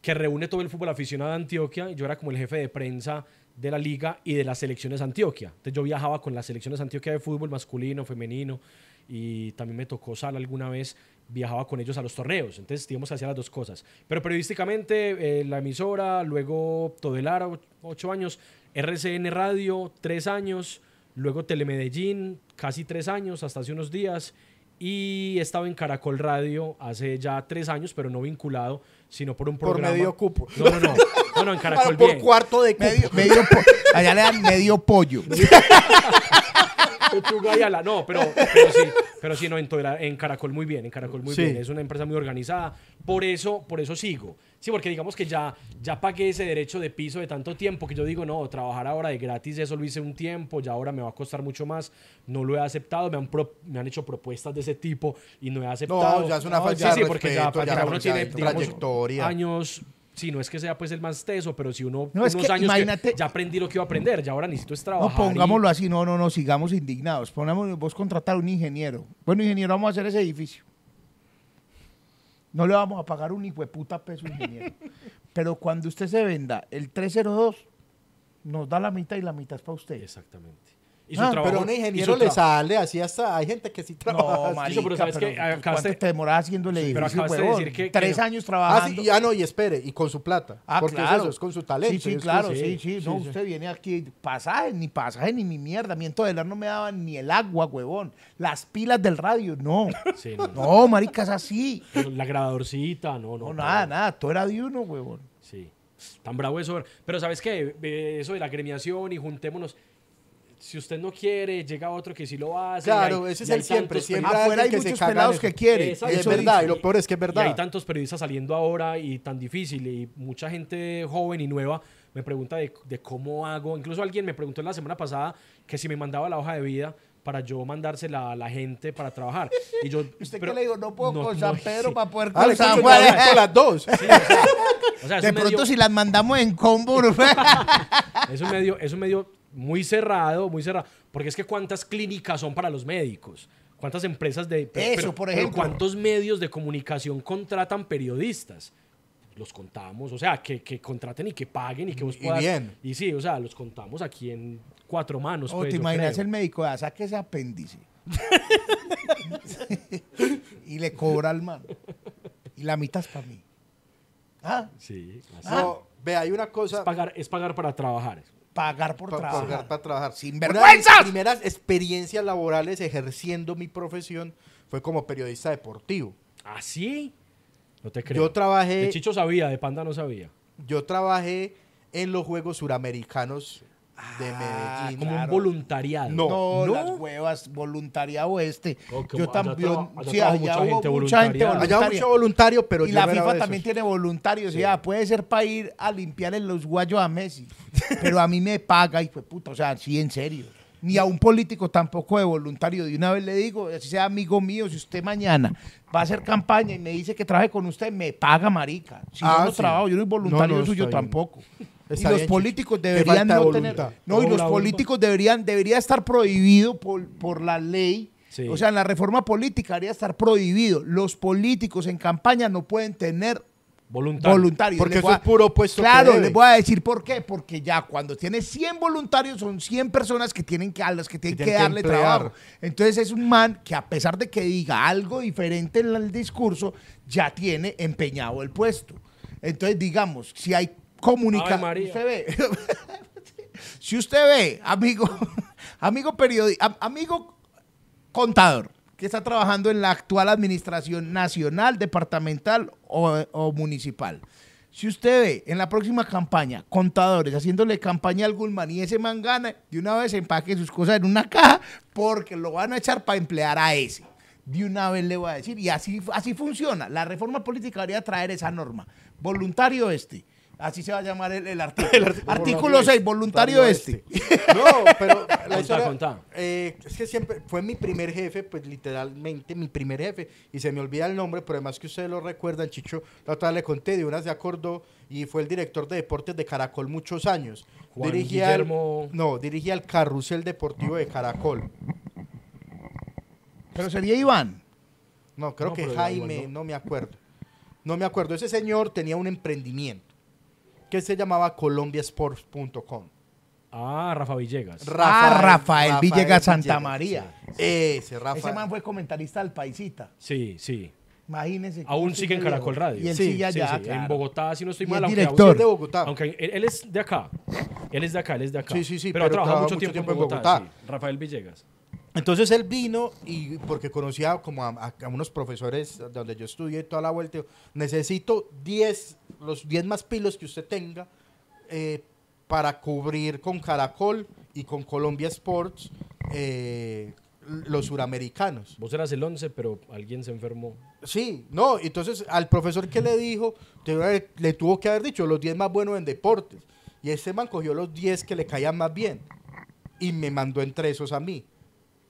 [SPEAKER 2] que reúne todo el fútbol aficionado de Antioquia. Yo era como el jefe de prensa de la liga y de las selecciones Antioquia. Entonces yo viajaba con las selecciones Antioquia de fútbol masculino, femenino y también me tocó sala alguna vez, viajaba con ellos a los torneos. Entonces digamos que hacía las dos cosas. Pero periodísticamente eh, la emisora, luego Todelar, o- ocho años, RCN Radio, tres años, luego Telemedellín, casi tres años, hasta hace unos días. Y he estado en Caracol Radio hace ya tres años, pero no vinculado, sino por un
[SPEAKER 1] Por
[SPEAKER 2] programa.
[SPEAKER 1] medio cupo.
[SPEAKER 2] No, no, no. No, no, en Caracol
[SPEAKER 1] por
[SPEAKER 2] bien.
[SPEAKER 1] cuarto de cupo.
[SPEAKER 4] Medio, medio po- allá le dan medio pollo.
[SPEAKER 2] Pechuga y ala. No, pero, pero sí, pero sí, no, en, Todera- en Caracol muy bien, en Caracol muy
[SPEAKER 1] Sí.
[SPEAKER 2] bien. Es una empresa muy organizada. Por eso, por eso sigo. Sí, porque digamos que ya, ya pagué ese derecho de piso de tanto tiempo que yo digo, no, trabajar ahora de gratis, eso lo hice un tiempo, ya ahora me va a costar mucho más. No lo he aceptado, me han, pro- me han hecho propuestas de ese tipo y no he aceptado.
[SPEAKER 1] No, ya es una
[SPEAKER 2] No,
[SPEAKER 1] falta
[SPEAKER 2] sí,
[SPEAKER 1] de
[SPEAKER 2] sí, porque ya,
[SPEAKER 1] respeto,
[SPEAKER 2] ya
[SPEAKER 1] ya,
[SPEAKER 2] uno tiene digamos,
[SPEAKER 1] trayectoria.
[SPEAKER 2] años. Sí, no es que sea pues el más teso, pero si uno
[SPEAKER 4] No, es
[SPEAKER 2] unos
[SPEAKER 4] que
[SPEAKER 2] años que ya aprendí lo que iba a aprender, ya ahora necesito es
[SPEAKER 4] No,
[SPEAKER 2] trabajar. y-
[SPEAKER 4] pongámoslo así, no, no, no, sigamos indignados. Ponemos, vos contratar a un ingeniero. Bueno, ingeniero, vamos a hacer ese edificio. No le vamos a pagar un hijo de puta peso ingeniero. Pero cuando usted se venda el 302, nos da la mitad y la mitad es para usted.
[SPEAKER 2] Exactamente. Y su
[SPEAKER 4] Ah,
[SPEAKER 2] trabajo-
[SPEAKER 1] Pero un ingeniero le sale así hasta. Hay gente que sí trabaja.
[SPEAKER 4] No, marica,
[SPEAKER 2] pero ¿sabes
[SPEAKER 4] pero
[SPEAKER 2] Acabaste-
[SPEAKER 4] ¿cuánto te demoras haciendo el
[SPEAKER 2] Sí, pero
[SPEAKER 4] edificio,
[SPEAKER 2] acabaste de decir que-
[SPEAKER 4] Tres
[SPEAKER 2] que no.
[SPEAKER 4] años
[SPEAKER 1] Ah,
[SPEAKER 4] trabajando.
[SPEAKER 1] sí, ya no, y espere, y con su plata.
[SPEAKER 4] Ah,
[SPEAKER 1] porque
[SPEAKER 4] claro.
[SPEAKER 1] es eso, es con su talento.
[SPEAKER 4] Sí, sí,
[SPEAKER 1] que-
[SPEAKER 4] claro,
[SPEAKER 2] sí,
[SPEAKER 4] sí, no, usted viene aquí, pasaje, ni pasaje, ni mi mierda. Miento de no me daban ni el agua, huevón. Las pilas del radio, no.
[SPEAKER 2] Sí, no.
[SPEAKER 4] No, marica, es así.
[SPEAKER 2] Pero La grabadorcita, no, no.
[SPEAKER 4] No, nada, nada. Todo era de uno, huevón.
[SPEAKER 2] Sí. Tan bravo eso. Pero ¿sabes qué? Eso de la gremiación y juntémonos. Si usted no quiere, llega otro que sí lo hace.
[SPEAKER 1] Claro,
[SPEAKER 2] y hay-
[SPEAKER 1] ese es
[SPEAKER 2] y
[SPEAKER 1] el siempre, siempre
[SPEAKER 4] Afuera hay
[SPEAKER 1] que
[SPEAKER 4] muchos pelados
[SPEAKER 1] eso.
[SPEAKER 4] que quieren.
[SPEAKER 2] Exacto.
[SPEAKER 1] Y es
[SPEAKER 4] Eso
[SPEAKER 1] verdad,
[SPEAKER 4] dice.
[SPEAKER 1] y lo peor es que es
[SPEAKER 2] Y
[SPEAKER 1] verdad.
[SPEAKER 2] hay tantos periodistas saliendo ahora y tan difícil y mucha gente joven y nueva me pregunta de, de cómo hago. Incluso alguien me preguntó la semana pasada que si me mandaba la hoja de vida para yo mandársela a la gente para trabajar. Y yo,
[SPEAKER 4] ¿Usted
[SPEAKER 2] pero-
[SPEAKER 4] qué le digo? No puedo
[SPEAKER 2] no,
[SPEAKER 4] con San
[SPEAKER 2] no,
[SPEAKER 4] Pedro
[SPEAKER 2] sí.
[SPEAKER 4] para poder
[SPEAKER 1] Ah,
[SPEAKER 4] con San Juan.
[SPEAKER 1] con las dos.
[SPEAKER 2] O sea, es
[SPEAKER 4] De
[SPEAKER 2] un
[SPEAKER 4] pronto
[SPEAKER 2] medio-
[SPEAKER 4] si las mandamos en combo, ¿no?
[SPEAKER 2] Es un medio, es un medio muy cerrado, muy cerrado. Porque es que cuántas clínicas son para los médicos. ¿Cuántas empresas de... pero-
[SPEAKER 4] Eso, por
[SPEAKER 2] pero
[SPEAKER 4] ejemplo.
[SPEAKER 2] ¿Cuántos medios de comunicación contratan periodistas? Los contamos, o sea, que, que contraten y que paguen y que vos
[SPEAKER 1] Y
[SPEAKER 2] puedas...
[SPEAKER 1] bien.
[SPEAKER 2] Y sí, o sea, los contamos aquí en cuatro manos.
[SPEAKER 4] O
[SPEAKER 2] pues,
[SPEAKER 4] te imaginas
[SPEAKER 2] creo.
[SPEAKER 4] el médico, ah, saque ese apéndice. y le cobra al man. Y la mitad es para mí. Ah,
[SPEAKER 2] Sí, así.
[SPEAKER 1] No, ve, hay una
[SPEAKER 2] Es,
[SPEAKER 1] cosa.
[SPEAKER 2] pagar, es pagar para trabajar.
[SPEAKER 4] Pagar por
[SPEAKER 1] pa-
[SPEAKER 4] trabajar.
[SPEAKER 1] pagar para trabajar.
[SPEAKER 4] Sin
[SPEAKER 1] Una de mis
[SPEAKER 4] vergüenzas.
[SPEAKER 1] primeras experiencias laborales ejerciendo mi profesión fue como periodista deportivo.
[SPEAKER 2] ¿Así? No te creo.
[SPEAKER 1] Yo trabajé,
[SPEAKER 2] De Chicho sabía, de Panda no sabía.
[SPEAKER 1] yo trabajé en los Juegos Suramericanos de
[SPEAKER 4] Ah,
[SPEAKER 1] Medellín.
[SPEAKER 2] Como
[SPEAKER 4] Claro.
[SPEAKER 2] un voluntariado.
[SPEAKER 1] No.
[SPEAKER 4] No,
[SPEAKER 2] ¿No?
[SPEAKER 4] las huevas, voluntariado este.
[SPEAKER 2] Oh,
[SPEAKER 4] Yo también. sí, allá hubo
[SPEAKER 2] gente
[SPEAKER 4] mucha gente.
[SPEAKER 1] Allá
[SPEAKER 4] voluntaria.
[SPEAKER 1] mucho voluntario, pero
[SPEAKER 4] y
[SPEAKER 1] yo
[SPEAKER 4] la
[SPEAKER 1] no
[SPEAKER 4] FIFA también tiene voluntarios. Ya, puede ser para ir a limpiar en los guayos a Messi. pero a mí me paga y fue puta. O sea, sí, en serio. Ni a un político tampoco de voluntario. De una vez le digo, así sea amigo mío, si usted mañana va a hacer campaña y me dice que trabaje con usted, me paga, marica. Si
[SPEAKER 1] Ah,
[SPEAKER 4] yo no
[SPEAKER 1] sí.
[SPEAKER 4] trabajo, yo no soy voluntario
[SPEAKER 1] No, no,
[SPEAKER 4] suyo
[SPEAKER 1] bien.
[SPEAKER 4] Y los políticos deberían no tener. No, y los políticos deberían, debería estar prohibido por, por la ley.
[SPEAKER 2] Sí.
[SPEAKER 4] O sea, en la reforma política debería estar prohibido. Los políticos en campaña no pueden tener
[SPEAKER 2] Voluntario.
[SPEAKER 4] voluntarios.
[SPEAKER 1] Porque
[SPEAKER 4] Les
[SPEAKER 1] eso
[SPEAKER 4] a-
[SPEAKER 1] es puro puesto que
[SPEAKER 4] Claro, les voy a decir por qué. Porque ya cuando tienes 100 voluntarios, son 100 personas que tienen que, a las que tienen
[SPEAKER 1] Que
[SPEAKER 4] que,
[SPEAKER 1] tienen que
[SPEAKER 4] darle
[SPEAKER 1] emplear.
[SPEAKER 4] trabajo. Entonces es un man que a pesar de que diga algo diferente en el discurso, ya tiene empeñado el puesto. Entonces, digamos, si hay Usted ve. si usted ve, amigo, amigo periodista, amigo contador que está trabajando en la actual administración nacional, departamental o, o municipal. Si usted ve en la próxima campaña contadores haciéndole campaña al Gulman y ese man gana, de una vez empaque sus cosas en una caja porque lo van a echar para emplear a ese. De una vez le voy a decir. Y así, así funciona. La reforma política debería traer esa norma. Voluntario este. Así se va a llamar el, el artículo. Artículo 6, voluntario
[SPEAKER 1] Radio
[SPEAKER 4] este.
[SPEAKER 1] No, pero la
[SPEAKER 2] Contá,
[SPEAKER 1] historia,
[SPEAKER 2] contá.
[SPEAKER 1] eh, es que siempre fue mi primer jefe, pues literalmente mi primer jefe, y se me olvida el nombre, pero además que ustedes lo recuerdan, Chicho, la otra vez le conté, de una se acordó, y fue el director de deportes de Caracol muchos años.
[SPEAKER 2] Juan
[SPEAKER 1] dirigía el-
[SPEAKER 2] Guillermo-
[SPEAKER 1] no, dirigía el carrusel deportivo de Caracol.
[SPEAKER 4] Pero sería Iván.
[SPEAKER 1] No, creo
[SPEAKER 2] No,
[SPEAKER 1] que Jaime,
[SPEAKER 2] igual
[SPEAKER 1] no me acuerdo. No me acuerdo. Ese señor tenía un emprendimiento que se llamaba colombiasports.com.
[SPEAKER 2] Ah, Rafa Villegas.
[SPEAKER 4] ah, Rafael, Villegas Santa María.
[SPEAKER 1] Ese, Rafael.
[SPEAKER 4] Ese man fue comentarista del Paisita.
[SPEAKER 2] Sí, sí.
[SPEAKER 4] Imagínense.
[SPEAKER 2] Aún sigue en. Caracol Radio.
[SPEAKER 4] Y él
[SPEAKER 1] Sí,
[SPEAKER 4] sigue allá,
[SPEAKER 2] sí,
[SPEAKER 4] claro.
[SPEAKER 2] En Bogotá, si no estoy
[SPEAKER 4] Y
[SPEAKER 2] mal. aunque
[SPEAKER 4] director.
[SPEAKER 1] Es de Bogotá.
[SPEAKER 2] Aunque él, él es de acá. Él es de acá, él es de acá.
[SPEAKER 1] Sí, sí, sí,
[SPEAKER 2] Pero, ha trabajado
[SPEAKER 1] trabaja
[SPEAKER 2] mucho tiempo, en Bogotá. sí. Rafael Villegas.
[SPEAKER 1] Entonces él vino y porque conocía como a, a- unos profesores donde yo estudié toda la vuelta, necesito 10, los 10 más pilos que usted tenga eh, para cubrir con Caracol y con Colombia Sports eh, los suramericanos.
[SPEAKER 2] Vos eras el 11, pero alguien se enfermó.
[SPEAKER 1] Sí, no, entonces al profesor que le dijo, le tuvo que haber dicho los 10 más buenos en deportes. Y ese man cogió los 10 que le caían más bien y me mandó entre esos a mí.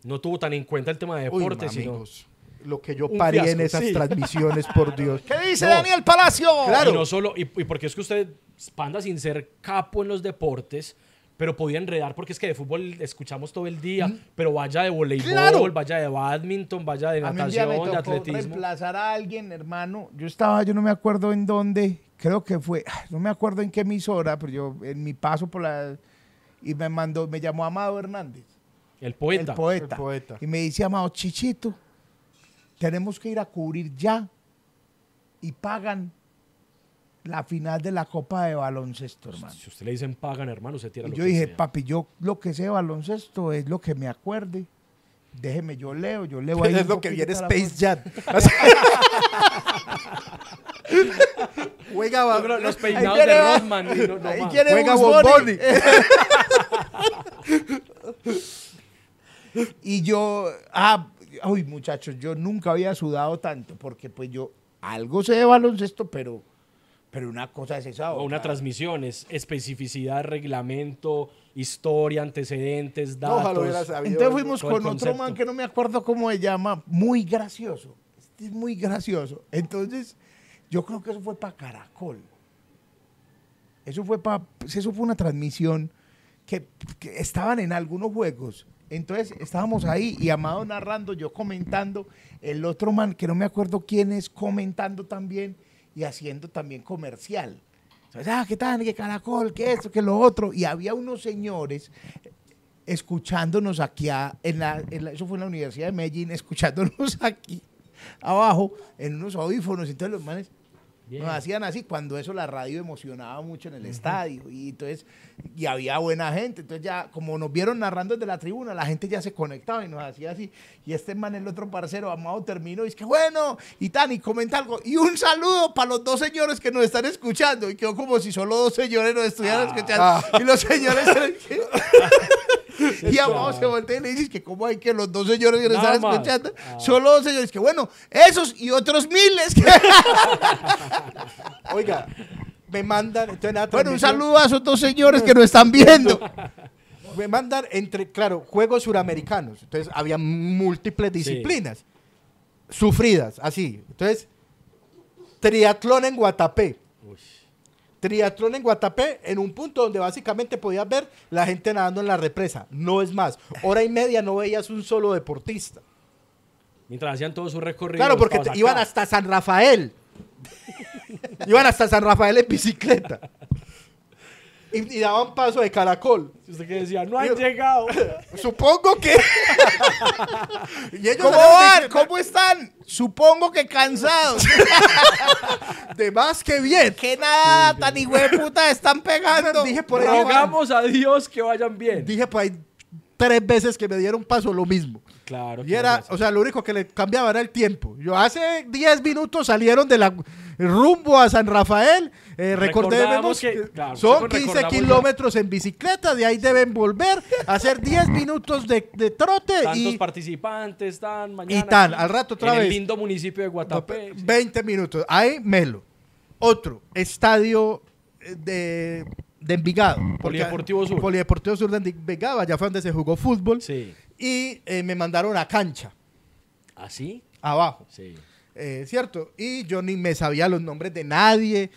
[SPEAKER 2] No tuvo tan en cuenta el tema de
[SPEAKER 1] Uy,
[SPEAKER 2] deportes, sino...
[SPEAKER 1] amigos, lo que yo parí en esas
[SPEAKER 2] sí.
[SPEAKER 1] transmisiones, por Dios.
[SPEAKER 4] ¿Qué dice
[SPEAKER 1] No,
[SPEAKER 4] Daniel Palacio?
[SPEAKER 1] Claro.
[SPEAKER 2] Y no solo, y, y porque es que usted, Panda, sin ser capo en los deportes, pero podía enredar porque es que de fútbol escuchamos todo el día, pero vaya de voleibol,
[SPEAKER 1] Mm. Claro.
[SPEAKER 2] vaya de badminton, vaya de
[SPEAKER 4] A mí un día me
[SPEAKER 2] natación, de atletismo.
[SPEAKER 4] reemplazar a alguien, hermano. Yo estaba, yo no me acuerdo en dónde, creo que fue, no me acuerdo en qué emisora, pero yo en mi paso por la... Y me mandó, me llamó Amado Hernández,
[SPEAKER 2] El poeta.
[SPEAKER 4] el poeta.
[SPEAKER 1] El poeta.
[SPEAKER 4] Y me dice, Amado, Chichito, tenemos que ir a cubrir ya y pagan la final de la Copa de Baloncesto, hermano.
[SPEAKER 2] Si usted le dicen pagan, hermano, se tira
[SPEAKER 4] Y
[SPEAKER 2] lo
[SPEAKER 4] yo
[SPEAKER 2] que
[SPEAKER 4] dije,
[SPEAKER 2] sea.
[SPEAKER 4] papi, yo lo que sé de baloncesto es lo que me acuerde. Déjeme, yo leo, yo leo ahí.
[SPEAKER 1] es lo que viene Space. Jam. Juega,
[SPEAKER 2] Los
[SPEAKER 4] Ahí
[SPEAKER 2] peinados
[SPEAKER 4] quiere
[SPEAKER 2] de
[SPEAKER 4] va-
[SPEAKER 2] Rodman. no- no
[SPEAKER 4] ahí
[SPEAKER 1] juega.
[SPEAKER 4] Y yo, ah, uy, muchachos, yo nunca había sudado tanto porque pues yo algo sé de baloncesto, pero, pero una cosa es esa.
[SPEAKER 2] O una
[SPEAKER 4] otra.
[SPEAKER 2] transmisión es especificidad, reglamento, historia, antecedentes,
[SPEAKER 1] No,
[SPEAKER 2] datos.
[SPEAKER 1] ojalá hubiera sabido.
[SPEAKER 4] Entonces fuimos con otro man que no me acuerdo cómo se llama, muy gracioso. Este es muy gracioso. Entonces, yo creo que eso fue para Caracol. Eso fue para, eso fue una transmisión que, que estaban en algunos juegos. Entonces estábamos ahí y Amado narrando, yo comentando, el otro man que no me acuerdo quién es comentando también y haciendo también comercial. Entonces, ah, ¿qué tal? ¿Qué caracol? ¿Qué esto? ¿Qué lo otro? Y había unos señores escuchándonos aquí, en la, en la- eso fue en la Universidad de Medellín, escuchándonos aquí abajo en unos audífonos. Entonces los manes
[SPEAKER 2] Bien.
[SPEAKER 4] nos hacían así, cuando eso la radio emocionaba mucho en el estadio. Y entonces, y había buena gente. Entonces ya, como nos vieron narrando desde la tribuna, la gente ya se conectaba y nos hacía así. Y este man, el otro parcero, amado, terminó y es que bueno, y tan, y comenta algo. Y un saludo para los dos señores que nos están escuchando. Y quedó como si solo dos señores nos estuvieran escuchando. Y los señores... Y Amado se voltea y le dice que cómo hay que los dos señores que
[SPEAKER 2] Nada
[SPEAKER 4] están escuchando,
[SPEAKER 2] Ah.
[SPEAKER 4] solo dos señores, que bueno, esos y otros miles. que-
[SPEAKER 1] Oiga, me mandan. entonces, nada,
[SPEAKER 4] Bueno, un saludo a esos dos señores que nos están viendo.
[SPEAKER 1] Me mandan entre, claro, juegos suramericanos. Entonces había múltiples disciplinas. Sufridas, así. Entonces, triatlón en Guatapé. Triatlón en Guatapé, en un punto donde básicamente podías ver la gente nadando en la represa. No es más. Hora y media no veías un solo deportista.
[SPEAKER 2] Mientras hacían todo su recorrido.
[SPEAKER 1] Claro, porque te- iban hasta San Rafael. iban hasta San Rafael en bicicleta. Y, y daban paso de caracol.
[SPEAKER 2] Si usted que decía, no han
[SPEAKER 1] Yo-
[SPEAKER 2] llegado.
[SPEAKER 1] Supongo que. y ellos
[SPEAKER 4] ¿Cómo van?
[SPEAKER 1] de-
[SPEAKER 4] ¿Cómo están? Supongo que cansados.
[SPEAKER 1] De más que bien.
[SPEAKER 4] que nada tan puta están pegando.
[SPEAKER 1] Dije por ahí.
[SPEAKER 2] Rogamos a Dios que vayan bien.
[SPEAKER 1] Dije por ahí tres veces que me dieron paso lo mismo.
[SPEAKER 2] Claro.
[SPEAKER 1] Y era, o sea, lo único que le cambiaba era el tiempo. Yo hace 10 minutos salieron de la rumbo a San Rafael. Eh, recordemos
[SPEAKER 2] que- claro,
[SPEAKER 1] son
[SPEAKER 2] nosotros
[SPEAKER 1] 15
[SPEAKER 2] recordamos
[SPEAKER 1] kilómetros en bicicleta. De ahí deben volver a hacer 10 minutos de, de trote.
[SPEAKER 2] Tantos
[SPEAKER 1] y
[SPEAKER 2] participantes, tan mañana.
[SPEAKER 1] y tan, al rato otra
[SPEAKER 2] en
[SPEAKER 1] vez.
[SPEAKER 2] el lindo municipio de Guatapé.
[SPEAKER 1] 20 minutos. Ahí, Melo. Otro, estadio eh, de, de Envigado.
[SPEAKER 2] Polideportivo Sur.
[SPEAKER 1] Polideportivo Sur de Envigado, allá fue donde se jugó fútbol.
[SPEAKER 2] Sí.
[SPEAKER 1] Y eh, me mandaron a cancha,
[SPEAKER 2] ¿Así?
[SPEAKER 1] abajo.
[SPEAKER 2] Sí.
[SPEAKER 1] Eh, ¿Cierto? Y yo ni me sabía los nombres de nadie,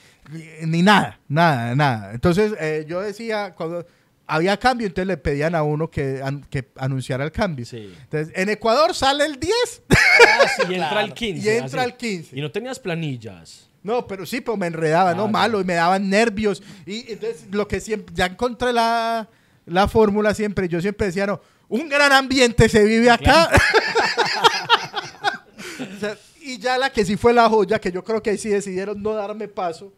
[SPEAKER 1] ni, nada, nada, nada. Entonces eh, yo decía, cuando había cambio, entonces le pedían a uno que, an- que anunciara el cambio.
[SPEAKER 2] Sí.
[SPEAKER 1] Entonces, en Ecuador sale el 10.
[SPEAKER 2] Ah, sí, y entra el 15.
[SPEAKER 1] Y entra
[SPEAKER 2] así.
[SPEAKER 1] el 15.
[SPEAKER 2] Y no tenías planillas.
[SPEAKER 1] No, pero sí, pues me enredaba, no
[SPEAKER 2] Claro.
[SPEAKER 1] malo, y me daban nervios. Y entonces lo que siempre, ya encontré la, la fórmula siempre, yo siempre decía, no, un gran ambiente se vive acá. O sea, y ya la que sí fue la joya, que yo creo que ahí sí decidieron no darme paso,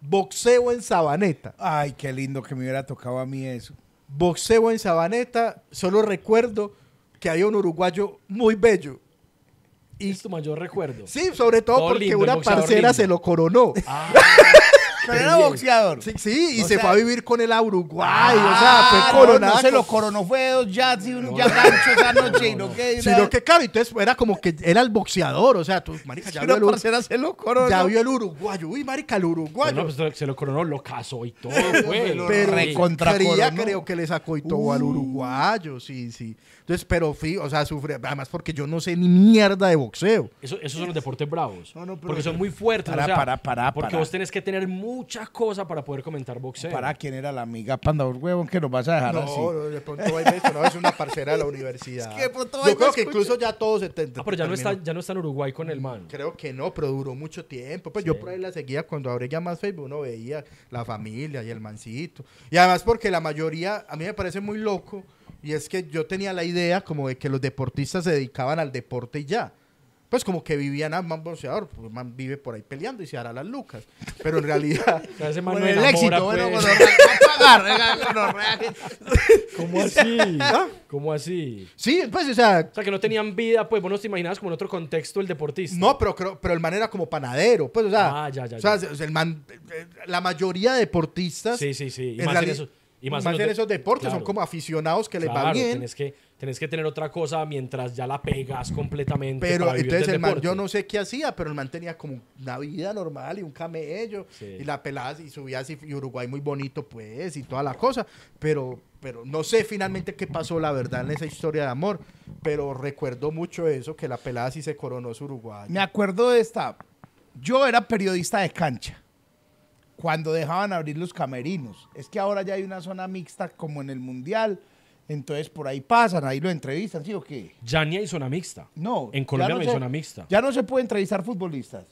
[SPEAKER 1] boxeo en Sabaneta.
[SPEAKER 4] Ay, qué lindo que me hubiera tocado a mí eso.
[SPEAKER 1] Boxeo en Sabaneta, solo recuerdo que había un uruguayo muy bello. Y
[SPEAKER 2] Es tu mayor recuerdo.
[SPEAKER 1] sí, sobre todo
[SPEAKER 2] Todo
[SPEAKER 1] porque
[SPEAKER 2] lindo,
[SPEAKER 1] una parcera
[SPEAKER 2] lindo.
[SPEAKER 1] se lo coronó.
[SPEAKER 2] Ah,
[SPEAKER 4] Pero era boxeador.
[SPEAKER 1] Sí, sí, y
[SPEAKER 4] O
[SPEAKER 1] se
[SPEAKER 4] sea-
[SPEAKER 1] fue a vivir con él a Uruguay. o
[SPEAKER 4] Ah,
[SPEAKER 1] sea, fue
[SPEAKER 4] no,
[SPEAKER 1] coronada.
[SPEAKER 4] No se lo coronó, fue dos jazz y un ya gancho esa noche. y no que
[SPEAKER 1] Sino que, claro, entonces era como que era el boxeador. O sea, tú, marica, ya, vio el,
[SPEAKER 4] se lo coronó.
[SPEAKER 1] ya vio el uruguayo. Uy, marica, el uruguayo.
[SPEAKER 2] Bueno, pues se lo coronó, lo casó y todo,
[SPEAKER 4] lo
[SPEAKER 1] pero Cría
[SPEAKER 4] coronó.
[SPEAKER 1] creo que le sacó y todo al uruguayo, sí, sí. Entonces, pero fui, o sea, sufrí, además porque yo no sé ni mierda de boxeo.
[SPEAKER 2] Eso, esos son los deportes bravos.
[SPEAKER 4] No, no, pero-
[SPEAKER 2] porque son muy fuertes.
[SPEAKER 4] Para,
[SPEAKER 2] o sea,
[SPEAKER 4] para, para,
[SPEAKER 2] Porque
[SPEAKER 4] para.
[SPEAKER 2] vos tenés que tener mucha cosa para poder comentar boxeo.
[SPEAKER 4] ¿Para quién era la amiga panda huevón que nos vas a dejar
[SPEAKER 1] No,
[SPEAKER 4] así?
[SPEAKER 1] no, de pronto ahí ves, no, es una parcera de la universidad.
[SPEAKER 4] Es que de pronto
[SPEAKER 1] yo creo que
[SPEAKER 4] escucha.
[SPEAKER 1] incluso ya todos se te-
[SPEAKER 2] Ah, pero ya no, está, ya no está en Uruguay con el man.
[SPEAKER 1] Creo que no, pero duró mucho tiempo. Pues
[SPEAKER 2] Sí.
[SPEAKER 1] yo por ahí la seguía cuando abrí ya más Facebook, uno veía la familia y el mancito. Y además porque la mayoría, a mí me parece muy loco, y es que yo tenía la idea como de que los deportistas se dedicaban al deporte y ya. Pues como que vivían a man boxeador, pues man vive por ahí peleando y se hará las lucas. Pero en realidad,
[SPEAKER 2] O sea, ese man
[SPEAKER 4] Con
[SPEAKER 2] no
[SPEAKER 4] el
[SPEAKER 2] enamora,
[SPEAKER 4] éxito, bueno,
[SPEAKER 2] pues.
[SPEAKER 4] bueno, va a pagar, venga, gonorrea.
[SPEAKER 2] ¿Cómo así?
[SPEAKER 1] ¿Ah?
[SPEAKER 2] ¿Cómo así?
[SPEAKER 1] sí, pues o sea,
[SPEAKER 2] O sea, que no tenían vida, pues vos no te imaginabas como en otro contexto el deportista.
[SPEAKER 1] no, pero, pero el man era como panadero, pues o sea,
[SPEAKER 2] Ah, ya, ya,
[SPEAKER 1] o sea, el man, eh, la mayoría de deportistas
[SPEAKER 2] Sí, sí, sí. Y
[SPEAKER 1] en
[SPEAKER 2] más, en esos, y más
[SPEAKER 1] más en
[SPEAKER 2] de-
[SPEAKER 1] esos deportes son como aficionados que les va bien.
[SPEAKER 2] Tenés que, tenés que tener otra cosa mientras ya la pegas completamente.
[SPEAKER 1] Pero
[SPEAKER 2] para
[SPEAKER 1] entonces el man, yo no sé qué hacía, pero el man tenía como una vida normal y un camello
[SPEAKER 2] Sí.
[SPEAKER 1] y la pelada y subía así y Uruguay muy bonito pues y toda la cosa, pero pero no sé finalmente qué pasó la verdad en esa historia de amor, pero recuerdo mucho eso que la pelada sí se coronó su Uruguay.
[SPEAKER 4] Me acuerdo de esta. Yo era periodista de cancha cuando dejaban abrir los camerinos. Es que ahora ya hay una zona mixta como en el Mundial. Entonces por ahí pasan, ahí lo entrevistan, ¿sí o qué?
[SPEAKER 2] Ya ni hay zona mixta.
[SPEAKER 4] No.
[SPEAKER 2] En Colombia no, hay
[SPEAKER 4] se-
[SPEAKER 2] zona mixta.
[SPEAKER 4] Ya no se puede entrevistar futbolistas.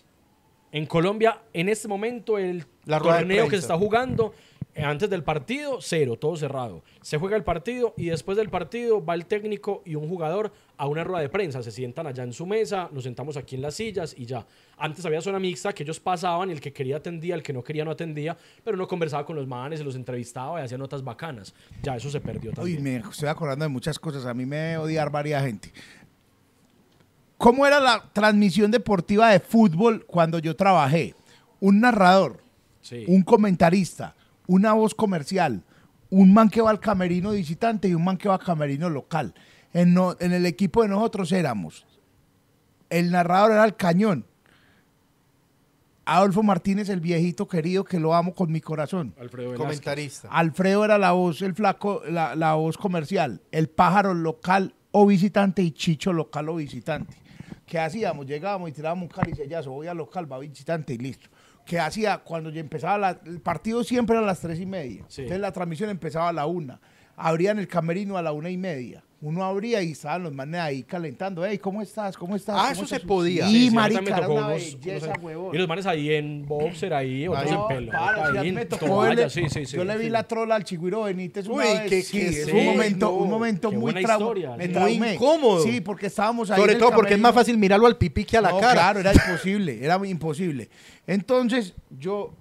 [SPEAKER 2] En Colombia, en este momento, el
[SPEAKER 1] La
[SPEAKER 2] torneo que se está jugando, antes del partido, cero, todo cerrado. Se juega el partido y después del partido va el técnico y un jugador a una rueda de prensa. Se sientan allá en su mesa, nos sentamos aquí en las sillas y ya. Antes había zona mixta que ellos pasaban y el que quería atendía, el que no quería no atendía, pero uno conversaba con los manes, se los entrevistaba y hacía notas bacanas. Ya eso se perdió
[SPEAKER 4] Uy,
[SPEAKER 2] también.
[SPEAKER 4] me estoy acordando de muchas cosas. A mí me odiar varias gente. ¿Cómo era la transmisión deportiva de fútbol cuando yo trabajé? Un narrador,
[SPEAKER 2] Sí.
[SPEAKER 4] un comentarista, una voz comercial, un man que va al camerino visitante y un man que va al camerino local. En, no- en el equipo de nosotros éramos, el narrador era el cañón. Adolfo Martínez, el viejito querido que lo amo con mi corazón.
[SPEAKER 2] Alfredo Velázquez.
[SPEAKER 1] Comentarista.
[SPEAKER 4] Alfredo era la voz, el flaco, la, la voz comercial, el pájaro local o visitante y Chicho local o visitante. ¿Qué hacíamos? Llegábamos y tirábamos un caricellazo, voy al local, va visitante y listo. ¿Qué hacía? Cuando ya empezaba la- el partido siempre era a las tres y media.
[SPEAKER 2] Sí.
[SPEAKER 4] Entonces la transmisión empezaba a la una. Abrían el camerino a la una y media. Uno abría y estaban los manes ahí calentando. Hey, ¿cómo estás? ¿Cómo estás?
[SPEAKER 1] Ah,
[SPEAKER 4] ¿Cómo
[SPEAKER 1] eso
[SPEAKER 4] estás?"
[SPEAKER 1] se podía.
[SPEAKER 4] Sí,
[SPEAKER 2] Sí,
[SPEAKER 4] marica,
[SPEAKER 2] me tocó
[SPEAKER 4] una
[SPEAKER 2] unos-
[SPEAKER 4] belleza,
[SPEAKER 2] unos-
[SPEAKER 4] huevón.
[SPEAKER 2] Y los manes ahí en boxer, ahí, otros
[SPEAKER 1] No,
[SPEAKER 2] en pelo.
[SPEAKER 4] A
[SPEAKER 2] ahí
[SPEAKER 4] mí
[SPEAKER 2] en
[SPEAKER 4] me tocó
[SPEAKER 2] toalla,
[SPEAKER 4] verle-
[SPEAKER 2] sí, sí, sí.
[SPEAKER 4] Yo le vi
[SPEAKER 2] sí.
[SPEAKER 4] la trola al Chigüiro Benítez una
[SPEAKER 1] Uy,
[SPEAKER 4] vez.
[SPEAKER 1] qué-
[SPEAKER 4] sí,
[SPEAKER 1] qué-
[SPEAKER 4] es
[SPEAKER 1] sí,
[SPEAKER 4] un momento,
[SPEAKER 1] no.
[SPEAKER 4] un momento
[SPEAKER 2] Qué
[SPEAKER 4] muy
[SPEAKER 2] historia,
[SPEAKER 4] Me.
[SPEAKER 1] Muy incómodo.
[SPEAKER 4] Sí, porque estábamos ahí.
[SPEAKER 1] Sobre todo porque es más fácil mirarlo al pipí que a la
[SPEAKER 4] No,
[SPEAKER 1] cara.
[SPEAKER 4] claro, era imposible, era imposible. Entonces, yo,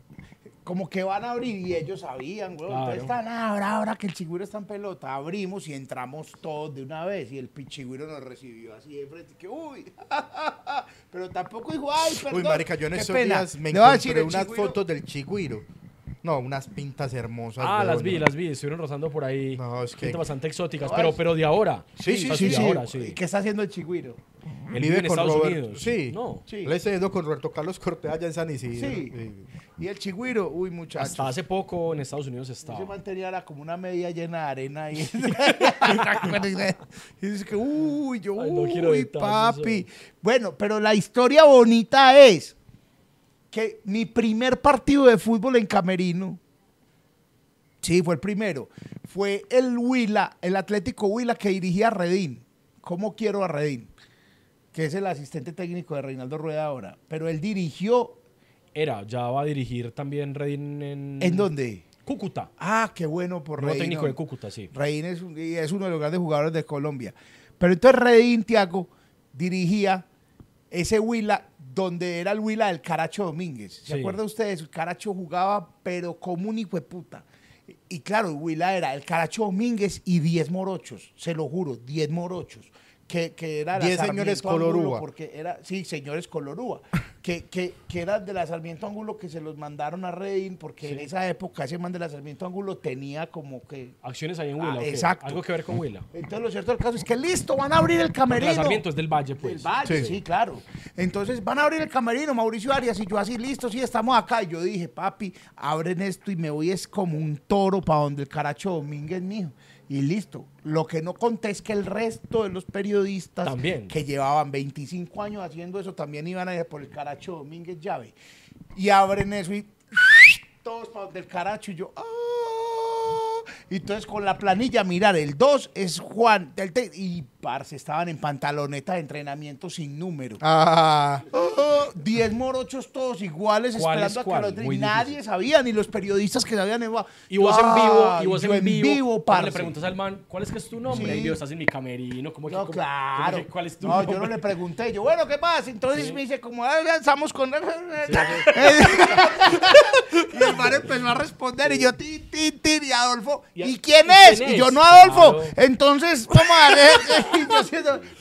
[SPEAKER 4] como que van a abrir y ellos sabían, güey.
[SPEAKER 2] Claro.
[SPEAKER 4] Entonces están ahora, ahora que el chigüiro está en pelota, abrimos y entramos todos de una vez. Y el pichigüiro nos recibió así de frente, que uy, pero tampoco dijo, ay, perdón.
[SPEAKER 1] Uy, marica, yo en
[SPEAKER 4] qué
[SPEAKER 1] estos
[SPEAKER 4] pena".
[SPEAKER 1] días me
[SPEAKER 4] decir,
[SPEAKER 1] encontré unas
[SPEAKER 4] Chigüiro-
[SPEAKER 1] fotos del chigüiro. No, unas pintas hermosas.
[SPEAKER 2] Ah, las vi, las vi. Estuvieron rozando por ahí.
[SPEAKER 1] No, es que-
[SPEAKER 2] gente bastante exóticas,
[SPEAKER 4] No,
[SPEAKER 2] pero, pero de ahora.
[SPEAKER 1] Sí, sí, sí,
[SPEAKER 2] de
[SPEAKER 1] sí.
[SPEAKER 2] ahora, sí.
[SPEAKER 4] ¿Qué está haciendo el chigüiro?
[SPEAKER 2] Él vive en
[SPEAKER 1] con
[SPEAKER 2] Estados
[SPEAKER 1] Robert-
[SPEAKER 2] Unidos.
[SPEAKER 1] Sí,
[SPEAKER 2] No.
[SPEAKER 4] Sí.
[SPEAKER 1] Yendo con Roberto Carlos Cortés allá en San Isidro.
[SPEAKER 4] Sí.
[SPEAKER 1] Sí.
[SPEAKER 4] Y el chigüiro, uy, muchachos.
[SPEAKER 2] Hasta hace poco en Estados Unidos estaba.
[SPEAKER 4] mantenía era como una media llena de arena ahí. y dice que, uy, yo,
[SPEAKER 2] Ay, no quiero
[SPEAKER 4] uy, papi. Bueno, pero la historia bonita es que mi primer partido de fútbol en Camerino, sí, fue el primero, fue el Huila, el Atlético Huila que dirigía a Redín. ¿Cómo quiero a Redín? Que es el asistente técnico de Reinaldo Rueda ahora. Pero él dirigió,
[SPEAKER 2] Era, ya va a dirigir también Redín en...
[SPEAKER 4] ¿en dónde?
[SPEAKER 2] Cúcuta.
[SPEAKER 4] Ah, qué bueno por Redín.
[SPEAKER 2] técnico de Cúcuta, sí.
[SPEAKER 4] Redín es, un- y es uno de los grandes jugadores de Colombia. Pero entonces Redín, Tiago, dirigía ese Huila donde era el Huila del Caracho Domínguez. ¿Se
[SPEAKER 2] Sí.
[SPEAKER 4] acuerda ustedes? Caracho jugaba, pero como un hijo de puta. Y, claro, Huila era el Caracho Domínguez y 10 morochos, se lo juro, 10 morochos. Que, que era la
[SPEAKER 1] 10 señores Colorúa.
[SPEAKER 4] Porque era, sí, señores Colorúa. que, que, que eran de la Sarmiento Angulo que se los mandaron a Redín, porque en esa época ese man de la Sarmiento Angulo tenía como que
[SPEAKER 2] Acciones ahí en Huila.
[SPEAKER 4] Ah, exacto.
[SPEAKER 2] Algo que ver con Huila.
[SPEAKER 4] entonces lo cierto del caso es que listo, van a abrir el camerino.
[SPEAKER 2] la Sarmiento es del Valle, pues.
[SPEAKER 4] Del Valle, sí.
[SPEAKER 1] Sí.
[SPEAKER 4] claro. Entonces van a abrir el camerino, Mauricio Arias, y yo así, listo, sí, estamos acá. Y yo dije, papi, abren esto y me voy es como un toro para donde el Caracho Domínguez mijo. Y listo. Lo que no conté es que el resto de los periodistas
[SPEAKER 2] También.
[SPEAKER 4] que llevaban 25 años haciendo eso también iban a ir por el Caracho Domínguez llave. Y abren eso y todos para donde el Caracho y yo, ¡ah! Y entonces con la planilla, mirar, el 2 es Juan, del y parce, estaban en pantaloneta de entrenamiento sin número.
[SPEAKER 1] Ah,
[SPEAKER 4] 10 morochos todos iguales
[SPEAKER 2] ¿Cuál
[SPEAKER 4] esperando
[SPEAKER 2] es
[SPEAKER 4] a que
[SPEAKER 2] cuál?
[SPEAKER 4] lo entre-
[SPEAKER 2] Muy
[SPEAKER 4] y nadie
[SPEAKER 2] difícil.
[SPEAKER 4] sabía, ni los periodistas que sabían. "Ah",
[SPEAKER 2] Y vos en vivo, y vos en vivo,
[SPEAKER 4] parce.
[SPEAKER 2] le preguntas al man, ¿cuál es que es tu nombre?
[SPEAKER 4] Sí.
[SPEAKER 2] Y yo, estás en mi camerino, ¿cómo que,
[SPEAKER 4] No,
[SPEAKER 2] cómo-
[SPEAKER 4] claro.
[SPEAKER 2] cómo que- ¿Cuál es tu
[SPEAKER 4] no,
[SPEAKER 2] nombre?
[SPEAKER 4] yo no le pregunté. Yo, bueno, ¿qué pasa? Entonces me dice, como "Ah, ya estamos con. y el man empezó a responder y yo, tin, tin, tin, y Adolfo,
[SPEAKER 2] ¿Y a-
[SPEAKER 4] ¿y quién
[SPEAKER 2] y
[SPEAKER 4] es?
[SPEAKER 2] quién
[SPEAKER 4] Y yo, no, Adolfo.
[SPEAKER 2] Claro.
[SPEAKER 4] Entonces, a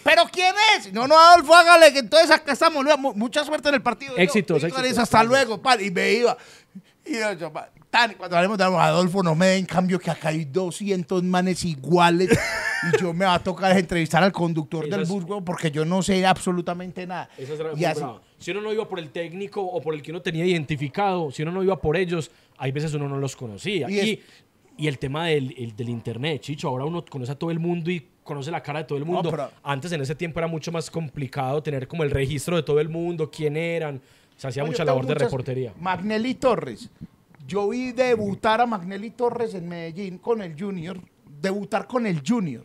[SPEAKER 4] ¿Pero quién es? No, no, Adolfo, hágale, que entonces acá estamos. Mu- Mucha suerte en el partido.
[SPEAKER 2] Éxitos,
[SPEAKER 4] "Víctor,
[SPEAKER 2] éxitos,
[SPEAKER 4] Hasta luego, pan. Y me iba. Y yo, cuando hablemos de Adolfo, no me den cambio que acá hay 200 manes iguales y yo me va a tocar entrevistar al conductor del weón, porque yo no sé absolutamente nada.
[SPEAKER 2] Esa es la-
[SPEAKER 4] y así.
[SPEAKER 2] Si uno no iba por el técnico o por el que uno tenía identificado, si uno no iba por ellos, hay veces uno no los conocía.
[SPEAKER 4] Y
[SPEAKER 2] Y,
[SPEAKER 4] es-
[SPEAKER 2] y el tema del, el- del internet, Chicho, ahora uno conoce a todo el mundo y conoce la cara de todo el mundo. Antes en ese tiempo era mucho más complicado tener como el registro de todo el mundo, quién eran. Se hacía mucha labor de reportería.
[SPEAKER 4] Magnelli Torres. Yo vi debutar a Magnelli Torres en Medellín con el Junior, debutar con el Junior.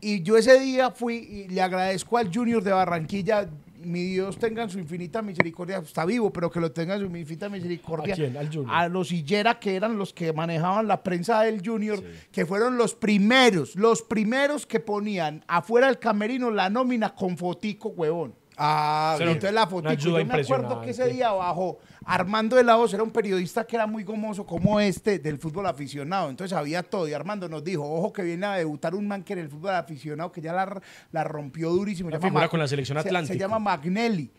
[SPEAKER 4] Y yo ese día fui y le agradezco al Junior de Barranquilla. Mi Dios tenga en su infinita misericordia, está vivo, pero que lo tenga en su infinita misericordia.
[SPEAKER 2] ¿A quién? ¿Al Junior?
[SPEAKER 4] A los Hillera, que eran los que manejaban la prensa del Junior, que fueron los primeros, los primeros que ponían afuera del camerino la nómina con fotico, huevón.
[SPEAKER 1] Ah, bien.
[SPEAKER 4] Entonces la foto. Yo me acuerdo que ese día bajó Armando de la Voz, era un periodista que era muy gomoso como este del fútbol aficionado. Entonces había todo. Y Armando nos dijo, ojo que viene a debutar un man que en el fútbol aficionado, que ya la, la rompió durísimo. Llama
[SPEAKER 2] figura con la selección
[SPEAKER 4] se- Se, llama Magnelli.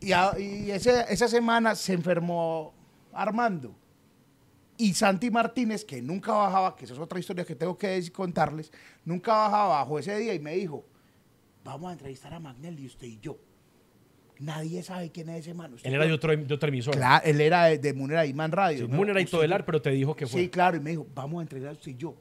[SPEAKER 4] Y, a- y ese- esa semana se enfermó Armando. Y Santi Martínez, que nunca bajaba, que esa es otra historia que tengo que decir- contarles, nunca bajaba bajo ese día y me dijo, vamos a entrevistar a Magnelli, usted y yo. Nadie sabe quién es ese man. usted
[SPEAKER 2] Él era
[SPEAKER 4] yo".
[SPEAKER 2] de otro, de otra emisora.
[SPEAKER 4] Claro, él era de, de Munera Imán Radio.
[SPEAKER 2] Sí,
[SPEAKER 4] ¿no?
[SPEAKER 2] Munera y Todelar, pero te dijo que fue.
[SPEAKER 4] Sí, claro, y me dijo, vamos a entregar usted y yo.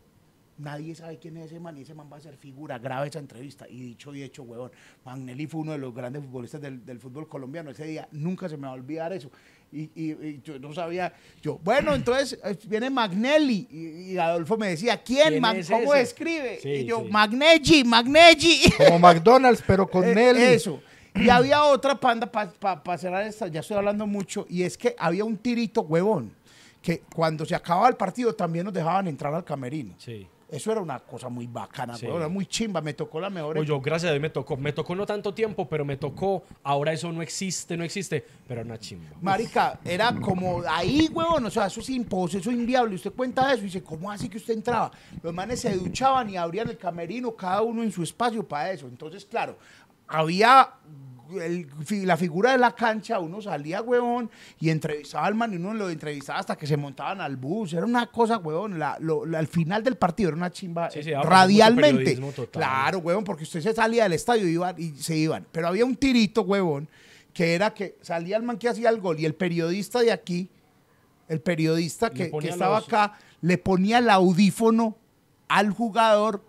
[SPEAKER 4] Nadie sabe quién es ese man y ese man va a ser figura grave esa entrevista. Y dicho y hecho, huevón. Magnelli fue uno de los grandes futbolistas del, del fútbol colombiano. Ese día nunca se me va a olvidar eso. Y, y- y yo no sabía, yo, bueno, entonces eh, viene Magnelli. Y, y Adolfo me decía, ¿quién?
[SPEAKER 2] ¿Quién
[SPEAKER 4] Mag-
[SPEAKER 2] es
[SPEAKER 4] ¿Cómo
[SPEAKER 2] ese?
[SPEAKER 4] escribe?
[SPEAKER 2] Sí,
[SPEAKER 4] y yo,
[SPEAKER 2] sí.
[SPEAKER 4] Magnelli, Magnelli.
[SPEAKER 1] Como McDonald's, pero con
[SPEAKER 4] Eh,
[SPEAKER 1] Nelly.
[SPEAKER 4] Eso. Y había otra panda para cerrar esta, ya estoy hablando mucho, y es que había un tirito huevón, que cuando se acababa el partido también nos dejaban entrar al camerino.
[SPEAKER 2] Sí.
[SPEAKER 4] Eso era una cosa muy bacana,
[SPEAKER 2] Sí.
[SPEAKER 4] era muy chimba, me tocó la mejor.
[SPEAKER 2] Oye, yo, gracias a Dios me tocó. Me tocó no tanto tiempo, pero me tocó. Ahora eso no existe, no existe. Pero una chimba.
[SPEAKER 4] Marica, era como ahí, huevón, o sea, eso es imposible, eso es inviable. Usted cuenta eso y dice, ¿cómo así que usted entraba? Los manes se duchaban y abrían el camerino, cada uno en su espacio para eso. Entonces, claro, había el la figura de la cancha, uno salía, huevón, y entrevistaba al man y uno lo entrevistaba hasta que se montaban al bus. Era una cosa, huevón, la- lo- la- al final del partido era una chimba
[SPEAKER 2] Sí,
[SPEAKER 4] eh,
[SPEAKER 2] sí,
[SPEAKER 4] radialmente. Claro, huevón, porque usted se salía del estadio y, iban, y se iban. Pero había un tirito, huevón, que era que salía el man que hacía el gol y el periodista de aquí, el periodista que, estaba
[SPEAKER 2] los-
[SPEAKER 4] acá, le ponía el audífono al jugador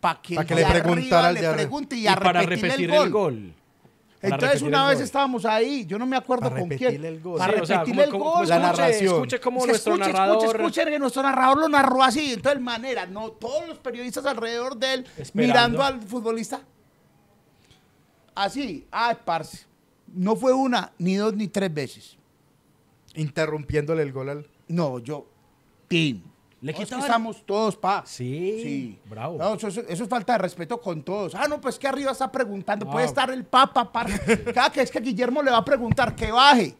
[SPEAKER 4] para que,
[SPEAKER 1] Pa' que
[SPEAKER 4] el
[SPEAKER 1] le preguntara al
[SPEAKER 4] le pregunte y,
[SPEAKER 2] Y
[SPEAKER 4] a
[SPEAKER 2] para
[SPEAKER 4] repetirle
[SPEAKER 2] repetir
[SPEAKER 4] el gol.
[SPEAKER 2] el gol.
[SPEAKER 4] Entonces
[SPEAKER 2] repetir
[SPEAKER 4] una vez estábamos ahí, yo no me acuerdo
[SPEAKER 1] Para
[SPEAKER 4] con
[SPEAKER 1] repetirle
[SPEAKER 4] quién.
[SPEAKER 1] el gol.
[SPEAKER 4] Para
[SPEAKER 2] Sí, como-
[SPEAKER 4] el
[SPEAKER 2] como-
[SPEAKER 4] gol.
[SPEAKER 1] la
[SPEAKER 2] escuche-
[SPEAKER 1] narración.
[SPEAKER 2] Escuche como
[SPEAKER 4] Es que
[SPEAKER 2] nuestro
[SPEAKER 4] escuche,
[SPEAKER 2] narrador.
[SPEAKER 4] escuche, escuche, que nuestro narrador lo narró así. Entonces, manera, no todos los periodistas alrededor de él
[SPEAKER 2] Esperando.
[SPEAKER 4] mirando al futbolista. Así, ay, parce. No fue una, ni dos, ni tres veces.
[SPEAKER 1] Interrumpiéndole el gol al.
[SPEAKER 4] No, yo, Tim.
[SPEAKER 2] Le
[SPEAKER 4] que
[SPEAKER 2] quitaban-
[SPEAKER 4] estamos todos, pa.
[SPEAKER 2] Sí, bravo.
[SPEAKER 4] No, eso, eso- eso es falta de respeto con todos. Ah, no, pues que arriba está preguntando. Puede estar el Papa, parce. Cada que es que Guillermo le va a preguntar que baje.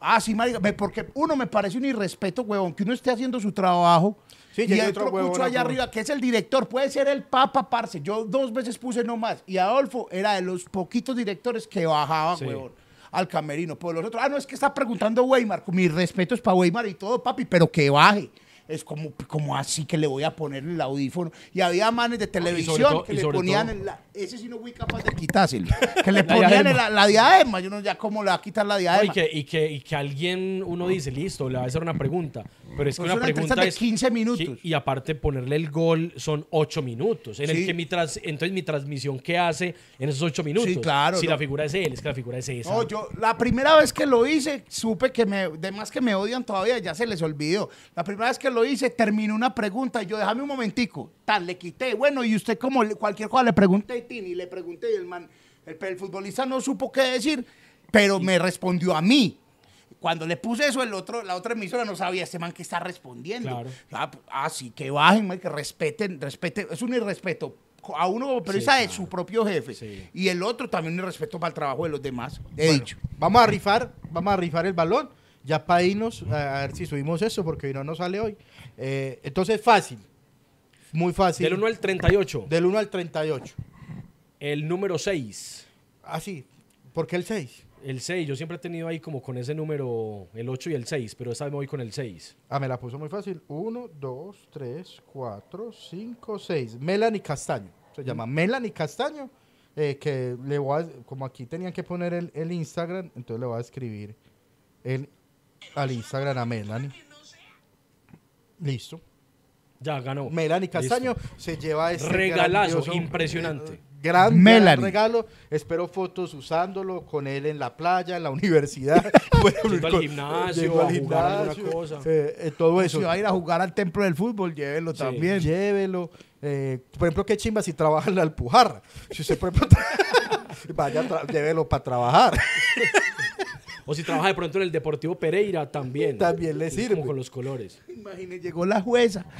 [SPEAKER 4] Ah, sí, marica, porque uno me parece un irrespeto, huevón, que uno esté haciendo su trabajo
[SPEAKER 1] Sí,
[SPEAKER 4] y hay
[SPEAKER 1] otro
[SPEAKER 4] otro cucho allá arriba, que es el director, puede ser el Papa, parce. Yo dos veces puse no más. Y Adolfo era de los poquitos directores que bajaba,
[SPEAKER 2] Sí.
[SPEAKER 4] huevón, al camerino. Por los otros, ah, no, es que está preguntando Weimar. Mi respeto es para Weimar y todo, papi, pero que baje. Es como, como así que le voy a poner el audífono. Y había manes de televisión
[SPEAKER 2] todo-
[SPEAKER 4] que le ponían
[SPEAKER 2] todo-
[SPEAKER 4] el- la- ese sí no fui capaz de quitárselo. Que le ponían la, la diadema. Yo no ya cómo le va a quitar la
[SPEAKER 2] No,
[SPEAKER 4] diadema.
[SPEAKER 2] y, que, y, que, y que alguien, uno dice, listo, le va a hacer una pregunta. Pero es que
[SPEAKER 4] Pues
[SPEAKER 2] una
[SPEAKER 4] una
[SPEAKER 2] pregunta
[SPEAKER 4] de
[SPEAKER 2] es.
[SPEAKER 4] 15 minutos.
[SPEAKER 2] Y aparte, ponerle el gol son 8 minutos. En
[SPEAKER 4] Sí.
[SPEAKER 2] el que mi tras, entonces, mi transmisión, ¿qué hace en esos 8 minutos?
[SPEAKER 4] Sí, claro,
[SPEAKER 2] Si
[SPEAKER 4] no.
[SPEAKER 2] la figura es él, es que la figura es esa.
[SPEAKER 4] No, yo la primera vez que lo hice, supe que me, de más que me odian todavía, ya se les olvidó. La primera vez que lo hice, terminó una pregunta y yo, déjame un momentico, tal, le quité. Bueno, y usted como le- cualquier cosa le pregunté, Tini, le pregunté y el man, el, el futbolista no supo qué decir, pero me respondió a mí. Cuando le puse eso, el otro, la otra emisora no sabía este man que está respondiendo.
[SPEAKER 2] Claro.
[SPEAKER 4] Ah, ah, sí, que bajen, man, que respeten, respeten. Es un irrespeto a uno como periodista de su propio jefe.
[SPEAKER 2] Sí.
[SPEAKER 4] Y el otro también un irrespeto para el trabajo de los demás. He
[SPEAKER 1] Bueno,
[SPEAKER 4] dicho.
[SPEAKER 1] Vamos a rifar, vamos a rifar el balón. Ya para irnos, a ver si subimos eso, porque hoy no nos sale hoy. Eh, entonces, fácil. Muy fácil.
[SPEAKER 2] Del 1 al 38.
[SPEAKER 1] Del 1 al 38.
[SPEAKER 2] El número 6.
[SPEAKER 1] Así. ¿Por qué el 6?
[SPEAKER 2] El 6, yo siempre he tenido ahí como con ese número, el 8 y el 6, pero esta vez me voy con el 6.
[SPEAKER 1] Ah, me la puso muy fácil. 1, 2, 3, 4, 5, 6. Melanie Castaño. Se llama Melanie Castaño. eh, que le voy a, como aquí tenían que poner el, el Instagram, entonces le voy a escribir el, al Instagram a Melanie. Listo.
[SPEAKER 2] Ya ganó.
[SPEAKER 1] Melanie
[SPEAKER 2] Listo.
[SPEAKER 1] Castaño se lleva este
[SPEAKER 2] Regalazo, impresionante.
[SPEAKER 1] eh, gran, gran regalo. Espero fotos usándolo con él en la playa, en la universidad. Bueno,
[SPEAKER 2] Yendo al gimnasio,
[SPEAKER 1] yendo
[SPEAKER 2] a jugar alguna
[SPEAKER 1] gimnasio,
[SPEAKER 2] cosa.
[SPEAKER 1] eh, eh, todo eso.
[SPEAKER 4] Si va a ir a jugar al templo del fútbol, llévelo
[SPEAKER 2] Sí.
[SPEAKER 4] también.
[SPEAKER 1] Llévelo. Eh, por ejemplo, qué chimba si trabaja en la Alpujarra. Si usted, por ejemplo, vaya, llévelo para trabajar.
[SPEAKER 2] O si trabaja de pronto en el Deportivo Pereira, también.
[SPEAKER 1] También le sirve.
[SPEAKER 2] Como con los colores.
[SPEAKER 4] Imagínese, llegó la jueza.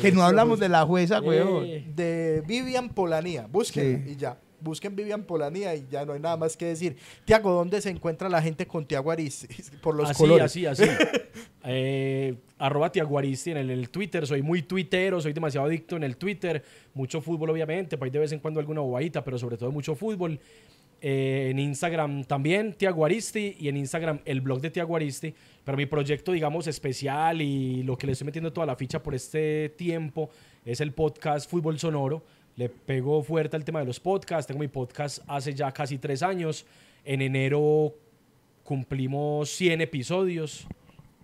[SPEAKER 4] que no hablamos de la jueza, weón.
[SPEAKER 2] Eh,
[SPEAKER 1] De Vivian Polanía. Busquen
[SPEAKER 4] Sí.
[SPEAKER 1] y ya. Busquen Vivian Polanía y ya no hay nada más que decir. Tiago, ¿dónde se encuentra la gente con Tiago Ariz? Por los
[SPEAKER 2] así,
[SPEAKER 1] colores.
[SPEAKER 2] así, así. Eh, arroba Tiaguaristi en el, el Twitter. Soy muy tuitero, soy demasiado adicto en el Twitter. Mucho fútbol, obviamente. Pues de vez en cuando alguna bobadita, pero sobre todo mucho fútbol. Eh, en Instagram también, Tiaguaristi. Y en Instagram, el blog de Tiaguaristi. Pero mi proyecto, digamos, especial y lo que le estoy metiendo toda la ficha por este tiempo es el podcast Fútbol Sonoro. Le pego fuerte al tema de los podcasts. Tengo mi podcast hace ya casi tres años. En enero cumplimos 100 episodios.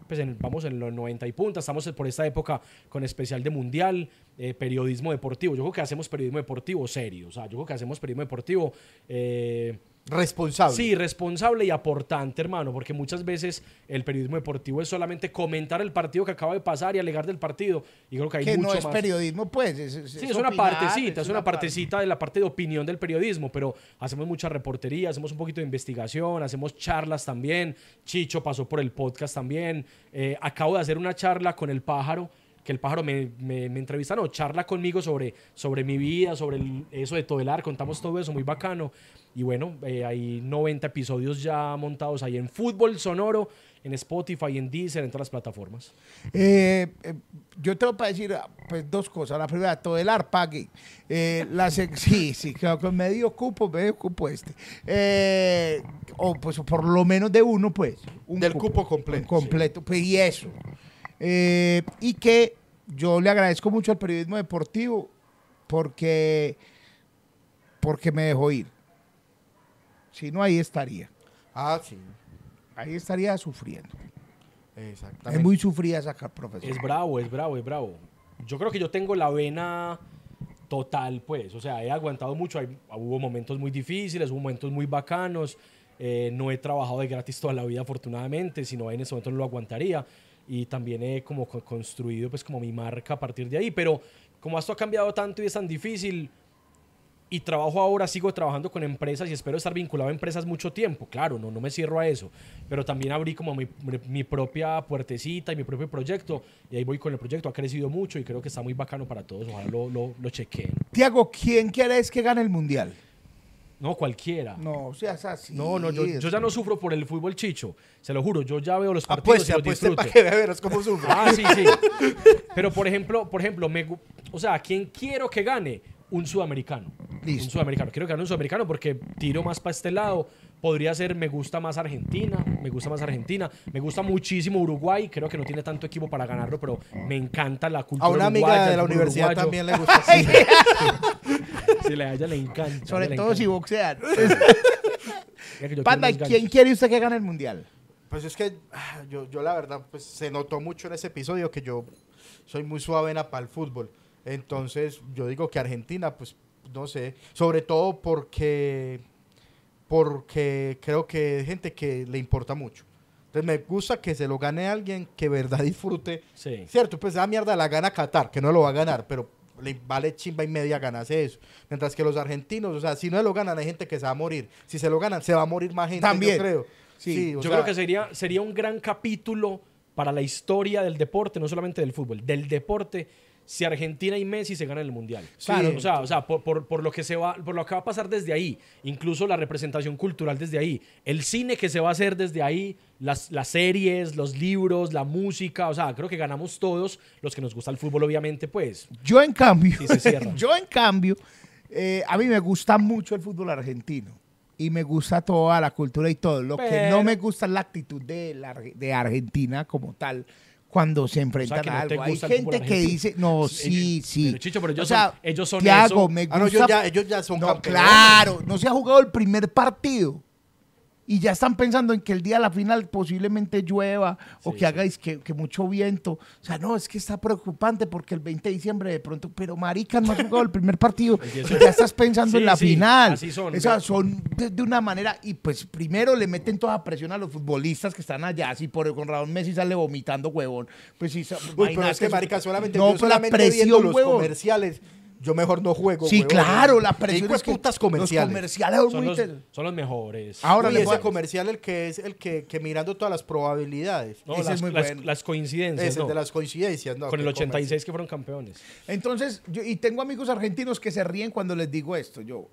[SPEAKER 2] Pues vamos en los 90 y punta. Estamos por esta época con especial de mundial, eh, periodismo deportivo. Yo creo que hacemos periodismo deportivo serio. O sea, yo creo que hacemos periodismo deportivo. eh,
[SPEAKER 1] Responsable.
[SPEAKER 2] Sí, responsable y aportante, hermano, porque muchas veces el periodismo deportivo es solamente comentar el partido que acaba de pasar y alegar del partido. Y creo que hay
[SPEAKER 4] Que
[SPEAKER 2] mucho
[SPEAKER 4] no es
[SPEAKER 2] más.
[SPEAKER 4] periodismo, pues. Es,
[SPEAKER 2] Sí, es una partecita, es una
[SPEAKER 4] parte.
[SPEAKER 2] partecita de la parte de opinión del periodismo, pero hacemos mucha reportería, hacemos un poquito de investigación, hacemos charlas también. Chicho pasó por el podcast también. Eh, acabo de hacer una charla con el pájaro que el pájaro me, me, me entrevista, no, charla conmigo sobre, sobre mi vida, sobre el- eso de Todelar, contamos todo eso, muy bacano. Y bueno, eh, hay 90 episodios ya montados ahí en Fútbol Sonoro, en Spotify, en Deezer, en todas las plataformas.
[SPEAKER 4] Eh, eh, yo tengo para decir ah, pues, dos cosas. La primera, todo el pague. Eh, la sí, sí, creo que medio cupo, medio cupo este. Eh, o pues por lo menos de uno, pues. un
[SPEAKER 1] Del cupo completo,
[SPEAKER 4] un completo, pues y eso. Eh, y que yo le agradezco mucho al periodismo deportivo porque, porque me dejó ir. Si no, ahí estaría.
[SPEAKER 1] Ah, sí.
[SPEAKER 4] Ahí estaría sufriendo.
[SPEAKER 1] Exactamente.
[SPEAKER 4] Es muy sufrida esa profesión.
[SPEAKER 2] Es bravo, es bravo, es bravo. Yo creo que yo tengo la vena total, pues. O sea, he aguantado mucho. Hay- hubo momentos muy difíciles, hubo momentos muy bacanos. Eh, no he trabajado de gratis toda la vida, afortunadamente. Si no, en ese momento no lo aguantaría. Y también he como co- construido, pues, como mi marca a partir de ahí. Pero como esto ha cambiado tanto y es tan difícil, y trabajo ahora, sigo trabajando con empresas y espero estar vinculado a empresas mucho tiempo. Claro, no, no me cierro a eso, pero también abrí como mi, mi propia puertecita y mi propio proyecto y ahí voy con el proyecto. Ha crecido mucho y creo que está muy bacano para todos. Ojalá lo, lo, lo chequeen.
[SPEAKER 4] Tiago, ¿quién quieres que gane el mundial?
[SPEAKER 2] No, cualquiera.
[SPEAKER 4] No, seas así.
[SPEAKER 2] No, no, yo, yo ya no sufro por el fútbol chicho, se lo juro, yo ya veo los partidos
[SPEAKER 1] pues,
[SPEAKER 2] y los
[SPEAKER 1] apueste
[SPEAKER 2] disfruto.
[SPEAKER 1] para que veas cómo sufre.
[SPEAKER 2] Ah, sí, sí. Pero por ejemplo, por ejemplo, me, o sea, ¿quién quiero que gane? Un sudamericano.
[SPEAKER 4] Listo.
[SPEAKER 2] Un sudamericano. Quiero que gane un sudamericano porque tiro más para este lado. Podría ser, me gusta más Argentina, me gusta más Argentina, me gusta muchísimo Uruguay, creo que no tiene tanto equipo para ganarlo, pero me encanta la cultura
[SPEAKER 1] A una amiga
[SPEAKER 2] uruguaya,
[SPEAKER 1] de la universidad
[SPEAKER 2] uruguayo.
[SPEAKER 1] también le gusta. Sí.
[SPEAKER 2] Sí, le- a ella le encanta.
[SPEAKER 4] Sobre
[SPEAKER 2] le
[SPEAKER 4] todo si
[SPEAKER 2] encanta.
[SPEAKER 4] boxean.
[SPEAKER 2] Que yo
[SPEAKER 4] Panda, ¿quién quiere usted que gane el mundial?
[SPEAKER 1] Pues es que ah, yo, yo la verdad, pues se notó mucho en ese episodio que yo soy muy suavena para el fútbol. Entonces yo digo que Argentina, pues no sé, sobre todo porque, porque creo que hay gente que le importa mucho. Entonces me gusta que se lo gane alguien que verdad disfrute.
[SPEAKER 2] Sí.
[SPEAKER 1] Cierto, pues esa mierda la gana Qatar, que no lo va a ganar, pero le vale chimba y media ganarse eso. Mientras que los argentinos, o sea, si no lo ganan hay gente que se va a morir. Si se lo ganan, se va a morir más gente,
[SPEAKER 4] También.
[SPEAKER 1] yo creo.
[SPEAKER 4] Sí,
[SPEAKER 2] Yo
[SPEAKER 1] sea,
[SPEAKER 2] creo que sería, sería un gran capítulo para la historia del deporte, no solamente del fútbol, del deporte, si Argentina y Messi se ganan el Mundial.
[SPEAKER 1] Claro.
[SPEAKER 2] O sea, o sea por, por- por lo que se va, por lo que va a pasar desde ahí, incluso la representación cultural desde ahí, el cine que se va a hacer desde ahí, las, las series, los libros, la música, o sea, creo que ganamos todos, los que nos gusta el fútbol, obviamente, pues.
[SPEAKER 4] Yo, en cambio,
[SPEAKER 2] Sí, se cierra.
[SPEAKER 4] yo, en cambio, eh, a mí me gusta mucho el fútbol argentino. Y me gusta toda la cultura y todo. Lo que no me gusta es la actitud de, la de Argentina como tal cuando se enfrentan
[SPEAKER 2] que
[SPEAKER 4] a
[SPEAKER 2] no te
[SPEAKER 4] algo. Hay gente que dice, no, sí, sí.
[SPEAKER 2] pero, Chicho, pero ellos
[SPEAKER 4] o sea,
[SPEAKER 2] son- ellos son
[SPEAKER 4] Thiago,
[SPEAKER 2] eso.
[SPEAKER 4] me gusta.
[SPEAKER 1] Ah, no, ellos ya, ellos ya son
[SPEAKER 4] No,
[SPEAKER 1] campeones.
[SPEAKER 4] claro, no se ha jugado el primer partido. Y ya están pensando en que el día de la final posiblemente llueva o que
[SPEAKER 2] sí.
[SPEAKER 4] hagáis que, que mucho viento. O sea, no, es que está preocupante porque el 20 de diciembre de pronto, pero marica, no has jugado el primer partido
[SPEAKER 2] Y eso-
[SPEAKER 4] ya estás pensando
[SPEAKER 2] Sí,
[SPEAKER 4] en la
[SPEAKER 2] sí,
[SPEAKER 4] final.
[SPEAKER 2] así son.
[SPEAKER 4] O sea, son de, de una manera, y pues primero le meten toda presión a los futbolistas que están allá. Si por con Raúl Messi sale vomitando, huevón. Pues sí,
[SPEAKER 1] Uy, pero es que, marica, solamente,
[SPEAKER 4] no,
[SPEAKER 1] yo
[SPEAKER 4] pues la
[SPEAKER 1] solamente viendo
[SPEAKER 4] presión,
[SPEAKER 1] los
[SPEAKER 4] huevón.
[SPEAKER 1] comerciales, yo mejor no juego,
[SPEAKER 4] Sí, claro, la
[SPEAKER 1] Qué
[SPEAKER 4] presión
[SPEAKER 1] hijos
[SPEAKER 4] es que
[SPEAKER 1] putas comerciales.
[SPEAKER 4] Los comerciales son muy
[SPEAKER 2] los,
[SPEAKER 4] inter-
[SPEAKER 2] son los mejores.
[SPEAKER 4] Ahora
[SPEAKER 1] Uy,
[SPEAKER 4] le
[SPEAKER 1] ese
[SPEAKER 4] a-
[SPEAKER 1] comercial el que es el que, que mirando todas las probabilidades.
[SPEAKER 2] No,
[SPEAKER 4] ese
[SPEAKER 2] las,
[SPEAKER 4] es muy
[SPEAKER 2] las-
[SPEAKER 4] bueno.
[SPEAKER 2] las coincidencias.
[SPEAKER 1] Es el
[SPEAKER 2] no.
[SPEAKER 1] de las coincidencias, ¿no?
[SPEAKER 2] Con el
[SPEAKER 1] qué
[SPEAKER 2] 86 que fueron campeones.
[SPEAKER 4] Entonces, yo, y tengo amigos argentinos que se ríen cuando les digo esto. Yo,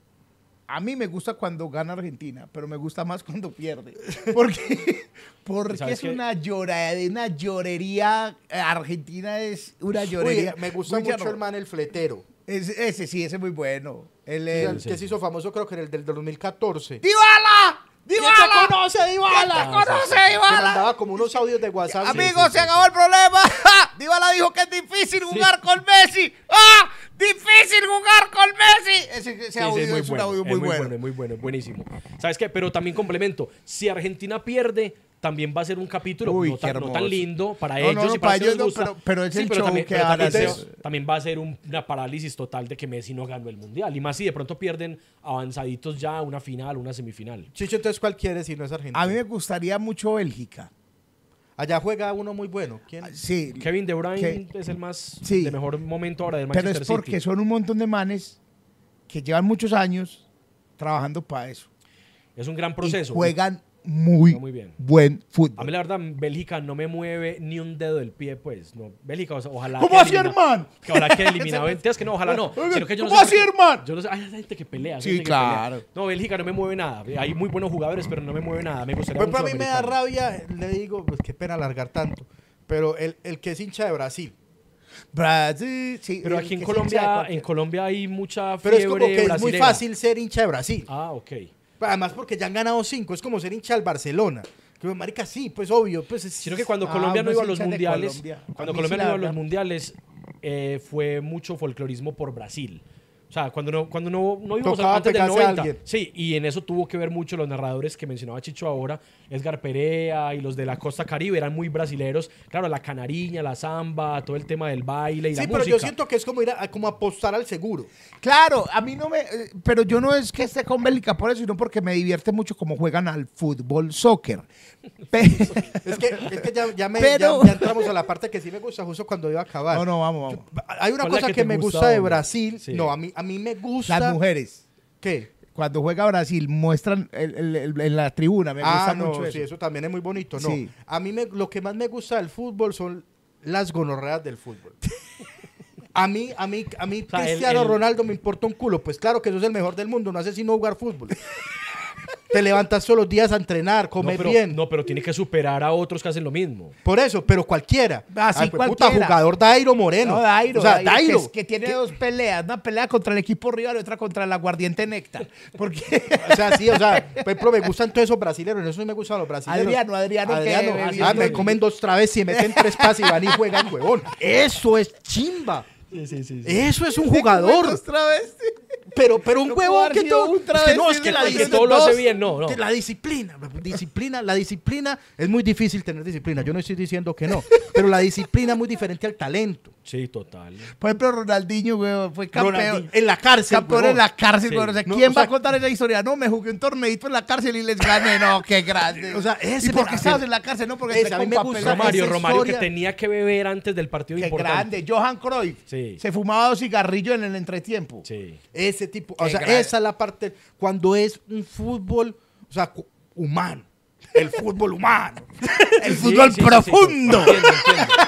[SPEAKER 4] a mí me gusta cuando gana Argentina, pero me gusta más cuando pierde. Porque, porque
[SPEAKER 2] ¿Sabes
[SPEAKER 4] es una llora, una llorería. Argentina es una
[SPEAKER 1] Uy,
[SPEAKER 4] llorería.
[SPEAKER 1] me gusta mucho
[SPEAKER 4] no.
[SPEAKER 1] el man el fletero.
[SPEAKER 4] Ese, ese sí, ese es muy bueno. El,
[SPEAKER 1] El,
[SPEAKER 4] el-
[SPEAKER 1] que se hizo famoso creo que en el del 2014.
[SPEAKER 4] ¡Dybala!
[SPEAKER 1] ¿Quién
[SPEAKER 4] ¡Dybala!
[SPEAKER 1] te conoce, Dybala?
[SPEAKER 4] ¿Quién te
[SPEAKER 2] Ah,
[SPEAKER 4] conoce,
[SPEAKER 1] Que
[SPEAKER 4] Dybala?
[SPEAKER 1] mandaba como unos audios de WhatsApp.
[SPEAKER 4] Amigos, se acabó el problema. Dybala dijo que es difícil jugar con Messi. ¡Ah! ¡Difícil jugar con Messi! Ese, ese
[SPEAKER 2] Sí, sí,
[SPEAKER 4] audio es, un audio
[SPEAKER 2] es
[SPEAKER 4] muy, bueno.
[SPEAKER 2] es muy bueno, es buenísimo. ¿Sabes qué? Pero también complemento. Si Argentina pierde, también va a ser un capítulo
[SPEAKER 4] Uy,
[SPEAKER 2] no, tan, no tan lindo para
[SPEAKER 4] No,
[SPEAKER 2] ellos
[SPEAKER 4] no, no,
[SPEAKER 2] y para,
[SPEAKER 4] para ellos
[SPEAKER 2] gusta.
[SPEAKER 4] pero- pero es el show
[SPEAKER 2] también,
[SPEAKER 4] que
[SPEAKER 2] pero también, va a ser un- una parálisis total de que Messi no ganó el Mundial. Y más si de pronto pierden avanzaditos ya una final, una semifinal.
[SPEAKER 1] Chicho, entonces, ¿cuál quieres si no es Argentina?
[SPEAKER 4] A mí me gustaría mucho Bélgica.
[SPEAKER 1] Allá juega uno muy bueno. ¿Quién?
[SPEAKER 4] Ah, Sí,
[SPEAKER 2] Kevin De Bruyne
[SPEAKER 4] Que-
[SPEAKER 2] es el más
[SPEAKER 4] Sí.
[SPEAKER 2] de mejor momento ahora del
[SPEAKER 4] pero
[SPEAKER 2] Manchester
[SPEAKER 4] es porque
[SPEAKER 2] City.
[SPEAKER 4] son un montón de manes que llevan muchos años trabajando para eso.
[SPEAKER 2] Es un gran
[SPEAKER 4] Y
[SPEAKER 2] proceso.
[SPEAKER 4] juegan muy,
[SPEAKER 2] muy bien.
[SPEAKER 4] buen
[SPEAKER 2] A mí
[SPEAKER 4] fútbol.
[SPEAKER 2] la verdad, Bélgica no me mueve ni un dedo del pie, pues. No. Bélgica, o sea, ojalá.
[SPEAKER 4] ¿Cómo así, hermano?
[SPEAKER 2] Que ojalá quede eliminado. Entiendes que no, ojalá no.
[SPEAKER 4] Oiga,
[SPEAKER 2] Sino que yo no
[SPEAKER 4] ¿cómo así, hermano?
[SPEAKER 2] Yo no sé, hay gente que pelea.
[SPEAKER 4] Sí, claro.
[SPEAKER 2] pelea. No, Bélgica no me mueve nada. Hay muy buenos jugadores, pero no me mueve nada. Me gustaría
[SPEAKER 1] Pues para mí me da rabia, le digo, pues qué pena alargar tanto. Pero el, el que es hincha de Brasil.
[SPEAKER 4] Brasil, sí,
[SPEAKER 2] Pero aquí en Colombia, en Colombia hay mucha
[SPEAKER 1] Pero
[SPEAKER 2] fiebre
[SPEAKER 1] es como que es muy fácil ser hincha de Brasil.
[SPEAKER 2] Ah, ok.
[SPEAKER 1] Además porque ya han ganado cinco. Es como ser hincha del Barcelona. Que, marica, sí, pues obvio. Pues es,
[SPEAKER 2] Sino que cuando
[SPEAKER 4] Ah,
[SPEAKER 2] Colombia no iba a los mundiales,
[SPEAKER 4] Colombia.
[SPEAKER 2] Cuando Colombia
[SPEAKER 4] sí,
[SPEAKER 2] no iba a los mundiales, eh, fue mucho folclorismo por Brasil. O sea, cuando no, cuando no, no íbamos
[SPEAKER 1] Tocaba
[SPEAKER 2] antes del
[SPEAKER 1] pegarse a
[SPEAKER 2] 90.
[SPEAKER 1] alguien.
[SPEAKER 2] Sí, y en eso tuvo que ver mucho los narradores que mencionaba Chicho ahora, Edgar Perea y los de la costa caribe, eran muy brasileros. Claro, la canariña, la samba, todo el tema del baile y
[SPEAKER 1] Sí,
[SPEAKER 2] la
[SPEAKER 1] pero
[SPEAKER 2] música.
[SPEAKER 1] yo siento que es como ir a, como apostar al seguro.
[SPEAKER 4] Claro, a mí no me. eh, Pero yo no es que esté con Bélgica por eso, sino porque me divierte mucho cómo juegan al fútbol, soccer.
[SPEAKER 1] Es que, es que ya, ya me,
[SPEAKER 4] Pero-
[SPEAKER 1] ya, ya entramos a la parte que sí me gusta justo cuando iba a acabar.
[SPEAKER 4] no, no, vamos, vamos.
[SPEAKER 1] Hay una
[SPEAKER 2] ¿Cuál es la
[SPEAKER 1] cosa
[SPEAKER 2] que
[SPEAKER 1] que, me
[SPEAKER 2] gusta,
[SPEAKER 1] gusta de? Brasil.
[SPEAKER 2] Sí.
[SPEAKER 1] No, a mí, a mí me gusta.
[SPEAKER 4] Las mujeres.
[SPEAKER 1] ¿Qué?
[SPEAKER 4] Cuando juega Brasil, muestran el- el- el- en la tribuna. Me gusta
[SPEAKER 1] ah, no,
[SPEAKER 4] mucho
[SPEAKER 1] sí,
[SPEAKER 4] eso.
[SPEAKER 1] eso también es muy bonito. No,
[SPEAKER 4] Sí.
[SPEAKER 1] a mí me, lo que más me gusta del fútbol son las gonorreas del fútbol. A mí, a mí, a mí
[SPEAKER 2] sea,
[SPEAKER 1] Cristiano
[SPEAKER 2] el-
[SPEAKER 1] Ronaldo me importa un culo. Pues claro que sos el mejor del mundo, no haces sino jugar fútbol. Te levantas todos los días a entrenar,
[SPEAKER 2] no,
[SPEAKER 1] comer
[SPEAKER 2] pero,
[SPEAKER 1] bien.
[SPEAKER 2] no, pero tiene que superar a otros que hacen lo mismo.
[SPEAKER 1] Por eso, pero cualquiera.
[SPEAKER 4] Ah, sí,
[SPEAKER 1] Ay, pues,
[SPEAKER 4] cualquiera.
[SPEAKER 1] Puta, jugador Dairo Moreno.
[SPEAKER 4] No, Dairo,
[SPEAKER 1] O sea,
[SPEAKER 4] Dairo,
[SPEAKER 1] Dairo.
[SPEAKER 4] Que, es- que tiene dos peleas, una pelea contra el equipo rival y otra contra el aguardiente néctar. Porque
[SPEAKER 1] O sea, sí, o sea, ejemplo, me gustan todos esos brasileños, en eso me gustan los brasileños.
[SPEAKER 4] Adriano, Adriano, que
[SPEAKER 1] Adriano, ah, me comen dos traves y meten tres pases y van y juegan, huevón. Eso es chimba.
[SPEAKER 2] Sí, sí, sí.
[SPEAKER 1] Eso es un jugador.
[SPEAKER 4] Otra vez.
[SPEAKER 1] Pero, pero un
[SPEAKER 4] No haber
[SPEAKER 1] que todo.
[SPEAKER 4] un
[SPEAKER 1] Es que
[SPEAKER 4] travesti
[SPEAKER 1] no, es que
[SPEAKER 4] la
[SPEAKER 2] que todo lo hace bien, no,
[SPEAKER 1] La disciplina, disciplina, la disciplina es muy difícil tener disciplina. Yo no estoy diciendo que no, pero la disciplina es muy diferente al talento.
[SPEAKER 2] Sí, total.
[SPEAKER 4] Por ejemplo, Ronaldinho, güey, fue campeón.
[SPEAKER 1] Ronaldinho, en la cárcel.
[SPEAKER 4] Campeón en la cárcel,
[SPEAKER 2] Sí.
[SPEAKER 4] güey. O sea,
[SPEAKER 1] No,
[SPEAKER 4] ¿quién
[SPEAKER 1] o
[SPEAKER 4] va a contar esa historia? No, me jugué un torneito en la cárcel y les gané. No, qué grande.
[SPEAKER 1] O sea, ese
[SPEAKER 4] ¿Y por qué estabas en la cárcel? No, porque
[SPEAKER 1] Ese,
[SPEAKER 4] entré
[SPEAKER 1] a mí me gusta
[SPEAKER 2] Romario,
[SPEAKER 1] esa
[SPEAKER 2] Romario que tenía que beber antes del partido
[SPEAKER 4] Qué
[SPEAKER 2] importante.
[SPEAKER 4] grande. Johan Cruyff.
[SPEAKER 2] Sí.
[SPEAKER 4] Se fumaba dos cigarrillos en el entretiempo.
[SPEAKER 2] Sí.
[SPEAKER 1] Ese tipo, o sea, esa es la parte cuando es un fútbol, o sea, humano. El fútbol humano.
[SPEAKER 4] El
[SPEAKER 2] Sí,
[SPEAKER 4] fútbol
[SPEAKER 2] sí, sí, sí,
[SPEAKER 4] profundo.
[SPEAKER 2] entiendo, entiendo.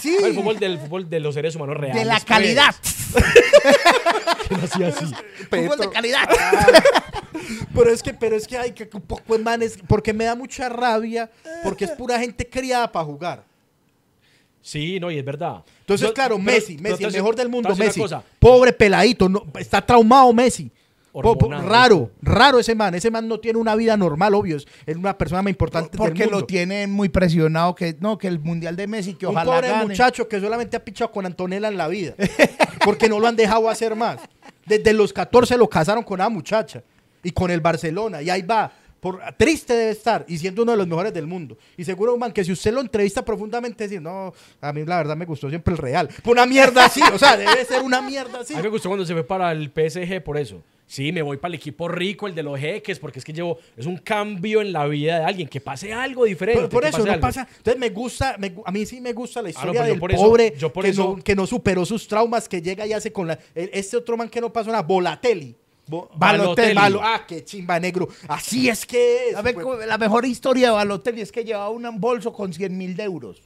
[SPEAKER 1] Sí.
[SPEAKER 2] El fútbol del fútbol de los seres humanos reales.
[SPEAKER 4] de la
[SPEAKER 2] pues.
[SPEAKER 4] calidad.
[SPEAKER 2] ¿Quién hacía así?
[SPEAKER 4] Fútbol de calidad.
[SPEAKER 1] Pero es que, pero es que hay que un poco de manes, porque me da mucha rabia, porque es pura gente criada para jugar.
[SPEAKER 2] Sí, no, y es verdad.
[SPEAKER 1] Entonces,
[SPEAKER 2] Yo-
[SPEAKER 1] claro,
[SPEAKER 2] pero-
[SPEAKER 1] Messi,
[SPEAKER 2] pero
[SPEAKER 1] Messi, el mejor del mundo, Messi. Pobre peladito, no, está traumado Messi. Po- po-
[SPEAKER 2] Hormonal,
[SPEAKER 1] raro, raro ese man. Ese man no tiene una vida normal, obvio. Es, una persona más importante
[SPEAKER 4] Porque
[SPEAKER 1] del
[SPEAKER 4] lo
[SPEAKER 1] mundo.
[SPEAKER 4] tienen muy presionado. Que no, que el mundial de Messi, que
[SPEAKER 1] un
[SPEAKER 4] ojalá
[SPEAKER 1] pobre
[SPEAKER 4] gane.
[SPEAKER 1] muchacho que solamente ha pichado con Antonella en la vida. Porque no lo han dejado hacer más. Desde los 14 lo casaron con una muchacha. Y con el Barcelona. Y ahí va. Por, triste debe estar. Y siendo uno de los mejores del mundo. Y seguro, man, que si usted lo entrevista profundamente, decir, no, a mí la verdad me gustó siempre el Real. Una mierda así. O sea, debe ser una mierda así.
[SPEAKER 2] A mí me gustó cuando se fue para el PSG por eso. Sí, me voy para el equipo rico, el de los jeques, porque es que llevo, es un cambio en la vida de alguien, que pase algo diferente.
[SPEAKER 1] Por, eso no
[SPEAKER 2] algo.
[SPEAKER 1] pasa. Entonces me gusta, me a mí sí me gusta la
[SPEAKER 2] Ah, no,
[SPEAKER 1] historia
[SPEAKER 2] yo
[SPEAKER 1] del
[SPEAKER 2] eso-
[SPEAKER 1] pobre
[SPEAKER 2] yo por
[SPEAKER 1] que,
[SPEAKER 2] eso-
[SPEAKER 1] no, que no superó sus traumas, que llega y hace con la. el- este otro man que no pasó nada, Bolatelli.
[SPEAKER 2] Balotelli.
[SPEAKER 1] Balo- ah, qué chimba negro. Así es que es.
[SPEAKER 4] A ver,
[SPEAKER 1] pues.
[SPEAKER 4] la mejor historia de Balotelli es que llevaba un bolso con 100 mil euros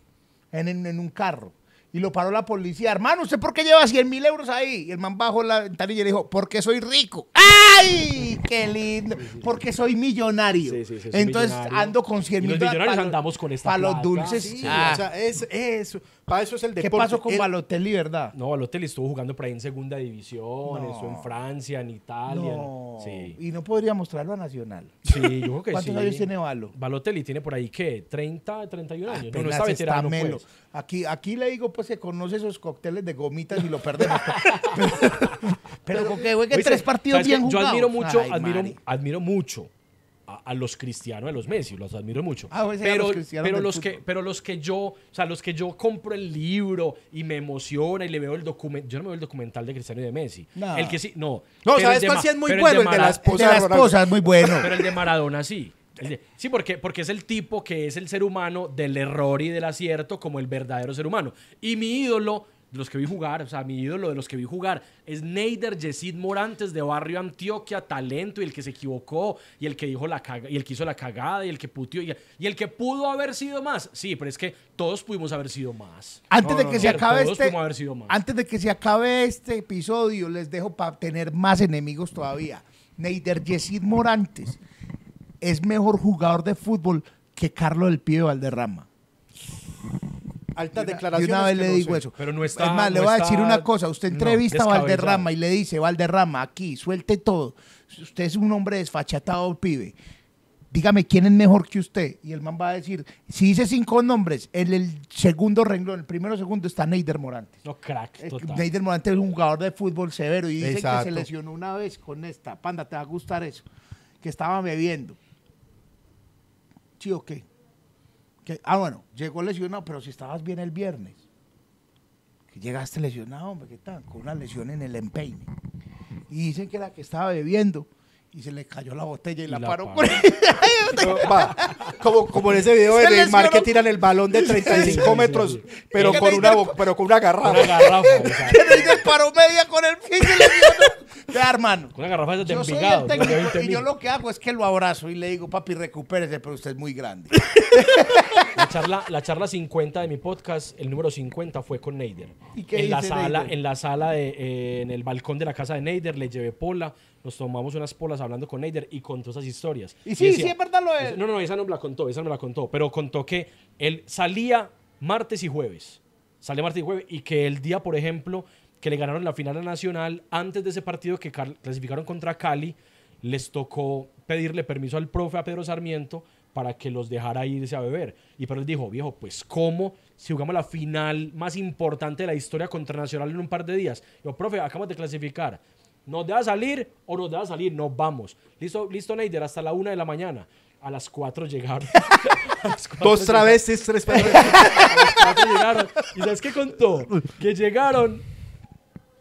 [SPEAKER 4] en, en- en un carro. Y lo paró la policía. Hermano, ¿usted por qué lleva 100 mil euros ahí? Y el man bajó la ventanilla y le dijo, porque soy rico. ¡Ay! ¡Qué lindo! Porque soy millonario.
[SPEAKER 2] Sí, sí, sí,
[SPEAKER 4] Entonces
[SPEAKER 2] millonario.
[SPEAKER 4] ando con 100
[SPEAKER 2] Y
[SPEAKER 4] mil
[SPEAKER 2] los millonarios andamos con esta
[SPEAKER 4] Para los dulces. Ah.
[SPEAKER 1] o sea, es eso. Para eso es el
[SPEAKER 4] ¿Qué pasó con
[SPEAKER 1] El-
[SPEAKER 4] Balotelli, verdad?
[SPEAKER 2] No, Balotelli estuvo jugando por ahí en segunda división,
[SPEAKER 4] No.
[SPEAKER 2] estuvo en Francia, en Italia.
[SPEAKER 4] No.
[SPEAKER 2] Sí.
[SPEAKER 4] Y no podría mostrarlo a Nacional.
[SPEAKER 2] Sí, yo creo que
[SPEAKER 4] ¿Cuántos
[SPEAKER 2] sí.
[SPEAKER 4] años tiene Balo?
[SPEAKER 2] Balotelli tiene por ahí, ¿qué? ¿30, 31 años? no, no
[SPEAKER 4] Apenas
[SPEAKER 2] está veterano,
[SPEAKER 4] está
[SPEAKER 2] pues.
[SPEAKER 4] Aquí, aquí le digo, pues se conoce esos cócteles de gomitas y lo perdemos. pero, con que juegue tres partidos
[SPEAKER 2] ¿sabes
[SPEAKER 4] bien jugados.
[SPEAKER 2] Yo admiro mucho,
[SPEAKER 4] Ay,
[SPEAKER 2] admiro, admiro mucho a, a los cristianos, a los Messi, los admiro mucho.
[SPEAKER 4] Ah, pues,
[SPEAKER 2] pero,
[SPEAKER 4] los cristianos
[SPEAKER 2] pero los que, pero los que yo, o sea, los que yo compro el libro y me emociona y le veo el documental, yo no me veo el documental de Cristiano y de Messi.
[SPEAKER 4] No.
[SPEAKER 2] El que sí, no.
[SPEAKER 1] No,
[SPEAKER 2] Pero
[SPEAKER 1] ¿sabes cuál sí es muy
[SPEAKER 2] pero
[SPEAKER 1] bueno? El de
[SPEAKER 2] Mara-
[SPEAKER 1] la esposa.
[SPEAKER 4] El de la esposa es muy bueno.
[SPEAKER 2] Pero el de Maradona sí. Sí, porque, porque es el tipo que es el ser humano del error y del acierto como el verdadero ser humano. Y mi ídolo de los que vi jugar, o sea, mi ídolo de los que vi jugar es Neider Yesid Morantes de Barrio Antioquia, talento y el que se equivocó y el que dijo la caga, y el que hizo la cagada y el que putió y, y el que pudo haber sido más. Sí, pero es que todos pudimos haber sido más.
[SPEAKER 4] Antes
[SPEAKER 2] No,
[SPEAKER 4] de que
[SPEAKER 2] no,
[SPEAKER 4] se acabe
[SPEAKER 2] todos
[SPEAKER 4] este,
[SPEAKER 2] haber sido más.
[SPEAKER 4] antes de que se acabe este episodio, les dejo para tener más enemigos todavía. Neider Yesid Morantes es mejor jugador de fútbol que Carlos del Pibe Valderrama.
[SPEAKER 1] Altas
[SPEAKER 4] De
[SPEAKER 1] declaraciones.
[SPEAKER 4] una vez le
[SPEAKER 1] no
[SPEAKER 4] digo
[SPEAKER 1] sé.
[SPEAKER 4] eso.
[SPEAKER 2] Pero no está-
[SPEAKER 4] Es más, le voy a decir una cosa. Usted
[SPEAKER 2] no,
[SPEAKER 4] entrevista a. Valderrama y le dice, Valderrama, aquí, suelte todo. Usted es un hombre desfachatado, pibe. Dígame quién es mejor que usted. Y el man va a decir, si dice cinco nombres, en el segundo renglón, el primero segundo está Neider Morantes.
[SPEAKER 2] No, crack, total.
[SPEAKER 4] Neider Morantes es un jugador de fútbol severo y dice que se lesionó una vez con esta. Panda, te va a gustar eso. Que estaba bebiendo. ¿Sí o qué? Que- ah, bueno, llegó lesionado, pero si estabas bien el viernes. Que llegaste lesionado, hombre, ¿qué tal? Con una lesión en el empeine. Y dicen que era que estaba bebiendo y se le cayó la botella y,
[SPEAKER 2] Y
[SPEAKER 4] la,
[SPEAKER 2] la
[SPEAKER 4] paró. con-
[SPEAKER 1] Pero, va, como, como en ese video de Neymar que tiran el balón de 35
[SPEAKER 2] Sí, sí,
[SPEAKER 1] metros,
[SPEAKER 2] sí.
[SPEAKER 1] pero, con una, pero con una garrafa.
[SPEAKER 2] Una garrafa,
[SPEAKER 4] que paró media con el pie y se lesionó. Vea, hermano.
[SPEAKER 2] Una garrafa de
[SPEAKER 4] Yo soy el
[SPEAKER 2] de
[SPEAKER 4] técnico
[SPEAKER 2] 20
[SPEAKER 4] y yo lo que hago es que lo abrazo y le digo, papi, recupérese, pero usted es muy grande.
[SPEAKER 2] La charla, la charla 50 de mi podcast, el número 50 fue con Neider.
[SPEAKER 4] ¿Y qué
[SPEAKER 2] en la
[SPEAKER 4] dice
[SPEAKER 2] sala,
[SPEAKER 4] Neider?
[SPEAKER 2] en la sala de, eh, en el balcón de la casa de Neider, le llevé pola, nos tomamos unas polas hablando con Neider y contó esas historias.
[SPEAKER 4] Y sí,
[SPEAKER 2] decía-
[SPEAKER 4] sí, es verdad lo de él.
[SPEAKER 2] No, no, esa no me la contó, esa no me la contó, pero contó que él salía martes y jueves. Salía martes y jueves y que el día, por ejemplo, que le ganaron la final nacional, antes de ese partido que cal- clasificaron contra Cali, les tocó pedirle permiso al profe, a Pedro Sarmiento, para que los dejara irse a beber. Y él dijo, viejo, pues ¿cómo si jugamos la final más importante de la historia contra Nacional en un par de días? Yo, profe, acabamos de clasificar. ¿Nos deja salir o nos deja salir? Nos vamos. Listo, listo, Neider, hasta la una de la mañana. A las cuatro llegaron. A las cuatro
[SPEAKER 1] Dos travestis, tres perros.
[SPEAKER 2] A las cuatro llegaron. ¿Y sabes qué contó? Que llegaron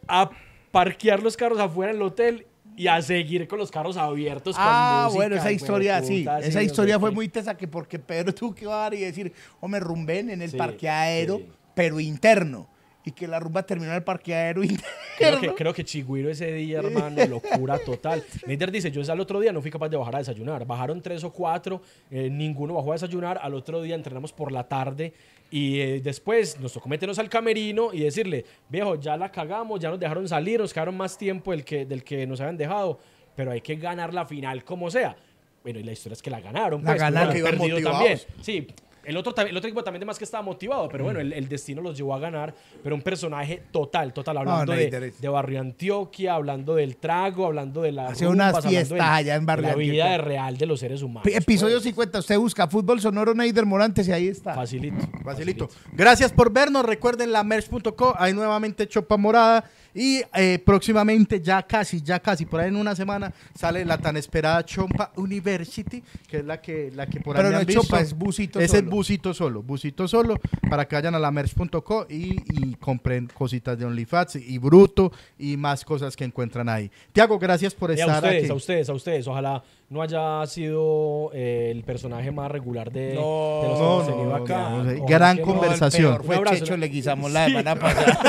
[SPEAKER 2] a parquear los carros afuera en el hotel y a seguir con los carros abiertos. con
[SPEAKER 4] Ah,
[SPEAKER 2] música,
[SPEAKER 4] bueno, esa historia
[SPEAKER 2] puta,
[SPEAKER 4] sí. Esa historia fue muy tesa que porque Pedro tuvo que bajar y decir, hombre, rumben en el
[SPEAKER 2] Sí,
[SPEAKER 4] parqueadero,
[SPEAKER 2] sí.
[SPEAKER 4] pero interno. Y que la rumba terminó en el parqueadero interno.
[SPEAKER 2] Creo que, creo que Chigüiro ese día, hermano, locura total. Neider dice, yo al otro día no fui capaz de bajar a desayunar. Bajaron tres o cuatro, eh, ninguno bajó a desayunar. Al otro día entrenamos por la tarde y eh, después nos tocó meternos al camerino y decirle, viejo, ya la cagamos, ya nos dejaron salir, nos quedaron más tiempo del que, del que nos habían dejado, pero hay que ganar la final como sea. Bueno, y la historia es que la ganaron.
[SPEAKER 4] La
[SPEAKER 2] pues,
[SPEAKER 4] ganaron,
[SPEAKER 1] que iban
[SPEAKER 2] perdido
[SPEAKER 1] motivados.
[SPEAKER 2] también. Sí, el otro, el otro equipo también de más que estaba motivado, pero bueno, el, el destino los llevó a ganar. Pero un personaje total, total, hablando de, de Barrio Antioquia, hablando del trago, hablando de la
[SPEAKER 4] Hace unas fiestas allá en Barrio
[SPEAKER 2] de la vida
[SPEAKER 4] Antioquia.
[SPEAKER 2] real de los seres humanos.
[SPEAKER 4] Episodio
[SPEAKER 2] pues.
[SPEAKER 4] 50, usted busca Fútbol Sonoro Neider Morantes y ahí está.
[SPEAKER 2] Facilito.
[SPEAKER 1] Facilito. Gracias por vernos. Recuerden la merch.co. Hay nuevamente Chopa Morada. Y eh, próximamente, ya casi, ya casi, por ahí en una semana, sale la tan esperada Chompa University, que es la que, la que por ahí
[SPEAKER 4] Pero no
[SPEAKER 1] han
[SPEAKER 4] es
[SPEAKER 1] visto.
[SPEAKER 4] Chopa, es Busito
[SPEAKER 1] Es
[SPEAKER 4] solo.
[SPEAKER 1] el busito solo, busito solo, para que vayan a la merch.co y, y compren cositas de OnlyFans y Bruto y más cosas que encuentran ahí. Tiago, gracias por
[SPEAKER 2] Y a
[SPEAKER 1] estar
[SPEAKER 2] ustedes,
[SPEAKER 1] aquí.
[SPEAKER 2] a ustedes, a ustedes. Ojalá no haya sido eh, el personaje más regular de,
[SPEAKER 4] No,
[SPEAKER 2] de los que
[SPEAKER 1] no,
[SPEAKER 2] acá.
[SPEAKER 1] no, Gran conversación.
[SPEAKER 4] Fue
[SPEAKER 2] abrazo,
[SPEAKER 4] Checho, le guisamos la semana pasada.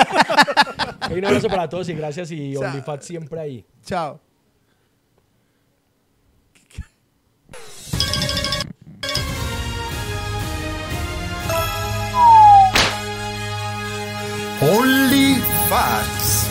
[SPEAKER 2] Un abrazo para todos y gracias y
[SPEAKER 4] Chao.
[SPEAKER 2] OnlyFans siempre ahí.
[SPEAKER 4] Chao.
[SPEAKER 5] Only Facts.